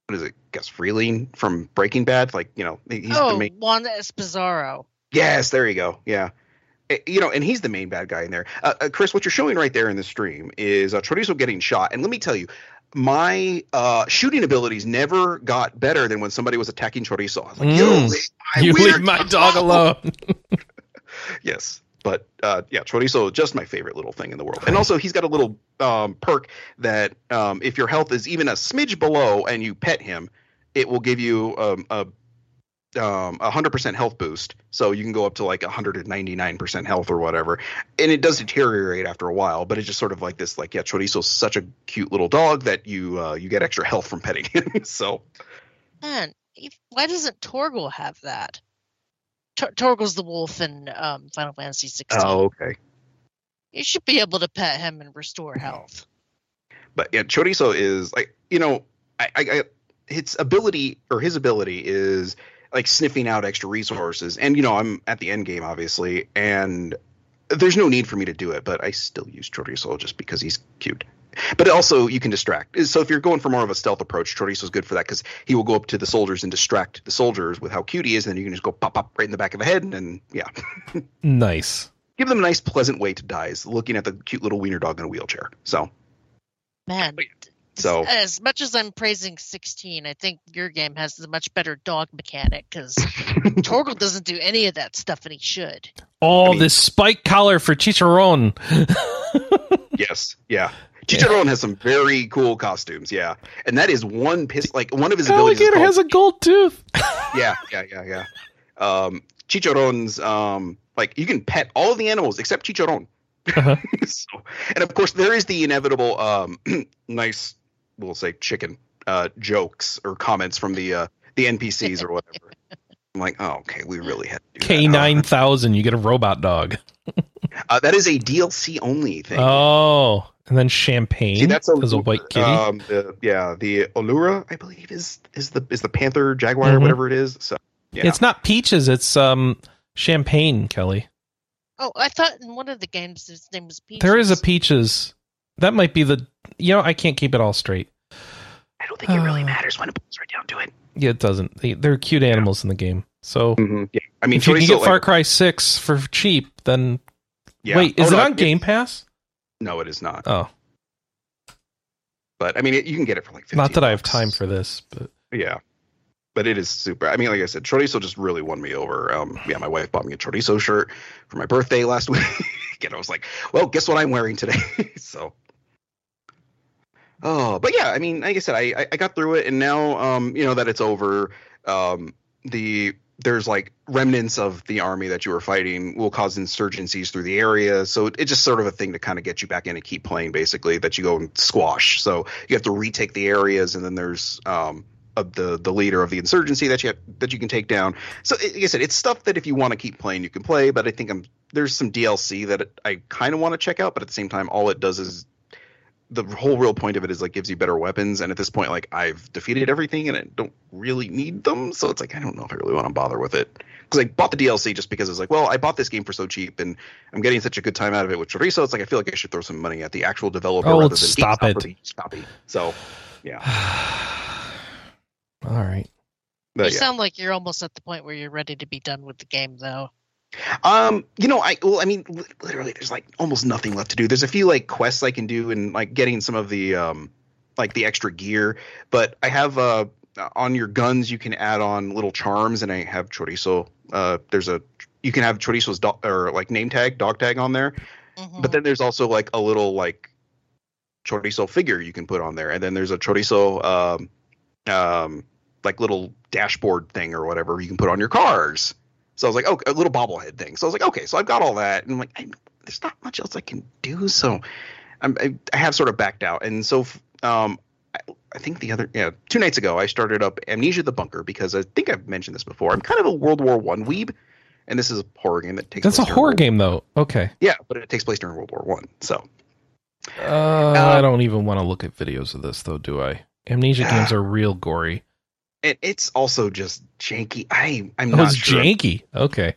[SPEAKER 3] what is it, Gus Fring from Breaking Bad? Like, you know, he's the
[SPEAKER 2] oh,
[SPEAKER 3] main.
[SPEAKER 2] Juan Esposaro.
[SPEAKER 3] Yes, there you go. Yeah. Eh, You know, and he's the main bad guy in there. Uh, uh, Chris, what you're showing right there in the stream is uh, Chorizo getting shot. And let me tell you, my uh, shooting abilities never got better than when somebody was attacking Chorizo. I was like,
[SPEAKER 1] Mm.
[SPEAKER 3] you leave my
[SPEAKER 1] you leave my dog alone.
[SPEAKER 3] yes but uh, yeah chorizo just my favorite little thing in the world and also he's got a little um, perk that um, if your health is even a smidge below and you pet him it will give you um, a um, a hundred percent health boost, so you can go up to like hundred and ninety nine percent health or whatever, and it does deteriorate after a while. But it's just sort of like this, like yeah, Chorizo's such a cute little dog that you uh, you get extra health from petting him. so
[SPEAKER 2] Man, why doesn't Torgal have that? Tor- Torgal's the wolf in um, Final Fantasy 16.
[SPEAKER 3] oh okay,
[SPEAKER 2] You should be able to pet him and restore health.
[SPEAKER 3] but yeah, Chorizo is like you know, I, I, I its ability or his ability is like sniffing out extra resources, and you know I'm at the end game obviously, and there's no need for me to do it, but I still use Chorizo just because he's cute. But also, you can distract. So if you're going for more of a stealth approach, Chorizo's good for that because he will go up to the soldiers and distract the soldiers with how cute he is, and then you can just go pop pop right in the back of the head, and, and yeah,
[SPEAKER 1] Nice.
[SPEAKER 3] give them a nice, pleasant way to die. Is looking at the cute little wiener dog in a wheelchair. So
[SPEAKER 2] Man,
[SPEAKER 3] So-
[SPEAKER 2] as much as I'm praising 16, I think your game has a much better dog mechanic because Torgal doesn't do any of that stuff, and he should.
[SPEAKER 1] Oh,
[SPEAKER 3] I mean-
[SPEAKER 1] this spike collar for Chicharron.
[SPEAKER 3] yes, yeah. Chicharron has some very cool costumes, yeah, and that is one piss like one of his abilities. is
[SPEAKER 1] Alligator has a gold tooth.
[SPEAKER 3] yeah, yeah, yeah, yeah. Um, Chicharron's um, like you can pet all the animals except Chicharron.
[SPEAKER 1] Uh-huh.
[SPEAKER 3] so, and of course, there is the inevitable um, nice, we'll say chicken uh, jokes or comments from the uh, the NPCs or whatever. I'm like, oh, okay, we really had to do
[SPEAKER 1] K
[SPEAKER 3] that.
[SPEAKER 1] nine thousand. You get a robot dog.
[SPEAKER 3] Uh, that is a DLC only thing.
[SPEAKER 1] Oh, and then champagne
[SPEAKER 3] See, that's a,
[SPEAKER 1] as a white kitty.
[SPEAKER 3] Um, the, yeah, the Allura, I believe, is is the is the panther jaguar or
[SPEAKER 1] Mhm.
[SPEAKER 3] whatever it is. So yeah.
[SPEAKER 1] It's not peaches. It's um champagne. Kelly.
[SPEAKER 2] Oh, I thought in one of the games his name was Peaches.
[SPEAKER 1] There is a peaches. That might be the. You know, I can't keep it all straight.
[SPEAKER 3] I don't think it really
[SPEAKER 1] Uh,
[SPEAKER 3] matters when it boils right down to it.
[SPEAKER 1] Yeah, it doesn't. They, they're cute animals in the game. So
[SPEAKER 3] Mhm, Yeah, I mean,
[SPEAKER 1] if you can get
[SPEAKER 3] like-
[SPEAKER 1] Far Cry Six for cheap, then
[SPEAKER 3] yeah.
[SPEAKER 1] wait,
[SPEAKER 3] Oh,
[SPEAKER 1] is it
[SPEAKER 3] no,
[SPEAKER 1] on Game Pass?
[SPEAKER 3] No, it is not.
[SPEAKER 1] Oh,
[SPEAKER 3] But I mean, it, you can get it for like. 15
[SPEAKER 1] not that I have time for this, but
[SPEAKER 3] Yeah, but it is super. I mean, like I said, chorizo just really won me over. Um, yeah, my wife bought me a chorizo shirt for my birthday last week, and I was like, "Well, guess what I'm wearing today?" so, oh, but yeah, I mean, like I said, I I- got through it, and now, um, you know that it's over. Um, the there's like remnants of the army that you were fighting will cause insurgencies through the area. So it's just sort of a thing to kind of get you back in and keep playing, basically, that you go and squash. So you have to retake the areas, and then there's um, of the the leader of the insurgency that you have, that you can take down. So like I said, it's stuff that if you want to keep playing, you can play. But I think I'm there's some DLC that I kind of want to check out, but at the same time, all it does is the whole real point of it is like gives you better weapons. And at this point, like I've defeated everything, and I don't really need them. So it's like I don't know if I really want to bother with it because I bought the DLC just because it's like, well, I bought this game for so cheap, and I'm getting such a good time out of it with Chorizo. It's like I feel like I should throw some money at the actual developer
[SPEAKER 1] Oh,
[SPEAKER 3] rather than
[SPEAKER 1] stop it.
[SPEAKER 3] or the copy. So yeah,
[SPEAKER 1] all right.
[SPEAKER 3] but
[SPEAKER 2] you
[SPEAKER 3] yeah.
[SPEAKER 2] sound like you're almost at the point where you're ready to be done with the game, though.
[SPEAKER 3] Um, you know, I well, I mean, literally, there's like almost nothing left to do. There's a few like quests I can do, and like getting some of the um, like the extra gear. But I have uh, on your guns, you can add on little charms, and I have chorizo. Uh, there's a you can have chorizo's dog or like name tag, dog tag on there.
[SPEAKER 2] Mhm.
[SPEAKER 3] But then there's also like a little like chorizo figure you can put on there, and then there's a chorizo um, um, like little dashboard thing or whatever you can put on your cars. So I was like, oh, a little bobblehead thing. So I was like, okay, so I've got all that, and I'm like, I, there's not much else I can do. So I'm, I, I have sort of backed out, and so um, I, I think the other yeah two nights ago I started up Amnesia: The Bunker because I think I've mentioned this before. I'm kind of a World War One weeb, and this is a horror game that takes.
[SPEAKER 1] That's a horror
[SPEAKER 3] World-
[SPEAKER 1] game, though. Okay.
[SPEAKER 3] Yeah, but it takes place during World War One. So
[SPEAKER 1] Uh, I don't even want to look at videos of this, though, do I? Amnesia
[SPEAKER 3] Yeah.
[SPEAKER 1] games are real gory.
[SPEAKER 3] It, it's also just janky. I I'm
[SPEAKER 1] Oh,
[SPEAKER 3] not
[SPEAKER 1] it's
[SPEAKER 3] sure.
[SPEAKER 1] janky. Okay.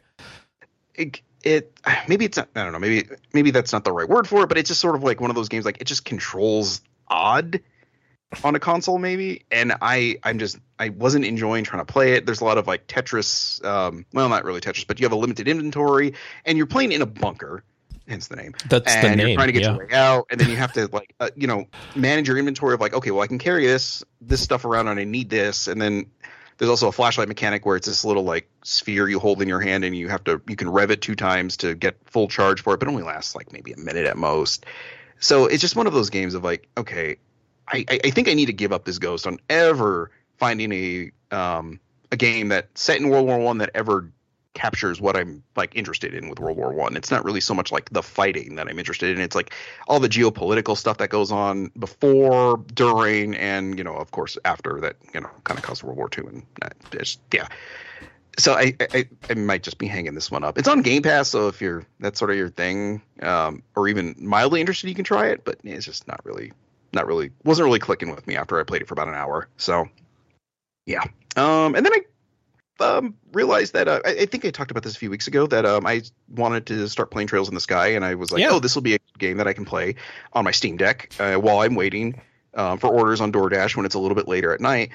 [SPEAKER 3] It, it maybe it's not, I don't know maybe maybe that's not the right word for it, but it's just sort of like one of those games like it just controls odd on a console maybe, and I I'm just I wasn't enjoying trying to play it. There's a lot of like Tetris, um, well not really Tetris, but you have a limited inventory, and you're playing in a bunker. Hence the name.
[SPEAKER 1] That's the
[SPEAKER 3] and
[SPEAKER 1] name.
[SPEAKER 3] you're trying to get
[SPEAKER 1] yeah.
[SPEAKER 3] your way out, and then you have to like uh, you know manage your inventory of like okay, well I can carry this this stuff around and I need this, and then there's also a flashlight mechanic where it's this little like sphere you hold in your hand and you have to you can rev it two times to get full charge for it, but it only lasts like maybe a minute at most. So it's just one of those games of like okay, I I I think I need to give up this ghost on ever finding a um a game that set in World War One that ever captures what I'm like interested in with World War One. It's not really so much like the fighting that I'm interested in. It's like all the geopolitical stuff that goes on before, during, and you know, of course, after that. You know, kind of caused World War Two, and just yeah. So I, I I might just be hanging this one up. It's on Game Pass, so if you're that's sort of your thing, um, or even mildly interested, you can try it. But it's just not really, not really, wasn't really clicking with me after I played it for about an hour. So yeah. Um, and then I um, realized that uh, I, I think I talked about this a few weeks ago that um, I wanted to start playing Trails in the Sky, and I was like,
[SPEAKER 1] Yeah.
[SPEAKER 3] oh, this will be a game that I can play on my Steam Deck uh, while I'm waiting um, for orders on DoorDash when it's a little bit later at night.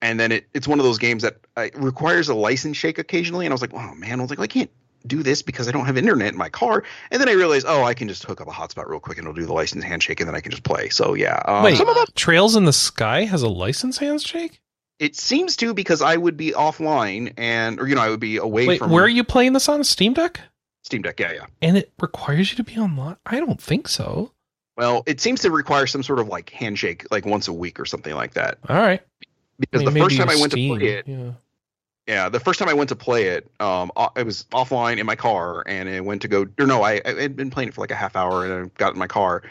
[SPEAKER 3] And then it, it's one of those games that uh, requires a license shake occasionally, and I was like, oh man, I was like, I can't do this because I don't have internet in my car. And then I realized, oh, I can just hook up a hotspot real quick and it'll do the license handshake, and then I can just play. So yeah, um,
[SPEAKER 1] Wait,
[SPEAKER 3] some of the
[SPEAKER 1] Trails in the Sky has a license handshake?
[SPEAKER 3] It seems to because I would be offline and or you know I would be away
[SPEAKER 1] Wait,
[SPEAKER 3] from
[SPEAKER 1] where are you playing this on? Steam Deck?
[SPEAKER 3] Steam Deck. Yeah, yeah.
[SPEAKER 1] And it requires you to be online? I don't think so.
[SPEAKER 3] Well, it seems to require some sort of like handshake, like once a week or something like that.
[SPEAKER 1] All right.
[SPEAKER 3] Because
[SPEAKER 1] I mean,
[SPEAKER 3] the first time I went
[SPEAKER 1] Steam,
[SPEAKER 3] to play it,
[SPEAKER 1] Yeah.
[SPEAKER 3] yeah, the first time I went to play it, um, I was offline in my car, and I went to go. Or no, I, I had been playing it for like a half hour, and I got in my car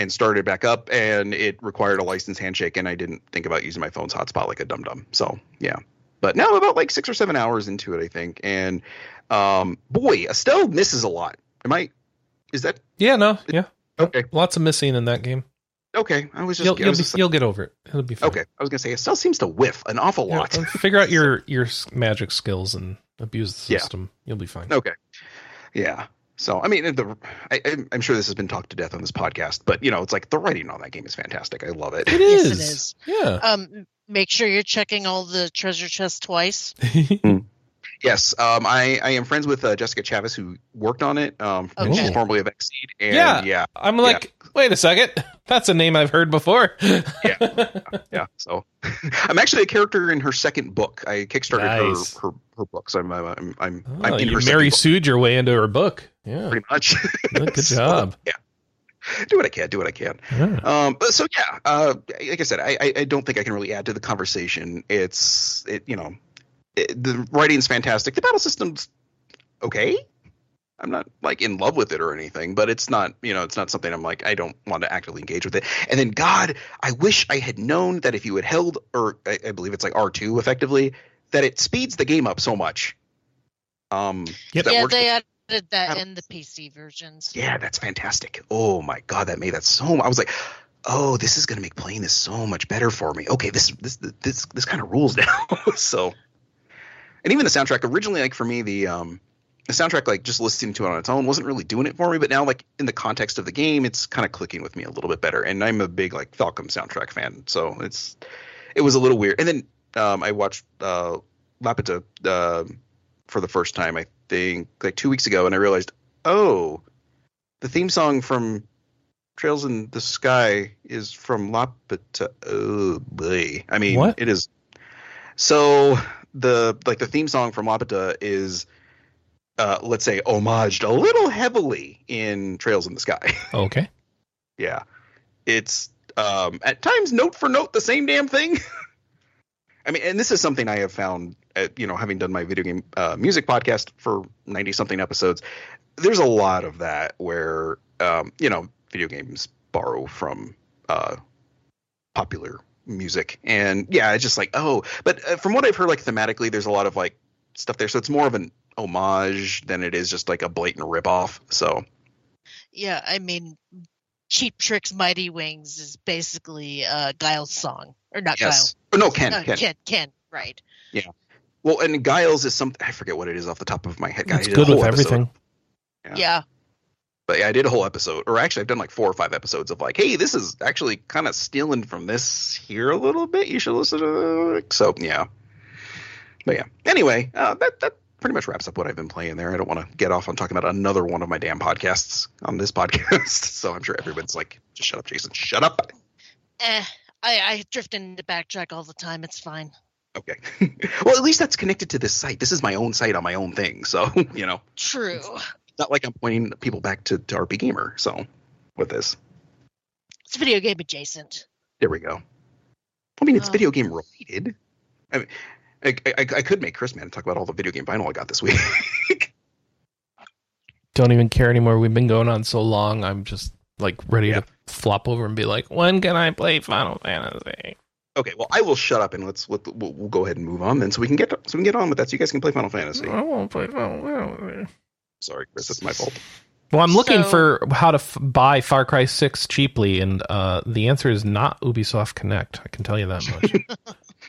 [SPEAKER 3] and started back up, and it required a license handshake, and I didn't think about using my phone's hotspot like a dum dum. So yeah, but now I'm about like six or seven hours into it, I think, and um, boy, Estelle misses a lot. Am I? Is that
[SPEAKER 1] Yeah, no, yeah.
[SPEAKER 3] okay?
[SPEAKER 1] Lots of missing in that game.
[SPEAKER 3] Okay, I was just.
[SPEAKER 1] You'll,
[SPEAKER 3] I
[SPEAKER 1] you'll, be,
[SPEAKER 3] just like-
[SPEAKER 1] you'll get over it. It'll be fine.
[SPEAKER 3] okay, I was gonna say Estelle seems to whiff an awful
[SPEAKER 1] Yeah,
[SPEAKER 3] lot.
[SPEAKER 1] figure out your your magic skills and abuse the
[SPEAKER 3] Yeah.
[SPEAKER 1] system. You'll be fine.
[SPEAKER 3] Okay. Yeah. So I mean, the I, I'm- I'm sure this has been talked to death on this podcast, but you know, it's like the writing on that game is fantastic. I love it.
[SPEAKER 1] It
[SPEAKER 2] Yes, it
[SPEAKER 1] is.
[SPEAKER 2] is.
[SPEAKER 1] Yeah.
[SPEAKER 2] Um, make sure you're checking all the treasure chests twice.
[SPEAKER 3] Yes, um, I I am friends with uh, Jessica Chavez who worked on it. Um,
[SPEAKER 2] Okay.
[SPEAKER 3] she's formerly of XSEED, and
[SPEAKER 1] Yeah.
[SPEAKER 3] yeah,
[SPEAKER 1] I'm like, wait a second. That's a name I've heard before.
[SPEAKER 3] yeah. Yeah. So I'm actually a character in her second book. I kickstarted
[SPEAKER 1] Nice.
[SPEAKER 3] her, her her books. I'm I'm I'm I'm,
[SPEAKER 1] Oh,
[SPEAKER 3] I'm in
[SPEAKER 1] you
[SPEAKER 3] her
[SPEAKER 1] Mary sued your way into her book. Yeah.
[SPEAKER 3] pretty much.
[SPEAKER 1] Good, good
[SPEAKER 3] So,
[SPEAKER 1] job.
[SPEAKER 3] yeah. Do what I can. Do what I can.
[SPEAKER 1] Yeah.
[SPEAKER 3] Um, but so yeah, uh, like I said, I, I I don't think I can really add to the conversation. It's it you know, it, the writing's fantastic. The battle system's okay. I'm not like in love with it or anything, but it's not you know it's not something I'm like I don't want to actively engage with it. And then God, I wish I had known that if you had held or I, I believe it's like R2 effectively, that it speeds the game up so much. Um,
[SPEAKER 1] Yep.
[SPEAKER 2] yeah, they added that in the PC versions.
[SPEAKER 3] yeah, that's fantastic. Oh my god, that made that so. I was like, oh, this is gonna make playing this so much better for me. Okay, this this this this kind of rules now. so, and even the soundtrack originally, like for me, the um the soundtrack, like just listening to it on its own, wasn't really doing it for me. But now, like in the context of the game, it's kind of clicking with me a little bit better. And I'm a big like Falcom soundtrack fan, so it's it was a little weird. And then um I watched uh Laputa uh, for the first time, I think, like two weeks ago, and I realized, oh, the theme song from Trails in the Sky is from Laputa. Oh boy, I mean,
[SPEAKER 1] What?
[SPEAKER 3] it is. So the like the theme song from Laputa is, uh, let's say, homaged a little heavily in Trails in the Sky.
[SPEAKER 1] Okay.
[SPEAKER 3] Yeah. It's um, at times note for note the same damn thing. I mean, and this is something I have found, you know, having done my video game uh, music podcast for 90 something episodes. There's a lot of that where, um, you know, video games borrow from uh, popular music. And yeah, it's just like, oh, but uh, from what I've heard, like thematically, there's a lot of like stuff there. So it's more of an homage than it is just like a blatant ripoff. So
[SPEAKER 2] Yeah, I mean, Cheap Trick's Mighty Wings is basically uh, Guile's song, or not
[SPEAKER 3] yes. Oh, no, Ken.
[SPEAKER 2] Uh,
[SPEAKER 3] Ken.
[SPEAKER 2] Ken, Ken, right?
[SPEAKER 3] Well, and Guile's is something I forget what it is off the top of my head. guys.
[SPEAKER 1] It's
[SPEAKER 3] I
[SPEAKER 1] good with
[SPEAKER 3] episode.
[SPEAKER 1] everything.
[SPEAKER 3] Yeah.
[SPEAKER 2] Yeah.
[SPEAKER 3] But yeah, I did a whole episode, or actually, I've done like four or five episodes of like, hey, this is actually kind of stealing from this here a little bit. You should listen to it. So yeah, but yeah. Anyway, uh, that that pretty much wraps up what I've been playing there. I don't want to get off on talking about another one of my damn podcasts on this podcast. so I'm sure everyone's like, just shut up, Jason. Shut up.
[SPEAKER 2] Eh, I, I drift into backtrack all the time. It's fine.
[SPEAKER 3] Okay. well, at least that's connected to this site. This is my own site on my own thing. So you know.
[SPEAKER 2] True.
[SPEAKER 3] It's not like I'm pointing people back to, to RPGamer. So with this,
[SPEAKER 2] It's video game adjacent.
[SPEAKER 3] there we go. I mean, it's
[SPEAKER 2] Oh.
[SPEAKER 3] video game related. I mean, I, I, I could make Chris man and talk about all the video game vinyl I got this week.
[SPEAKER 1] Don't even care anymore. We've been going on so long. I'm just like ready
[SPEAKER 3] Yeah.
[SPEAKER 1] to flop over and be like, when can I play Final Fantasy?
[SPEAKER 3] Okay, well I will shut up and let's let, we'll, we'll go ahead and move on then, so we can get so we can get on with that. So you guys can play Final Fantasy.
[SPEAKER 1] I won't play Final Fantasy.
[SPEAKER 3] Sorry, Chris, that's my fault.
[SPEAKER 1] Well, I'm looking
[SPEAKER 2] So-
[SPEAKER 1] for how to f- buy Far Cry 6 cheaply, and uh, the answer is not Ubisoft Connect. I can tell you that much.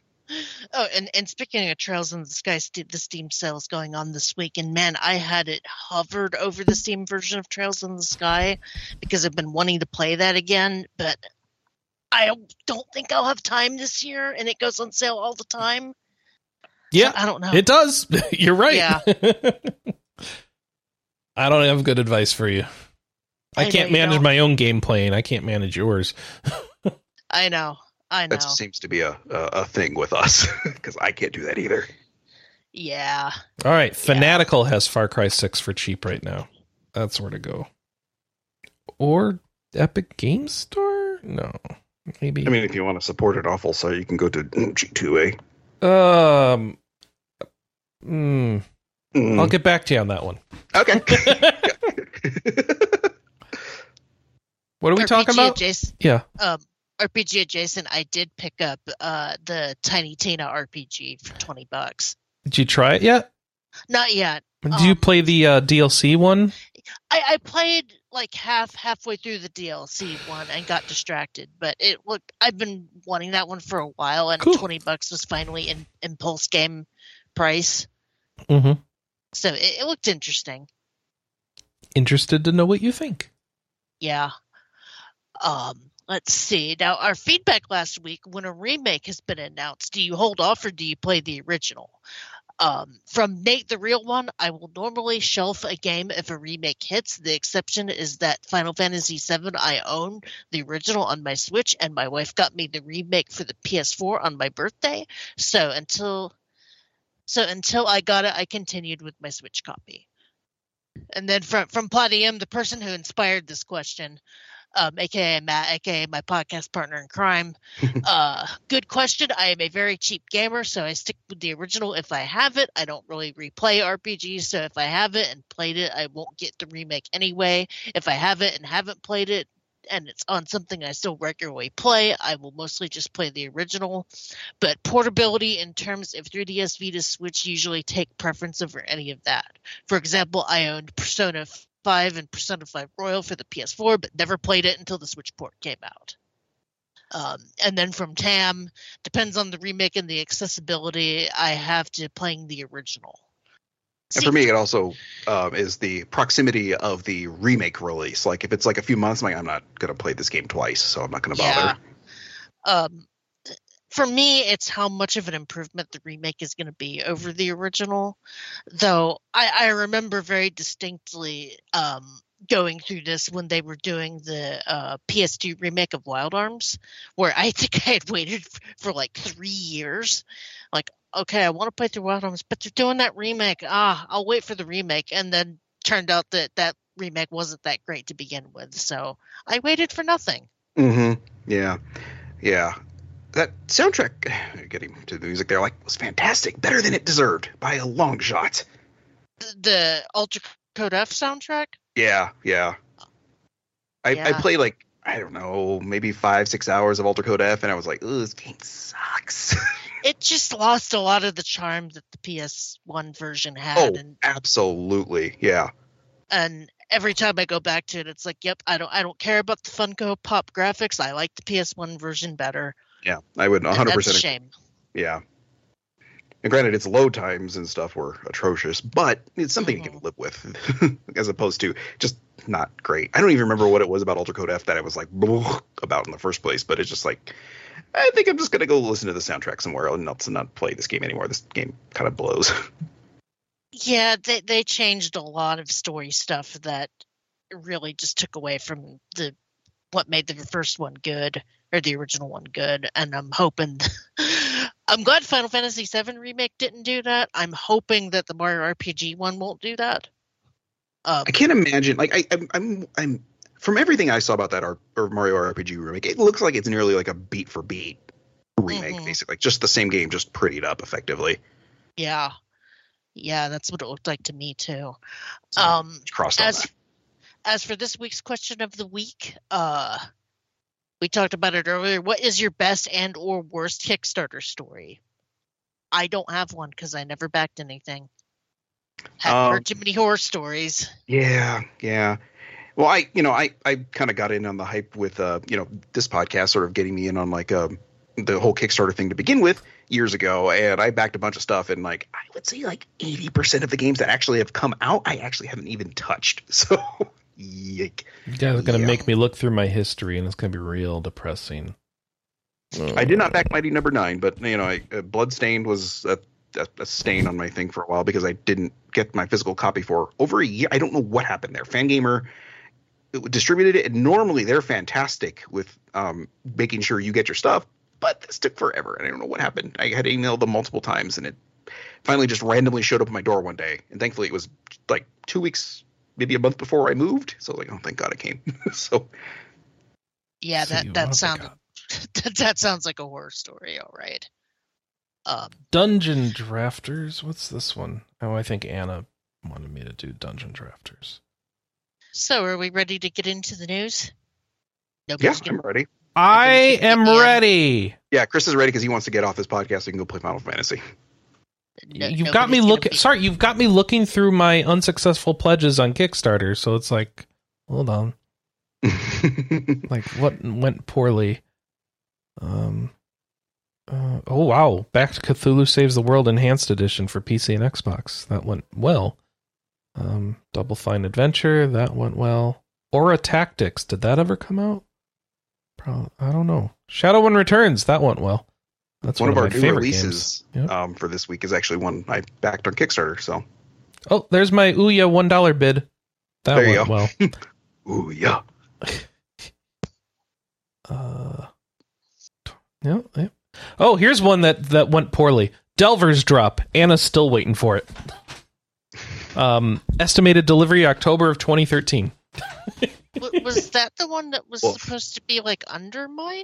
[SPEAKER 2] Oh, and, and speaking of Trails in the Sky, st- the Steam sale is going on this week, and man, I had it hovered over the Steam version of Trails in the Sky because I've been wanting to play that again, but I don't think I'll have time this year, and it goes on sale all the time.
[SPEAKER 1] yeah,
[SPEAKER 2] I don't know.
[SPEAKER 1] it does. You're right.
[SPEAKER 2] Yeah.
[SPEAKER 1] I don't have good advice for you. I,
[SPEAKER 2] I
[SPEAKER 1] can't manage
[SPEAKER 2] don't.
[SPEAKER 1] my own game playing. I can't manage yours.
[SPEAKER 2] I know. I know.
[SPEAKER 3] That seems to be a a, a thing with us because I can't do that either.
[SPEAKER 2] Yeah.
[SPEAKER 1] All right, Fanatical has Far Cry 6 for cheap right now. That's where to go. Or Epic Game Store? No, maybe.
[SPEAKER 3] I mean, if you want to support it awful, so you can go to G2A.
[SPEAKER 1] um, hmm,
[SPEAKER 3] Mm.
[SPEAKER 1] I'll get back to you on that one.
[SPEAKER 3] Okay.
[SPEAKER 1] What are we talking about?
[SPEAKER 2] Adjacent,
[SPEAKER 1] Yeah.
[SPEAKER 2] um, RPG adjacent. I did pick up uh, the Tiny Tina RPG for twenty bucks.
[SPEAKER 1] Did you try it yet?
[SPEAKER 2] Not yet.
[SPEAKER 1] Did you
[SPEAKER 2] Um,
[SPEAKER 1] play the uh, DLC one?
[SPEAKER 2] I, I played like half halfway through the DLC one and got distracted, but it looked. I've been wanting that one for a while, and
[SPEAKER 1] Cool.
[SPEAKER 2] twenty bucks was finally in impulse game price,
[SPEAKER 1] Mm-hmm.
[SPEAKER 2] so it, it looked interesting.
[SPEAKER 1] Interested to know what you think.
[SPEAKER 2] Yeah. Um. Let's see. Now, our feedback last week when a remake has been announced, do you hold off or do you play the original? Um, from Nate, the real one, I will normally shelf a game if a remake hits. The exception is that Final Fantasy VII, I own the original on my Switch, and my wife got me the remake for the PS4 on my birthday. So until, so until I got it, I continued with my Switch copy. And then from from Platium, the person who inspired this question, um, aka Matt, aka my podcast partner in crime. uh, good question. I am a very cheap gamer, so I stick with the original if I have it. I don't really replay RPGs, so if I have it and played it, I won't get the remake anyway. If I have it and haven't played it, and it's on something I still regularly play, I will mostly just play the original. But portability in terms of 3DS Vita Switch usually take preference over any of that. For example, I owned Persona 5 and Persona 5 Royal for the PS4, but never played it until the Switch port came out. Um, and then from Tam, depends on the remake and the accessibility. I have to playing the original.
[SPEAKER 3] And for me, it also um, is the proximity of the remake release. Like if it's like a few months, I'm like, I'm not gonna play this game twice, so I'm not gonna bother.
[SPEAKER 2] um, for me, it's how much of an improvement the remake is going to be over the original. Though I, I remember very distinctly um, going through this when they were doing the uh, PS2 remake of Wild Arms, where I think I had waited f- for like three years. Like, okay, I want to play through Wild Arms, but they're doing that remake. Ah, I'll wait for the remake. And then turned out that that remake wasn't that great to begin with. So I waited for nothing.
[SPEAKER 3] Mm-hmm. Yeah, yeah. That soundtrack, getting to the music there, like was fantastic, better than it deserved by a long shot.
[SPEAKER 2] The, the Alter Code F soundtrack.
[SPEAKER 3] Yeah, yeah. I, I
[SPEAKER 2] Yeah.
[SPEAKER 3] played like I don't know, maybe five, six hours of Alter Code F, and I was like, "Ooh, this game sucks."
[SPEAKER 2] it just lost a lot of the charm that the PS1 version had,
[SPEAKER 3] oh,
[SPEAKER 2] and
[SPEAKER 3] absolutely, yeah.
[SPEAKER 2] and every time I go back to it, it's like, yep, I don't, I don't care about the Funko Pop graphics. I like the PS1 version better.
[SPEAKER 3] Yeah, I would
[SPEAKER 2] and
[SPEAKER 3] 100.
[SPEAKER 2] That's a
[SPEAKER 3] percent
[SPEAKER 2] shame.
[SPEAKER 3] Yeah. And granted, its load times and stuff were atrocious, but it's something you can mm-hmm. live with, as opposed to just not great. I don't even remember what it was about Alter Code F that I was like about in the first place, but it's just like, I think I'm just gonna go listen to the soundtrack somewhere and not not play this game anymore. This game kind of blows.
[SPEAKER 2] Yeah, they they changed a lot of story stuff that really just took away from the what made the first one good or the original one good. And I'm hoping, I'm glad Final Fantasy VII remake didn't do that. I'm hoping that the Mario RPG one won't do that. Um,
[SPEAKER 3] I can't imagine. Like I, I'm, I'm, I'm from everything I saw about that R, or Mario RPG remake, it looks like it's nearly like a beat for beat remake,
[SPEAKER 2] Mhm.
[SPEAKER 3] basically, just the same game, just prettied up effectively.
[SPEAKER 2] Yeah. Yeah, that's what it looked like to me too.
[SPEAKER 3] So,
[SPEAKER 2] Um
[SPEAKER 3] crossed
[SPEAKER 2] as
[SPEAKER 3] that.
[SPEAKER 2] as for this week's question of the week, uh we talked about it earlier. What is your best and or worst Kickstarter story? I don't have one because I never backed anything. Haven't
[SPEAKER 3] Um,
[SPEAKER 2] heard too many horror stories.
[SPEAKER 3] Yeah, yeah. Well, I, you know, I, I kind of got in on the hype with, uh, you know, this podcast sort of getting me in on like um, the whole Kickstarter thing to begin with years ago, and I backed a bunch of stuff, and like I would say like eighty percent of the games that actually have come out, I actually haven't even touched. So, yike.
[SPEAKER 1] You guys are gonna
[SPEAKER 3] Yeah.
[SPEAKER 1] make me look through my history, and it's gonna be real depressing.
[SPEAKER 3] I did not back Mighty Number Nine, but you know, I, uh, Bloodstained was a, a, a stain on my thing for a while because I didn't get my physical copy for over a year. I don't know what happened there. Fangamer distributed it, and normally they're fantastic with um, making sure you get your stuff, but this took forever, and I don't know what happened. I had emailed them multiple times, and it finally just randomly showed up at my door one day, and thankfully it was like two weeks, maybe a month before I moved. So I was like, oh, thank God I came. so
[SPEAKER 2] Yeah, that
[SPEAKER 1] what
[SPEAKER 2] that sounds that, that sounds like a horror story. All right. Um,
[SPEAKER 1] Dungeon Drafters. What's this one? Oh, I think Anna wanted me to do Dungeon Drafters.
[SPEAKER 2] so are we ready to get into the news?
[SPEAKER 3] yeah,
[SPEAKER 2] Nobody's gonna-
[SPEAKER 3] I'm ready.
[SPEAKER 1] I am ready.
[SPEAKER 3] Yeah, Chris is ready because he wants to get off this podcast so he can go play Final Fantasy.
[SPEAKER 2] No-
[SPEAKER 1] you've got me
[SPEAKER 2] nobody's
[SPEAKER 1] looking.
[SPEAKER 2] be-
[SPEAKER 1] Sorry, you've got me looking through my unsuccessful pledges on Kickstarter. So it's like, hold on, like what went poorly? Um. Uh, oh wow! Back to Cthulhu Saves the World Enhanced Edition for PC and Xbox. That went well. Um, Double Fine Adventure that went well. Aura Tactics did that ever come out? Probably, I don't know. Shadowrun Returns that went well. That's
[SPEAKER 3] one,
[SPEAKER 1] one,
[SPEAKER 3] of our new releases.
[SPEAKER 1] Yep.
[SPEAKER 3] um, for this week is actually one I backed on Kickstarter. So,
[SPEAKER 1] Oh, there's my Ouya one dollar bid. That
[SPEAKER 3] There you
[SPEAKER 1] went
[SPEAKER 3] go.
[SPEAKER 1] well.
[SPEAKER 3] ooh yeah,
[SPEAKER 1] Uh, yeah, yeah. Oh, here's one that that went poorly. Delver's drop. Anna's still waiting for it. Um, estimated delivery October of 2013.
[SPEAKER 2] Was that the one that was
[SPEAKER 3] Wolf.
[SPEAKER 2] supposed to be like Undermine?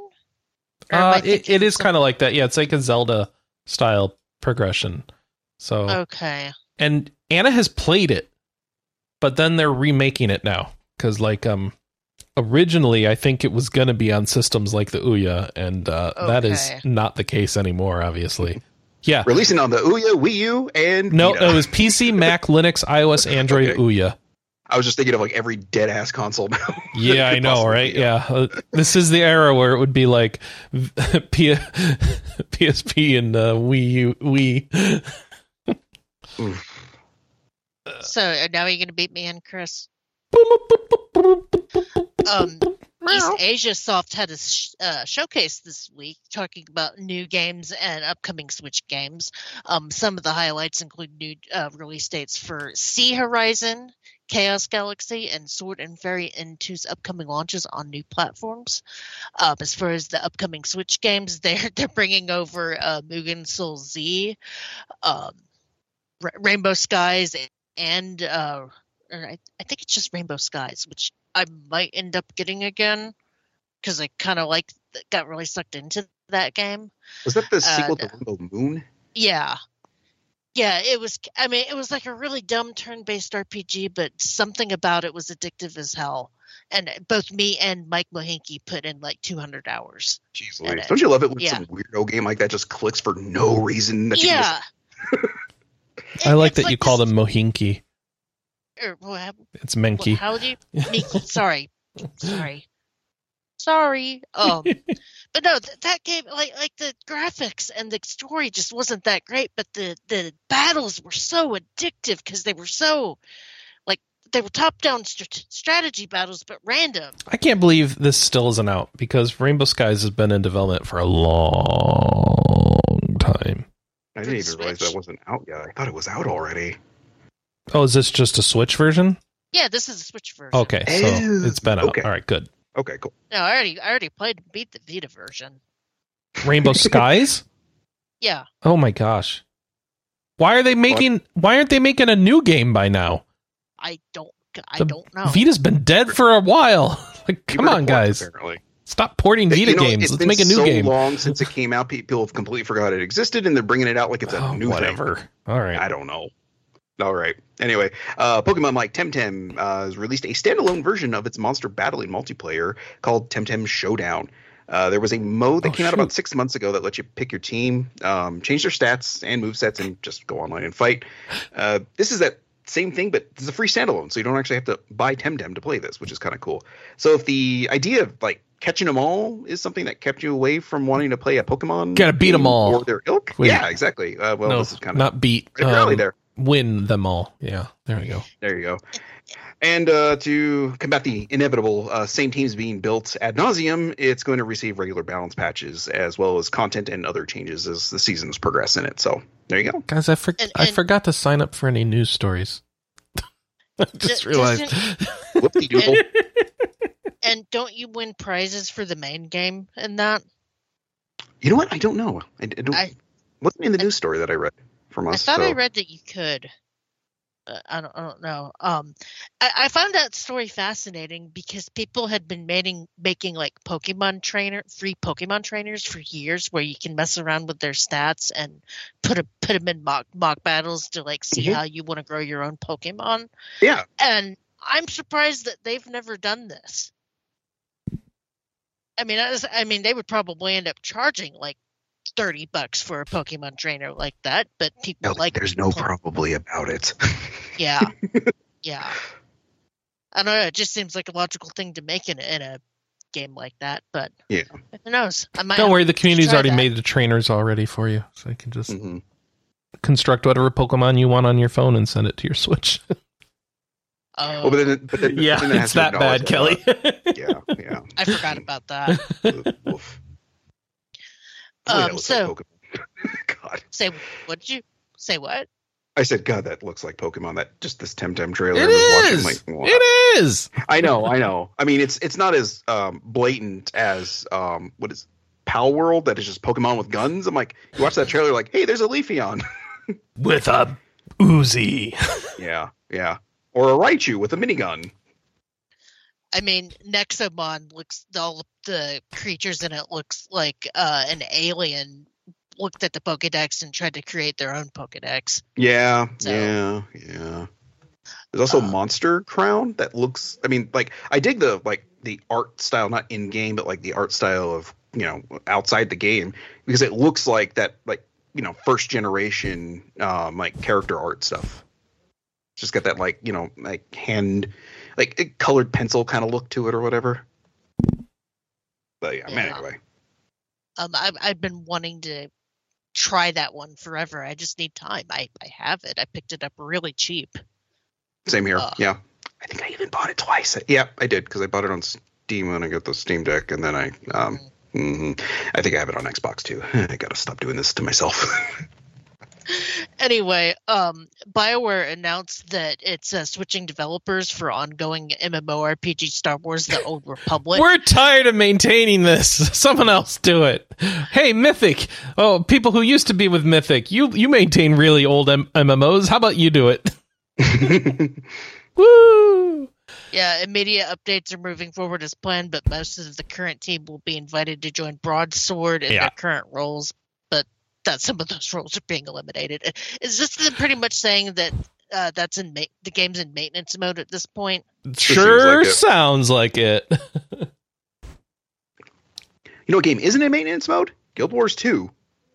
[SPEAKER 2] Or am I
[SPEAKER 1] Uh, it, it is
[SPEAKER 2] some-
[SPEAKER 1] kind of like that. Yeah, it's like a Zelda style progression. So,
[SPEAKER 2] Okay.
[SPEAKER 1] and Anna has played it, but then they're remaking it now because, like, um, originally I think it was gonna be on systems like the Ouya, and uh, that is not the case anymore. Obviously, yeah.
[SPEAKER 3] releasing on the Ouya, Wii U, and
[SPEAKER 1] No,
[SPEAKER 3] Vita.
[SPEAKER 1] it was PC, Mac, Linux, iOS, Android,
[SPEAKER 3] Okay.
[SPEAKER 1] Ouya.
[SPEAKER 3] I was just thinking of like every dead ass console now.
[SPEAKER 1] Yeah, I know, right? Yeah, Uh, this is the era where it would be like P- PSP and uh, Wii U, Wii.
[SPEAKER 2] So uh, now you're gonna beat me in, Chris. Um, East Asia Soft had a sh- uh, showcase this week talking about new games and upcoming Switch games. Um, some of the highlights include new uh, release dates for Sea Horizon, Chaos Galaxy, and Sword and Fairy Inn 2's upcoming launches on new platforms. Um, as far as the upcoming Switch games, they're they're bringing over uh, Mugen Soul Z, um, Ra- Rainbow Skies, and uh, or I, I think it's just Rainbow Skies, which I might end up getting again because I kind of like got really sucked into that game.
[SPEAKER 3] Was that the
[SPEAKER 2] Uh,
[SPEAKER 3] sequel to Rainbow Moon?
[SPEAKER 2] Yeah. Yeah, it was I mean, it was like a really dumb turn-based RPG, but something about it was addictive as hell. And uh, both me and Mike Mohinky put in like 200 hours.
[SPEAKER 3] Jeez Louise. Don't you love it when
[SPEAKER 2] yeah.
[SPEAKER 3] some weirdo game like that just clicks for no reason? That you
[SPEAKER 2] Yeah.
[SPEAKER 1] I like
[SPEAKER 2] It's
[SPEAKER 1] that you call
[SPEAKER 2] this-
[SPEAKER 1] them Mohinky.
[SPEAKER 2] or, er, what,
[SPEAKER 1] It's
[SPEAKER 2] what,
[SPEAKER 1] Menki.
[SPEAKER 2] how do you Miki, sorry. Sorry. Sorry. Um but no, th- that game like like the graphics and the story just wasn't that great, but the the battles were so addictive cuz they were so like they were top-down str- strategy battles but random.
[SPEAKER 1] I can't believe this still isn't out because Rainbow Skies has been in development for a long time.
[SPEAKER 3] I didn't
[SPEAKER 2] the
[SPEAKER 3] even realize that wasn't out yet. I thought it was out already.
[SPEAKER 1] Oh, is this just a Switch version?
[SPEAKER 2] Yeah, this is a Switch version.
[SPEAKER 1] Okay, so
[SPEAKER 3] Oh,
[SPEAKER 1] it's been out.
[SPEAKER 3] okay.
[SPEAKER 1] All right, good.
[SPEAKER 3] Okay, cool.
[SPEAKER 2] No, I already I already played beat the Vita version.
[SPEAKER 1] Rainbow Skies?
[SPEAKER 2] Yeah.
[SPEAKER 1] Oh my gosh. Why are they making why aren't they making a new game by now?
[SPEAKER 2] I don't I
[SPEAKER 1] The
[SPEAKER 2] don't know.
[SPEAKER 1] Vita's been dead for a while. like come on guys.
[SPEAKER 3] Apparently.
[SPEAKER 1] Stop porting Vita
[SPEAKER 3] You know,
[SPEAKER 1] games.
[SPEAKER 3] it's
[SPEAKER 1] Let's make a new
[SPEAKER 3] so
[SPEAKER 1] game.
[SPEAKER 3] long since it came out. People have completely forgot it existed, and they're bringing it out like it's a
[SPEAKER 1] Oh,
[SPEAKER 3] new
[SPEAKER 1] whatever.
[SPEAKER 3] thing.
[SPEAKER 1] All right.
[SPEAKER 3] I don't know. All right. Anyway, uh, Pokemon like Temtem uh, has released a standalone version of its monster battling multiplayer called Temtem Showdown. Uh, there was a mode that
[SPEAKER 1] Oh,
[SPEAKER 3] came out about six months ago that let you pick your team, um, change their stats and movesets, and just go online and fight. Uh, this is that same thing, but it's a free standalone, so you don't actually have to buy Temtem to play this, which is kind of cool. So if the idea of like catching them all is something that kept you away from wanting to play a Pokemon,
[SPEAKER 1] Gotta beat
[SPEAKER 3] game
[SPEAKER 1] all.
[SPEAKER 3] or their ilk,
[SPEAKER 1] Wait.
[SPEAKER 3] yeah, exactly. Uh, well,
[SPEAKER 1] no,
[SPEAKER 3] this is kind of
[SPEAKER 1] not beat.
[SPEAKER 3] right
[SPEAKER 1] um,
[SPEAKER 3] there.
[SPEAKER 1] Win them all. Yeah, there we go.
[SPEAKER 3] There you go. And uh, to combat the inevitable uh, same teams being built ad nauseum, it's going to receive regular balance patches as well as content and other changes as the seasons progress in it. So there you go.
[SPEAKER 1] Guys, I, for-
[SPEAKER 2] And-
[SPEAKER 1] I forgot to sign up for any news stories. I just
[SPEAKER 2] D-
[SPEAKER 1] realized.
[SPEAKER 3] Whoopsie doodle.
[SPEAKER 2] And don't you win prizes for the main game in that?
[SPEAKER 3] you know what? I don't know. I, I don't.
[SPEAKER 2] I-
[SPEAKER 3] wasn't in the news story that I read from
[SPEAKER 2] I thought
[SPEAKER 3] so.
[SPEAKER 2] I read that you could. I don't. I don't know. Um, I, I found that story fascinating because people had been making making like Pokemon trainer free Pokemon trainers for years, where you can mess around with their stats and put a put them in mock mock battles to like see
[SPEAKER 3] Mhm.
[SPEAKER 2] how you want to grow your own Pokemon.
[SPEAKER 3] Yeah.
[SPEAKER 2] And I'm surprised that they've never done this. I mean, I, was- I mean, they would probably end up charging like thirty bucks for a Pokemon trainer like that, but people
[SPEAKER 3] No,
[SPEAKER 2] like
[SPEAKER 3] there's no
[SPEAKER 2] po-
[SPEAKER 3] probably about it.
[SPEAKER 2] yeah, yeah. I don't know. It just seems like a logical thing to make in a, in a game like that, but
[SPEAKER 3] Yeah.
[SPEAKER 2] who knows? I might
[SPEAKER 1] Don't worry, the community's already
[SPEAKER 2] that.
[SPEAKER 1] made the trainers already for you, so you can just
[SPEAKER 3] Mhm.
[SPEAKER 1] construct whatever Pokemon you want on your phone and send it to your Switch.
[SPEAKER 2] Oh,
[SPEAKER 3] Well, but then, but then,
[SPEAKER 1] yeah,
[SPEAKER 3] but then
[SPEAKER 1] it's that bad, Kelly.
[SPEAKER 3] that. Yeah, yeah.
[SPEAKER 2] I forgot about that.
[SPEAKER 3] Oof, oof. Boy, that
[SPEAKER 2] Um,
[SPEAKER 3] looks like
[SPEAKER 2] so-
[SPEAKER 3] Pokemon. God.
[SPEAKER 2] Say what did you say? What?
[SPEAKER 3] I said, God, that looks like Pokemon. That just this Temtem trailer.
[SPEAKER 1] it
[SPEAKER 3] I was watching,
[SPEAKER 1] is.
[SPEAKER 3] like, wow.
[SPEAKER 1] It is.
[SPEAKER 3] I know, I know. I mean, it's it's not as um, blatant as um, what is Palworld that is just Pokemon with guns. I'm like, you watch that trailer, like, hey, there's a Leafeon.
[SPEAKER 1] With a Uzi.
[SPEAKER 3] yeah, yeah, or a Raichu with a minigun.
[SPEAKER 2] I mean, Nexomon looks all the creatures in it looks like uh, an alien looked at the Pokedex and tried to create their own Pokedex.
[SPEAKER 3] Yeah,
[SPEAKER 2] So-
[SPEAKER 3] yeah, yeah. There's also
[SPEAKER 2] Uh,
[SPEAKER 3] Monster Crown that looks. I mean, like I dig the like the art style, not in game, but like the art style of you know outside the game because it looks like that like you know first generation um like character art stuff. Just got that like you know like hand like a colored pencil kind of look to it or whatever. But yeah, man, anyway.
[SPEAKER 2] Um, I've I've been wanting to try that one forever. I just need time. I I have it. I picked it up really cheap.
[SPEAKER 3] Same here.
[SPEAKER 2] Uh.
[SPEAKER 3] yeah. I think I even bought it twice. Yeah, I did because I bought it on Steam when I got the Steam Deck, and then I, um, mhm. I think I have it on Xbox too. I gotta stop doing this to myself.
[SPEAKER 2] Anyway, um, Bioware announced that it's uh, switching developers for ongoing MMORPG Star Wars: The Old Republic.
[SPEAKER 1] We're tired of maintaining this. Someone else do it. Hey, Mythic. Oh, people who used to be with Mythic, you you maintain really old M- MMOs. How about you do it? Woo!
[SPEAKER 2] Yeah, immediate updates are moving forward as planned, but most of the current team will be invited to join Broadsword in
[SPEAKER 1] Yeah.
[SPEAKER 2] their current roles. But that some of those roles are being eliminated. Is this pretty much saying that uh, that's in ma- the game's in maintenance mode at this point?
[SPEAKER 1] Sure
[SPEAKER 3] seems like it.
[SPEAKER 1] sounds like it.
[SPEAKER 3] you know what game isn't in maintenance mode? Guild Wars 2.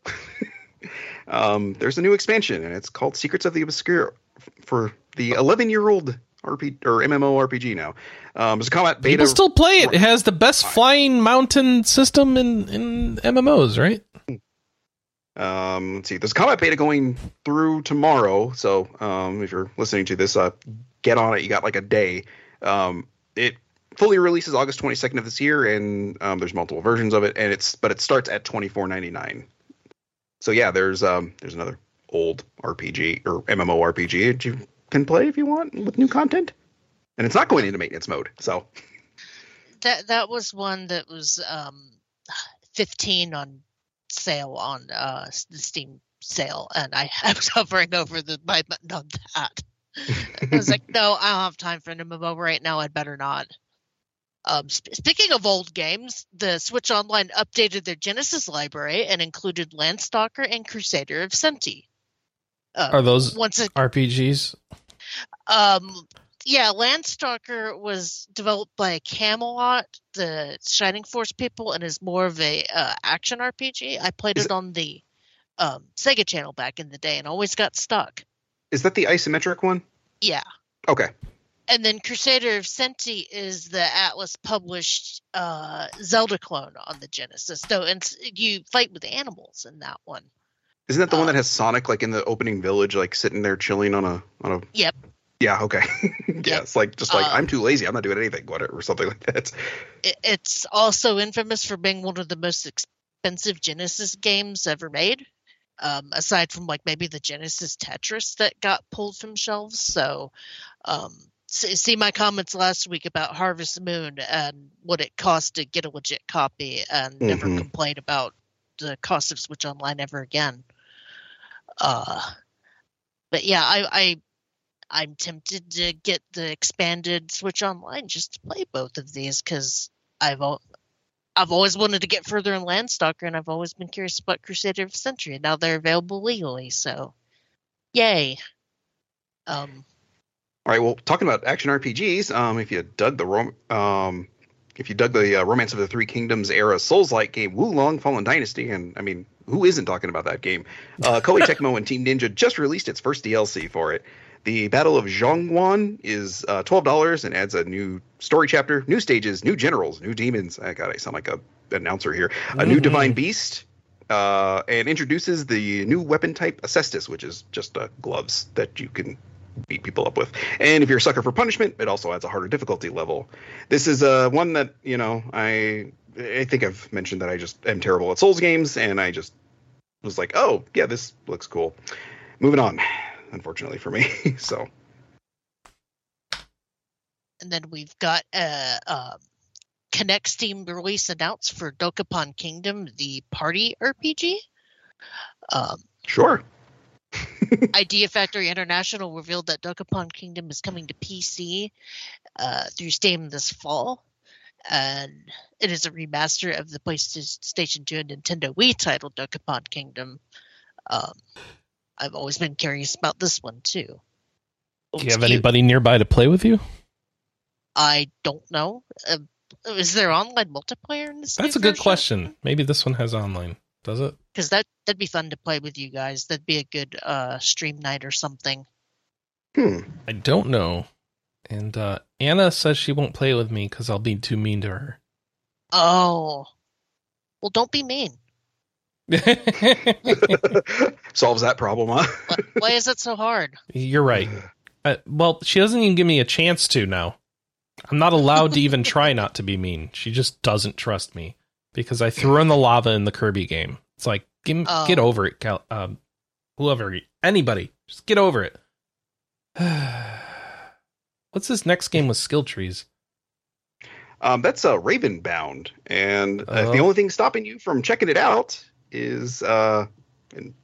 [SPEAKER 3] um, there's a new expansion, and it's called Secrets of the Obscure for the 11 year old RP or MMO RPG now. Um, there's a combat beta.
[SPEAKER 1] People still play it. It has the best flying mountain system in in MMOs, right?
[SPEAKER 3] Um, let's see. There's combat beta going through tomorrow. So um, if you're listening to this, uh, get on it. You got like a day. Um, it fully releases August 22nd of this year, and um, there's multiple versions of it. And it's but it starts at 24.99. So yeah, there's um, there's another old RPG or MMO RPG that you can play if you want with new content. And it's not going into maintenance mode. So
[SPEAKER 2] That that was one that was um, fifteen on sale on uh, the Steam sale, and I, I was hovering over the buy button on that. I was like, no, I don't have time for an MMO right now. I'd better not. Um, sp- speaking of old games, the Switch Online updated their Genesis library and included Landstalker and Crusader of Centy. Uh,
[SPEAKER 1] Are those
[SPEAKER 2] once a,
[SPEAKER 1] RPGs?
[SPEAKER 2] um, yeah, Landstalker was developed by Camelot, the Shining Force people, and is more of a uh, action RPG. I played
[SPEAKER 3] Is
[SPEAKER 2] it on the um, Sega Channel back in the day, and always got stuck.
[SPEAKER 3] Is that the isometric one?
[SPEAKER 2] Yeah,
[SPEAKER 3] Okay.
[SPEAKER 2] and then Crusader of Centy is the Atlus published uh, Zelda clone on the Genesis. So, and you fight with animals in that one.
[SPEAKER 3] Isn't that the one
[SPEAKER 2] Uh,
[SPEAKER 3] that has Sonic like in the opening village, like sitting there chilling on a on a?
[SPEAKER 2] Yep.
[SPEAKER 3] Yeah. Okay. yeah. It's like just like
[SPEAKER 2] Uh,
[SPEAKER 3] I'm too lazy. I'm not doing anything. Whatever, or something like that.
[SPEAKER 2] It, it's also infamous for being one of the most expensive Genesis games ever made. Um, aside from like maybe the Genesis Tetris that got pulled from shelves. So, um, see, my comments last week about Harvest Moon and what it cost to get a legit copy, and never
[SPEAKER 3] Mhm.
[SPEAKER 2] complain about the cost of Switch Online ever again. Uh, but yeah, I, I I'm tempted to get the expanded Switch Online just to play both of these because I've I've always wanted to get further in Landstalker, and I've always been curious about Crusader of the Century. Now they're available legally, so yay! Um,
[SPEAKER 3] All right. Well, talking about action RPGs, um, if you dug the rom- um, if you dug the uh, Romance of the Three Kingdoms era Souls-like game, Wo Long Fallen Dynasty, and I mean, who isn't talking about that game? Uh, Koei Tecmo and Team Ninja just released its first DLC for it. The Battle of Zhongyuan is uh, twelve dollars and adds a new story chapter, new stages, new generals, new demons. I God, I sound like a announcer here. A new
[SPEAKER 1] Mhm.
[SPEAKER 3] divine beast, uh, and introduces the new weapon type Acestus, which is just uh, gloves that you can beat people up with. And if you're a sucker for punishment, it also adds a harder difficulty level. This is uh, one that you know I I think I've mentioned that I just am terrible at Souls games, and I just was like, oh yeah, this looks cool. Moving on, unfortunately for me. so
[SPEAKER 2] and then we've got a um, Connect Steam release announced for Dokapon Kingdom, the party RPG. Um,
[SPEAKER 3] sure.
[SPEAKER 2] Idea Factory International revealed that Dokapon Kingdom is coming to PC uh, through Steam this fall, and it is a remaster of the PlayStation 2 and Nintendo Wii title Dokapon Kingdom. Um, I've always been curious about this one too.
[SPEAKER 1] Do you have
[SPEAKER 2] cute.
[SPEAKER 1] anybody nearby to play with you?
[SPEAKER 2] I don't know. Uh, is there online multiplayer in this?
[SPEAKER 1] That's a good question. Maybe this one has online. Does it?
[SPEAKER 2] Because that that'd be fun to play with you guys. That'd be a good uh, stream night or something.
[SPEAKER 3] Hmm.
[SPEAKER 1] I don't know. And uh, Anna says she won't play with me because I'll be too mean to her.
[SPEAKER 2] Oh, well, don't be mean.
[SPEAKER 3] Solves that problem, huh?
[SPEAKER 2] Why, why is it so hard?
[SPEAKER 1] You're right. Uh, well, she doesn't even give me a chance to now. I'm not allowed to even try not to be mean. She just doesn't trust me because I threw in the lava in the Kirby game. It's like, get,
[SPEAKER 2] Oh.
[SPEAKER 1] get over it, Cal- um, whoever, anybody, just get over it. What's this next game with skill trees?
[SPEAKER 3] Um, that's uh, Ravenbound, and uh,
[SPEAKER 1] Oh.
[SPEAKER 3] the only thing stopping you from checking it out is, uh, in,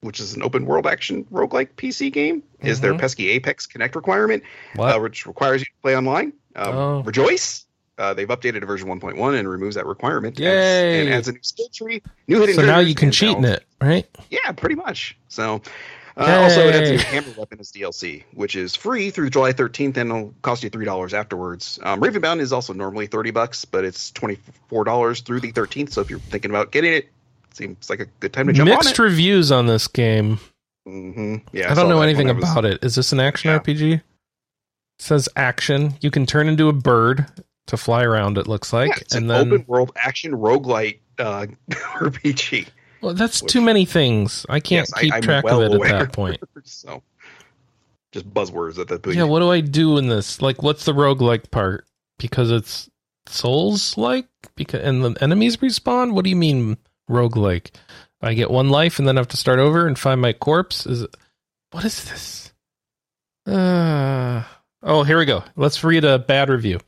[SPEAKER 3] which is an open world action roguelike PC game, is their
[SPEAKER 1] Mhm.
[SPEAKER 3] pesky Apex Connect requirement, uh, which requires you to play online. Um,
[SPEAKER 1] Oh.
[SPEAKER 3] Rejoice! Uh, they've updated to version 1.1 and removes that requirement.
[SPEAKER 1] Yay!
[SPEAKER 3] And adds a new skill tree, new hidden
[SPEAKER 1] so now you can cheat in it, right?
[SPEAKER 3] Yeah, pretty much. So, uh, also, it adds a new hammer weapon as DLC, which is free through July 13th and will cost you three dollars afterwards. Um, Ravenbound is also normally thirty bucks, but it's twenty four dollars through the 13th. So if you're thinking about getting it, seems like a good time to jump
[SPEAKER 1] Mixed
[SPEAKER 3] on
[SPEAKER 1] reviews on this game.
[SPEAKER 3] it. hmm Yeah,
[SPEAKER 1] I don't know anything about it. Is this an action
[SPEAKER 3] Yeah.
[SPEAKER 1] RPG? It says action. You can turn into a bird to fly around. It looks like,
[SPEAKER 3] Yeah, it's
[SPEAKER 1] and
[SPEAKER 3] an
[SPEAKER 1] then
[SPEAKER 3] open world action roguelite uh, RPG.
[SPEAKER 1] well, that's too many things. I can't
[SPEAKER 3] Yes,
[SPEAKER 1] keep
[SPEAKER 3] I'm
[SPEAKER 1] track
[SPEAKER 3] well
[SPEAKER 1] of it
[SPEAKER 3] aware.
[SPEAKER 1] at that point.
[SPEAKER 3] So, just buzzwords at that point.
[SPEAKER 1] yeah, what do I do in this? Like, what's the roguelike part? Because it's Souls like, because and the enemies respawn. What do you mean roguelike? I get one life and then I have to start over and find my corpse. Is it, what is this? Uh, oh, here we go. Let's read a bad review.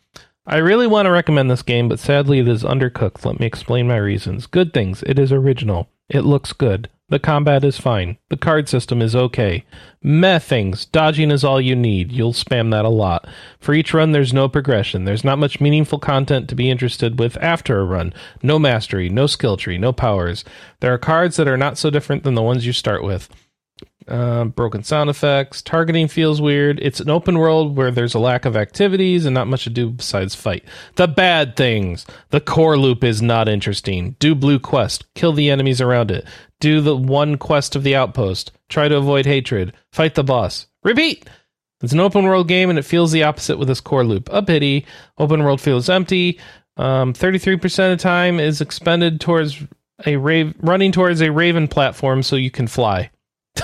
[SPEAKER 1] I really want to recommend this game, but sadly it is undercooked. Let me explain my reasons. Good things. It is original. It looks good. The combat is fine. The card system is okay. Meh things. Dodging is all you need. You'll spam that a lot. For each run, there's no progression. There's not much meaningful content to be interested with after a run. No mastery, no skill tree, no powers. There are cards that are not so different than the ones you start with. Uh, broken sound effects. Targeting feels weird. It's an open world where there's a lack of activities and not much to do besides fight. The bad things. The core loop is not interesting. Do blue quest. Kill the enemies around it. Do the one quest of the outpost. Try to avoid hatred. Fight the boss. Repeat! It's an open world game and it feels the opposite with this core loop. A pity. Open world feels empty. Um, 33% of time is expended towards a rave, running towards a raven platform so you can fly.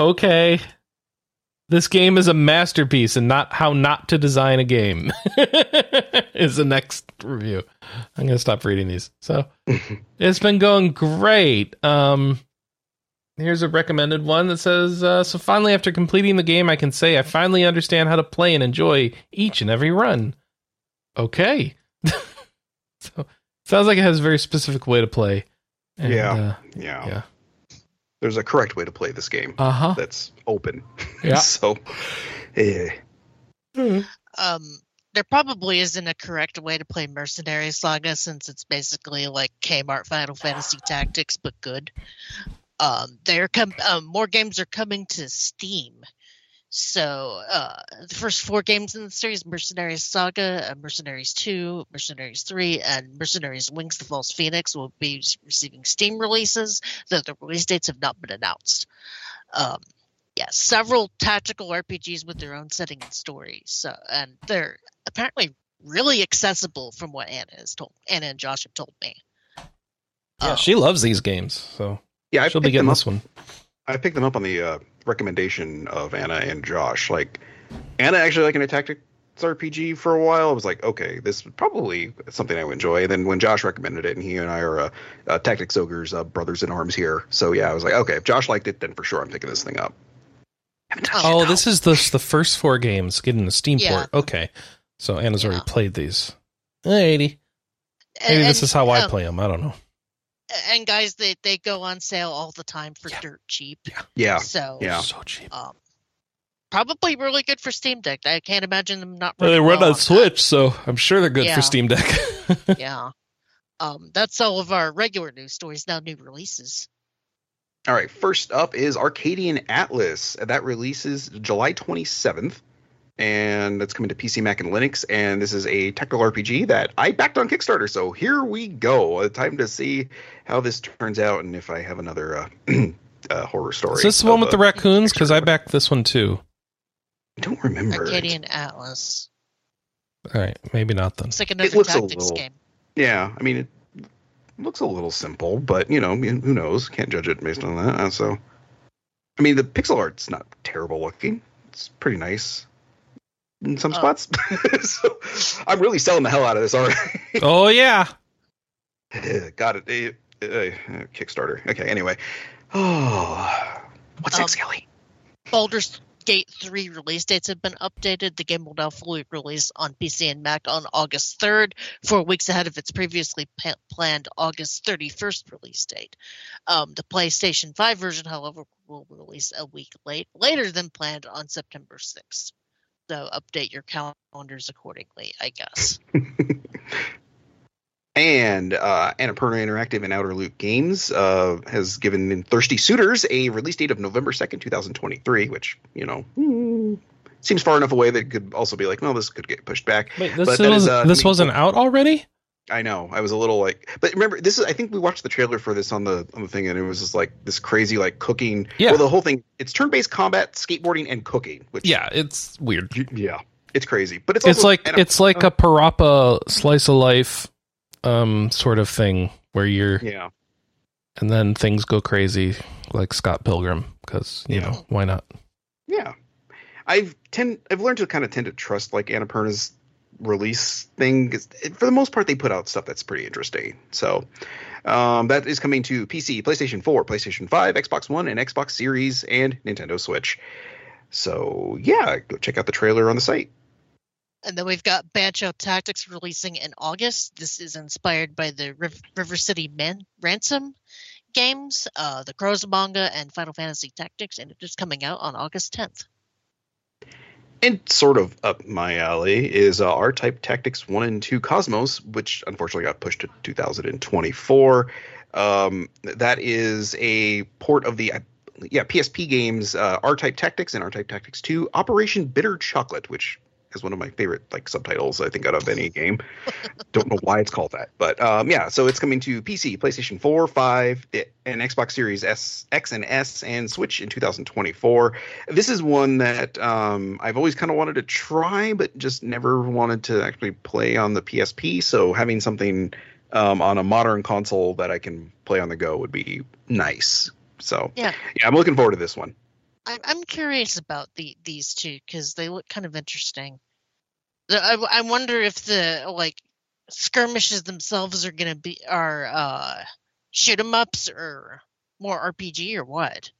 [SPEAKER 1] okay. This game is a masterpiece and not how not to design a game. is the next review. I'm going to stop reading these. So, it's been going great. Um here's a recommended one that says uh, so finally after completing the game I can say I finally understand how to play and enjoy each and every run. Okay. so Sounds like it has a very specific way to play. And,
[SPEAKER 3] Yeah.
[SPEAKER 1] Uh,
[SPEAKER 3] Yeah.
[SPEAKER 1] yeah.
[SPEAKER 3] There's a correct way to play this game
[SPEAKER 1] Uh huh.
[SPEAKER 3] that's open.
[SPEAKER 1] Yeah.
[SPEAKER 3] so, eh.
[SPEAKER 2] um there probably isn't a correct way to play Mercenary Saga since it's basically like Kmart Final Fantasy Tactics but good. Um, they're com- um, more games are coming to Steam. So uh, the first four games in the series: Mercenaries Saga, uh, Mercenaries Two, Mercenaries Three, and Mercenaries Wings: The False Phoenix will be receiving Steam releases. Though the release dates have not been announced. Um, yeah, several tactical RPGs with their own setting and story. So, and they're apparently really accessible, from what Anna has told. Anna and Josh have told me.
[SPEAKER 1] Yeah,
[SPEAKER 2] Um,
[SPEAKER 1] she loves these games, so
[SPEAKER 3] yeah, I
[SPEAKER 1] she'll be getting this one.
[SPEAKER 3] I picked them up on the uh, recommendation of Anna and Josh. Like, Anna actually liking a tactics RPG for a while. I was like, okay, this is probably something I would enjoy. And then when Josh recommended it, and he and I are uh, uh, Tactics Ogres uh, brothers in arms here, so yeah, I was like, okay, if Josh liked it, then for sure I'm picking this thing up. Haven't touched
[SPEAKER 1] Oh, this is the the first four games getting the Steam
[SPEAKER 2] Yeah.
[SPEAKER 1] port. Okay, so Anna's already played these. Eighty. Maybe
[SPEAKER 2] and-
[SPEAKER 1] this is how I
[SPEAKER 2] um,
[SPEAKER 1] play them. I don't know.
[SPEAKER 2] And guys, they they go on sale all the time for
[SPEAKER 1] Yeah.
[SPEAKER 2] dirt cheap.
[SPEAKER 3] yeah, yeah.
[SPEAKER 2] So
[SPEAKER 3] Yeah.
[SPEAKER 1] So cheap.
[SPEAKER 2] um, probably really good for Steam Deck. I can't imagine them not.
[SPEAKER 1] Well, they run
[SPEAKER 2] well
[SPEAKER 1] on
[SPEAKER 2] that.
[SPEAKER 1] Switch, so I'm sure they're good
[SPEAKER 2] Yeah.
[SPEAKER 1] for Steam Deck.
[SPEAKER 2] Yeah. Um, that's all of our regular news stories. Now new releases.
[SPEAKER 3] All right, first up is Arcadian Atlas. That releases July 27th, and that's coming to PC, Mac, and Linux. And this is a tactical RPG that I backed on Kickstarter. So here we go. Uh, Time to see how this turns out and if I have another uh, uh, horror story.
[SPEAKER 1] is this the one with the
[SPEAKER 3] uh,
[SPEAKER 1] raccoons? Because I backed this one too.
[SPEAKER 3] I don't remember. it.
[SPEAKER 2] Arcadian Atlas.
[SPEAKER 1] All right, maybe not then.
[SPEAKER 2] It's like another
[SPEAKER 3] looks a little-
[SPEAKER 2] game.
[SPEAKER 3] Yeah, I mean, it looks a little simple, but you know, who knows? Can't judge it based on that. Uh, So, I mean, the pixel art's not terrible looking. It's pretty nice in some
[SPEAKER 2] Oh.
[SPEAKER 3] spots. so, I'm really selling the hell out of this already.
[SPEAKER 1] Oh yeah.
[SPEAKER 3] Got it. Uh, uh, Kickstarter. Okay. Anyway. Oh, what's
[SPEAKER 2] Um,
[SPEAKER 3] next, Kelly?
[SPEAKER 2] Baldur's Gate 3 release dates have been updated. The game will now fully release on PC and Mac on August 3rd, four weeks ahead of its previously pa- planned August 31st release date. Um, the PlayStation 5 version, however, will release a week late, later than planned on September 6th. So update your calendars accordingly, I guess.
[SPEAKER 3] And uh, Annapurna Interactive and Outer Loop Games uh, has given Thirsty Suitors a release date of November 2nd, 2023, which, you know, hmm, seems far enough away that it could also be like, no, this could get pushed back.
[SPEAKER 1] Wait, this
[SPEAKER 3] But
[SPEAKER 1] was
[SPEAKER 3] is, uh,
[SPEAKER 1] this wasn't out already.
[SPEAKER 3] I know. I was a little like, but remember, this is. I think we watched the trailer for this on the on the thing, and it was just like this crazy like cooking.
[SPEAKER 1] Yeah.
[SPEAKER 3] Well, the whole thing. It's turn-based combat, skateboarding, and cooking. Which
[SPEAKER 1] Yeah, it's weird.
[SPEAKER 3] yeah, it's crazy. But it's
[SPEAKER 1] It's like it's like a parappa slice of life, um, sort of thing where you're
[SPEAKER 3] yeah.
[SPEAKER 1] and then things go crazy like Scott Pilgrim because you
[SPEAKER 3] Yeah.
[SPEAKER 1] know why not?
[SPEAKER 3] Yeah, I've tend I've learned to kind of tend to trust like Annapurna's release thing. For the most part, they put out stuff that's pretty interesting. So um, that is coming to PC, PlayStation 4, PlayStation 5, Xbox One, and Xbox Series, and Nintendo Switch. So yeah, go check out the trailer on the site.
[SPEAKER 2] And then we've got Bancho Tactics releasing in August. This is inspired by the Riv- River City Man- Ransom games, uh, the Crows manga, and Final Fantasy Tactics, and it is coming out on August 10th.
[SPEAKER 3] And sort of up my alley is uh, R-Type Tactics 1 and 2 Cosmos, which unfortunately got pushed to 2024. Um, that is a port of the yeah PSP games uh, R-Type Tactics and R-Type Tactics 2 Operation Bitter Chocolate, which is one of my favorite like subtitles I think out of any game. Don't know why it's called that, but um, yeah. So it's coming to PC, PlayStation 4, 5, and Xbox Series S, X and S, and Switch in 2024. This is one that um, I've always kind of wanted to try, but just never wanted to actually play on the PSP. So having something um, on a modern console that I can play on the go would be nice. So
[SPEAKER 2] Yeah.
[SPEAKER 3] yeah, I'm looking forward to this one.
[SPEAKER 2] I'm I'm curious about the these two because they look kind of interesting. I, I wonder if the like skirmishes themselves are gonna be are uh shoot 'em ups or more RPG or what.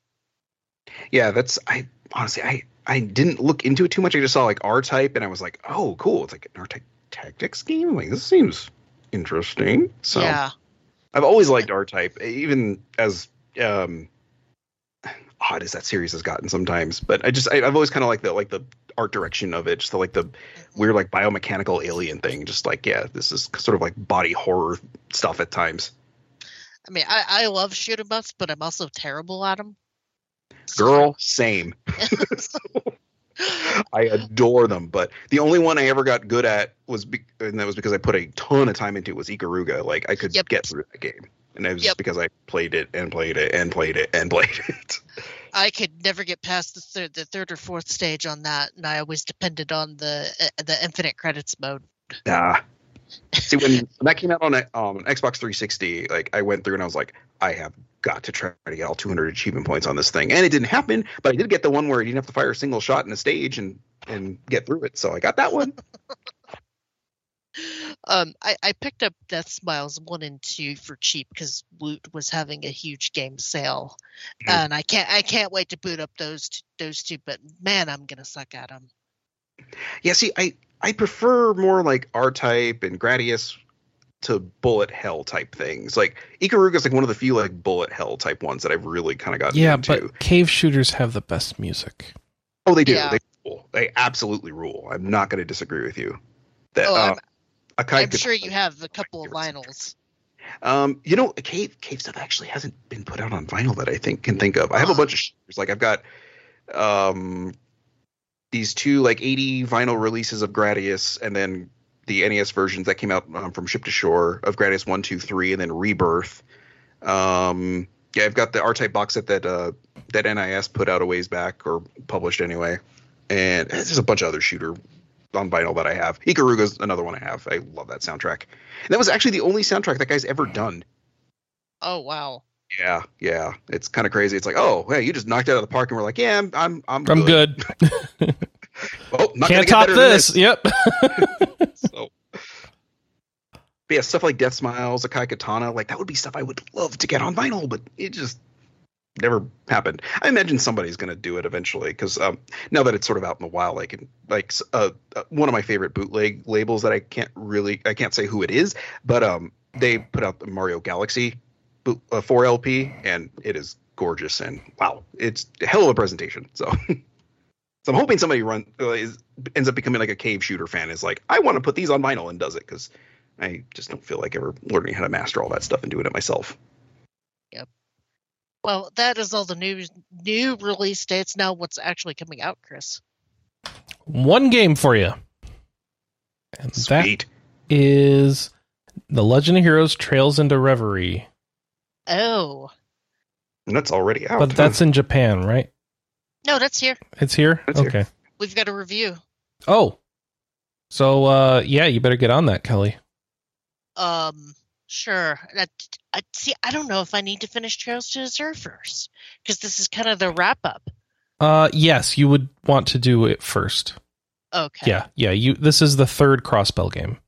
[SPEAKER 3] Yeah, that's I honestly I I didn't look into it too much. I just saw like R type and I was like, oh cool, it's like an R type tactics game. Like this seems interesting. So
[SPEAKER 2] yeah,
[SPEAKER 3] I've always liked R type, even as um odd as that series has gotten sometimes. But I just I, I've always kind of liked the like the art direction of it, just the like the weird like biomechanical alien thing. Just like yeah, this is sort of like body horror stuff at times.
[SPEAKER 2] I mean I I love shoot 'em ups, but I'm also terrible at them.
[SPEAKER 3] Girl, same. I adore them, but the only one I ever got good at was, be- and that was because I put a ton of time into it, was Ikaruga. Like I could
[SPEAKER 2] Yep.
[SPEAKER 3] get through that game, and it was
[SPEAKER 2] Yep.
[SPEAKER 3] just because I played it and played it and played it and played it.
[SPEAKER 2] I could never get past the third the third or fourth stage on that, and I always depended on the uh, the infinite credits mode.
[SPEAKER 3] Nah. See, when, when that came out on um, Xbox 360, like I went through and I was like, I have got to try to get all 200 achievement points on this thing, and it didn't happen. But I did get the one where you didn't have to fire a single shot in a stage and and get through it. So I got that one.
[SPEAKER 2] Um, I, I picked up Deathsmiles one and two for cheap because Woot was having a huge game sale,
[SPEAKER 3] Mhm.
[SPEAKER 2] and I can't I can't wait to boot up those t- those two. But man, I'm gonna suck at them.
[SPEAKER 3] Yeah, see, I I prefer more like R type and Gradius to bullet hell type things. Like Ikaruga is like one of the few like bullet hell type ones that I've really kind of gotten
[SPEAKER 1] Yeah,
[SPEAKER 3] into.
[SPEAKER 1] but cave shooters have the best music.
[SPEAKER 3] oh, they do.
[SPEAKER 2] Yeah.
[SPEAKER 3] They rule. They absolutely rule. I'm not going to disagree with you. That
[SPEAKER 2] Oh,
[SPEAKER 3] uh,
[SPEAKER 2] I'm, sure you have a couple of vinyls.
[SPEAKER 3] Um, you know, cave cave stuff actually hasn't been put out on vinyl that I think can think of. I have a
[SPEAKER 2] Huh.
[SPEAKER 3] bunch of shooters. Like I've got um these two like 80 vinyl releases of Gradius, and then the NES versions that came out um, from Ship to Shore of Gradius one, two, three, and then Rebirth. Um, yeah, I've got the R Type box set that uh that NIS put out a ways back or published anyway, and there's a bunch of other shooter on vinyl that I have. Ikaruga's another one I have. I love that soundtrack. And that was actually the only soundtrack that guy's ever done.
[SPEAKER 2] Oh wow.
[SPEAKER 3] Yeah, yeah, it's kind of crazy. It's like, oh, hey, you just knocked it out of the park, and we're like, yeah, I'm, I'm, I'm,
[SPEAKER 1] I'm good.
[SPEAKER 3] Oh, not
[SPEAKER 1] Can't
[SPEAKER 3] gonna
[SPEAKER 1] top
[SPEAKER 3] get better than
[SPEAKER 1] this. Yep.
[SPEAKER 3] So, but yeah, stuff like Deathsmiles, Akai Katana, like that would be stuff I would love to get on vinyl, but it just never happened. I imagine somebody's going to do it eventually because um, now that it's sort of out in the wild, I can like uh, uh, one of my favorite bootleg labels that I can't really, I can't say who it is, but um, they put out the Mario Galaxy boot, uh, 4 LP, and it is gorgeous and wow, it's a hell of a presentation. So. So I'm hoping somebody run uh, is, ends up becoming like a cave shooter fan. Is like, I want to put these on vinyl and does it because I just don't feel like ever learning how to master all that stuff and doing it myself.
[SPEAKER 2] Well, that is all the new new release dates. Now, what's actually coming out, Chris?
[SPEAKER 1] One game for you. And that
[SPEAKER 3] Sweet.
[SPEAKER 1] is The Legend of Heroes Trails into Reverie.
[SPEAKER 2] Oh
[SPEAKER 3] And that's already out.
[SPEAKER 1] But that's in Japan, right?
[SPEAKER 2] no, that's here.
[SPEAKER 1] It's here?
[SPEAKER 3] It's here.
[SPEAKER 1] okay.
[SPEAKER 2] We've got a review.
[SPEAKER 1] Oh. So uh yeah, you better get on that, Kelly.
[SPEAKER 2] Um, sure. That, I see. I don't know if I need to finish Trails to Azure first because this is kind of the wrap up.
[SPEAKER 1] Uh yes, you would want to do it first.
[SPEAKER 2] Okay.
[SPEAKER 1] Yeah, yeah, you this is the third crossbell game.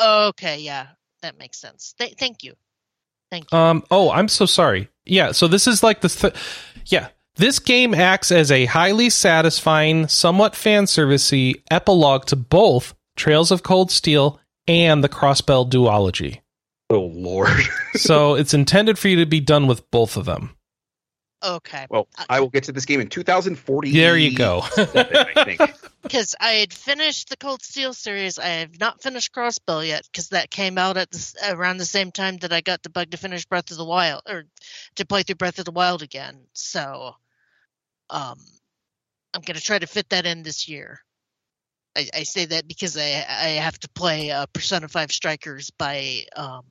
[SPEAKER 2] Okay. Yeah, that makes sense. Th- thank you. Thank you.
[SPEAKER 1] Um oh, I'm so sorry. Yeah, so this is like the th- yeah, This game acts as a highly satisfying, somewhat fan servicey epilogue to both Trails of Cold Steel and the Crossbell duology.
[SPEAKER 3] Oh lord.
[SPEAKER 1] so it's intended for you to be done with both of them.
[SPEAKER 2] Okay.
[SPEAKER 3] Well, I will get to this game in 2040.
[SPEAKER 1] There you go.
[SPEAKER 3] I think.
[SPEAKER 2] Because I had finished the Cold Steel series, I have not finished Crossbell yet because that came out at the, around the same time that I got the bug to finish Breath of the Wild or to play through Breath of the Wild again. So, um, I'm gonna try to fit that in this year. I, I say that because I I have to play uh, Persona Five Strikers by um,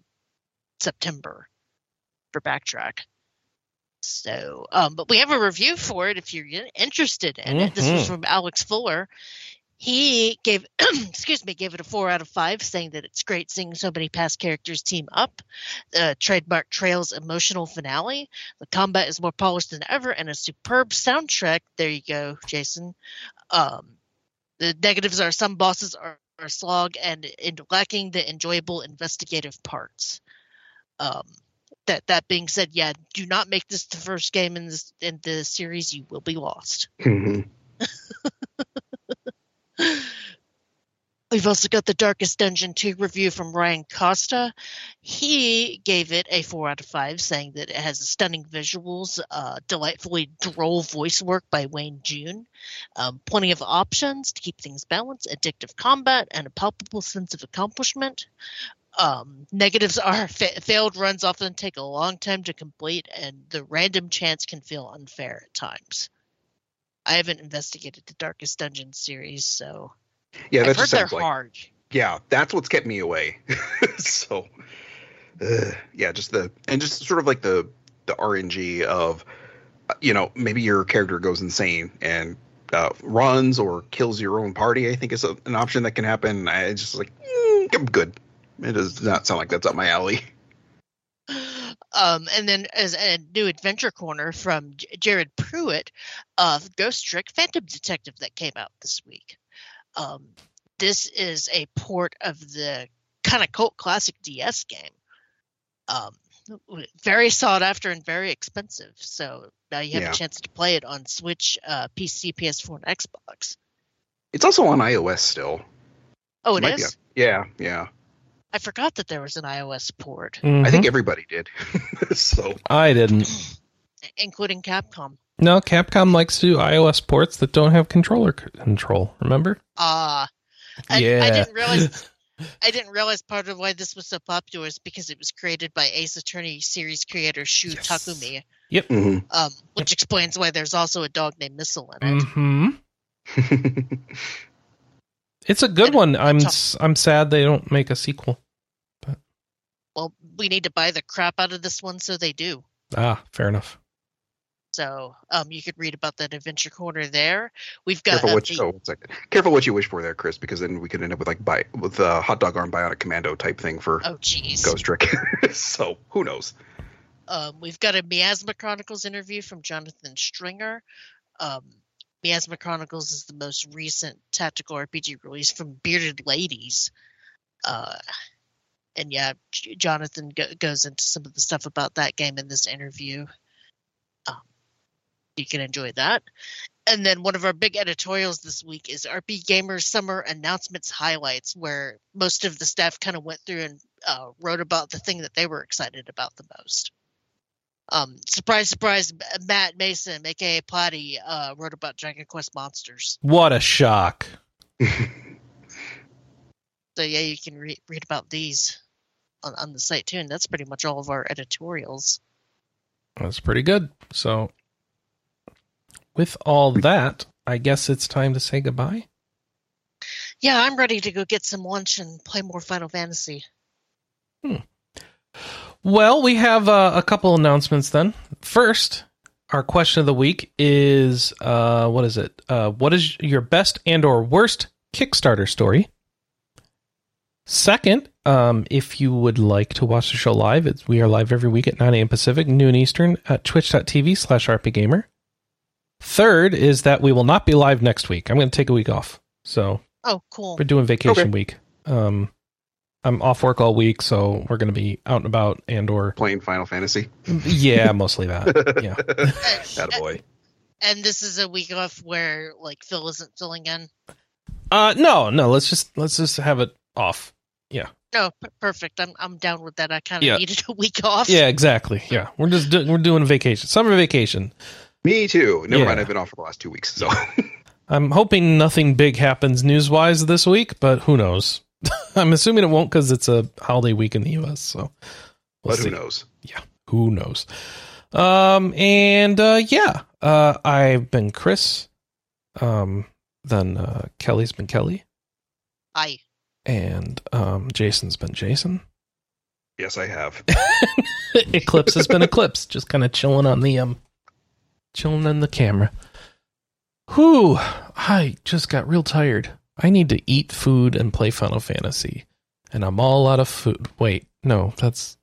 [SPEAKER 2] September for Backtrack. So, um, but we have a review for it if you're interested in it. This was
[SPEAKER 1] Mhm.
[SPEAKER 2] from Alex Fuller. He gave, excuse me, gave it a four out of five, saying that it's great seeing so many past characters team up. The trademark Trails emotional finale. The combat is more polished than ever, and a superb soundtrack. There you go, Jason. Um, the negatives are some bosses are, are slog and, and lacking the enjoyable investigative parts. Um, that that being said, yeah, do not make this the first game in this in the series. You will be lost.
[SPEAKER 3] Mhm.
[SPEAKER 2] We've also got the Darkest Dungeon 2 review from Ryan Costa. He gave it a 4 out of 5, saying that it has stunning visuals, uh, delightfully droll voice work by Wayne June, um, plenty of options to keep things balanced, addictive combat, and a palpable sense of accomplishment. Um, negatives are fa- failed runs often take a long time to complete, and the random chance can feel unfair at times. I haven't investigated the Darkest Dungeon series, so
[SPEAKER 3] Yeah,
[SPEAKER 2] I've
[SPEAKER 3] that
[SPEAKER 2] heard they're
[SPEAKER 3] like
[SPEAKER 2] hard.
[SPEAKER 3] yeah, that's what's kept me away. so, uh, yeah, just the and just sort of like the the RNG of, uh, you know, maybe your character goes insane and uh, runs or kills your own party. I think is a, an option that can happen. I just like mm, I'm good. It does not sound like that's up my alley.
[SPEAKER 2] Um, and then as a new adventure corner from J- Jared Pruitt of Ghost Trick Phantom Detective that came out this week. Um, this is a port of the kind of cult classic DS game. Um, very sought after and very expensive. So now you have
[SPEAKER 3] Yeah.
[SPEAKER 2] a chance to play it on Switch, uh, PC, PS4, and Xbox.
[SPEAKER 3] It's also on iOS still.
[SPEAKER 2] Oh, it
[SPEAKER 3] be
[SPEAKER 2] is.
[SPEAKER 3] on- Yeah, yeah.
[SPEAKER 2] I forgot that there was an iOS port,
[SPEAKER 3] I
[SPEAKER 1] Mhm.
[SPEAKER 3] think everybody did. so
[SPEAKER 1] I didn't.
[SPEAKER 2] including Capcom.
[SPEAKER 1] No, Capcom likes to do iOS ports that don't have controller c- control. Remember?
[SPEAKER 2] Ah, I,
[SPEAKER 1] yeah.
[SPEAKER 2] I didn't realize I didn't realize part of why this was so popular is because it was created by Ace Attorney series creator Shu
[SPEAKER 1] Yes.
[SPEAKER 2] Takumi,
[SPEAKER 3] mhm.
[SPEAKER 2] um, which explains why there's also a dog named Missile in it.
[SPEAKER 1] hmm It's a good
[SPEAKER 2] And
[SPEAKER 1] one. I'm
[SPEAKER 2] it's
[SPEAKER 1] s- I'm sad they don't make a sequel.
[SPEAKER 2] Well, we need to buy the crap out of this one, so they do.
[SPEAKER 1] Ah, fair enough.
[SPEAKER 2] So um, you could read about that Adventure Corner there. We've got
[SPEAKER 3] Careful
[SPEAKER 2] uh,
[SPEAKER 3] what
[SPEAKER 2] the-
[SPEAKER 3] you, oh, one second. Careful what you wish for there, Chris, because then we could end up with like bi- with a hot dog arm bionic commando type thing for
[SPEAKER 2] oh jeez.
[SPEAKER 3] Ghost Trick. so who knows?
[SPEAKER 2] Um, we've got a Miasma Chronicles interview from Jonathan Stringer. Um, Miasma Chronicles is the most recent tactical RPG release from Bearded Ladies. Uh, and yeah, Jonathan go- goes into some of the stuff about that game in this interview. Um, you can enjoy that. And then one of our big editorials this week is RPGamer Summer Announcements Highlights, where most of the staff kind of went through and uh, wrote about the thing that they were excited about the most. Um, surprise, surprise, Matt Mason, aka Platy, uh, wrote about Dragon Quest Monsters.
[SPEAKER 1] What a shock.
[SPEAKER 2] So yeah, you can re- read about these on, on the site too, and that's pretty much all of our editorials.
[SPEAKER 1] That's pretty good. So, with all that, I guess it's time to say goodbye.
[SPEAKER 2] Yeah, I'm ready to go get some lunch and play more Final Fantasy. Hmm.
[SPEAKER 1] Well, we have uh, a couple announcements then. First, our question of the week is uh, what is it? Uh, what is your best and or worst Kickstarter story? Second, um, if you would like to watch the show live, it's, we are live every week at 9 a.m. Pacific, noon Eastern at twitch.tv slash rpgamer. Third is that we will not be live next week. I'm going to take a week off. So
[SPEAKER 2] Oh, cool.
[SPEAKER 1] we're doing vacation
[SPEAKER 3] Okay.
[SPEAKER 1] week. Um, I'm off work all week, so we're going to be out and about and or
[SPEAKER 3] Playing Final Fantasy.
[SPEAKER 1] yeah, mostly that. Yeah.
[SPEAKER 2] Uh,
[SPEAKER 3] Attaboy.
[SPEAKER 2] And this is a week off where like Phil isn't filling in.
[SPEAKER 1] Uh, no, no. Let's just let's just have it off.
[SPEAKER 2] No, p- perfect. I'm I'm down with that. I kind of
[SPEAKER 1] Yeah.
[SPEAKER 2] needed a week off.
[SPEAKER 1] Yeah, exactly. Yeah, we're just do- we're doing vacation, summer vacation.
[SPEAKER 3] Me too. Never
[SPEAKER 1] Yeah.
[SPEAKER 3] mind. I've been off for the last two weeks. So
[SPEAKER 1] I'm hoping nothing big happens news wise this week, but who knows? I'm assuming it won't because it's a holiday week in the U.S. So, we'll
[SPEAKER 3] but
[SPEAKER 1] see.
[SPEAKER 3] who knows?
[SPEAKER 1] Yeah, who knows? Um, and uh, yeah, uh, I've been Chris. Um, then uh, Kelley's been Kelley,
[SPEAKER 2] I
[SPEAKER 1] and um, Jason's been Jason.
[SPEAKER 3] Yes, I have.
[SPEAKER 1] Eclipse has been Eclipse, just kind of chilling on the um, chilling on the camera. Whew, I just got real tired. I need to eat food and play Final Fantasy, and I'm all out of food. Wait, no, that's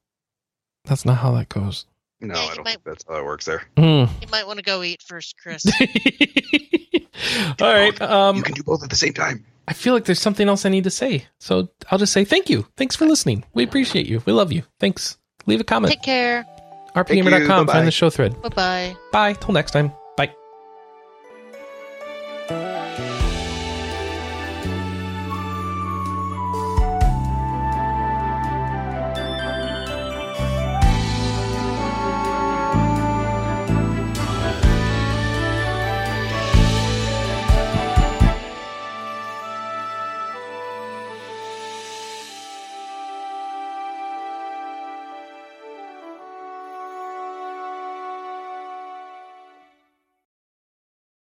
[SPEAKER 1] that's not how that goes.
[SPEAKER 3] No,
[SPEAKER 2] Yeah,
[SPEAKER 3] I don't
[SPEAKER 2] might-
[SPEAKER 3] think that's how it works there.
[SPEAKER 1] Hmm.
[SPEAKER 2] you might want to go eat first, Chris.
[SPEAKER 1] all right. Um,
[SPEAKER 3] you can do both at the same time.
[SPEAKER 1] I feel like there's something else I need to say, so I'll just say thank you. Thanks for listening. We appreciate you. We love you. Thanks. Leave a comment.
[SPEAKER 2] Take care.
[SPEAKER 1] rpgamer.com. Find the show thread.
[SPEAKER 2] Bye bye.
[SPEAKER 1] Bye. Till next time.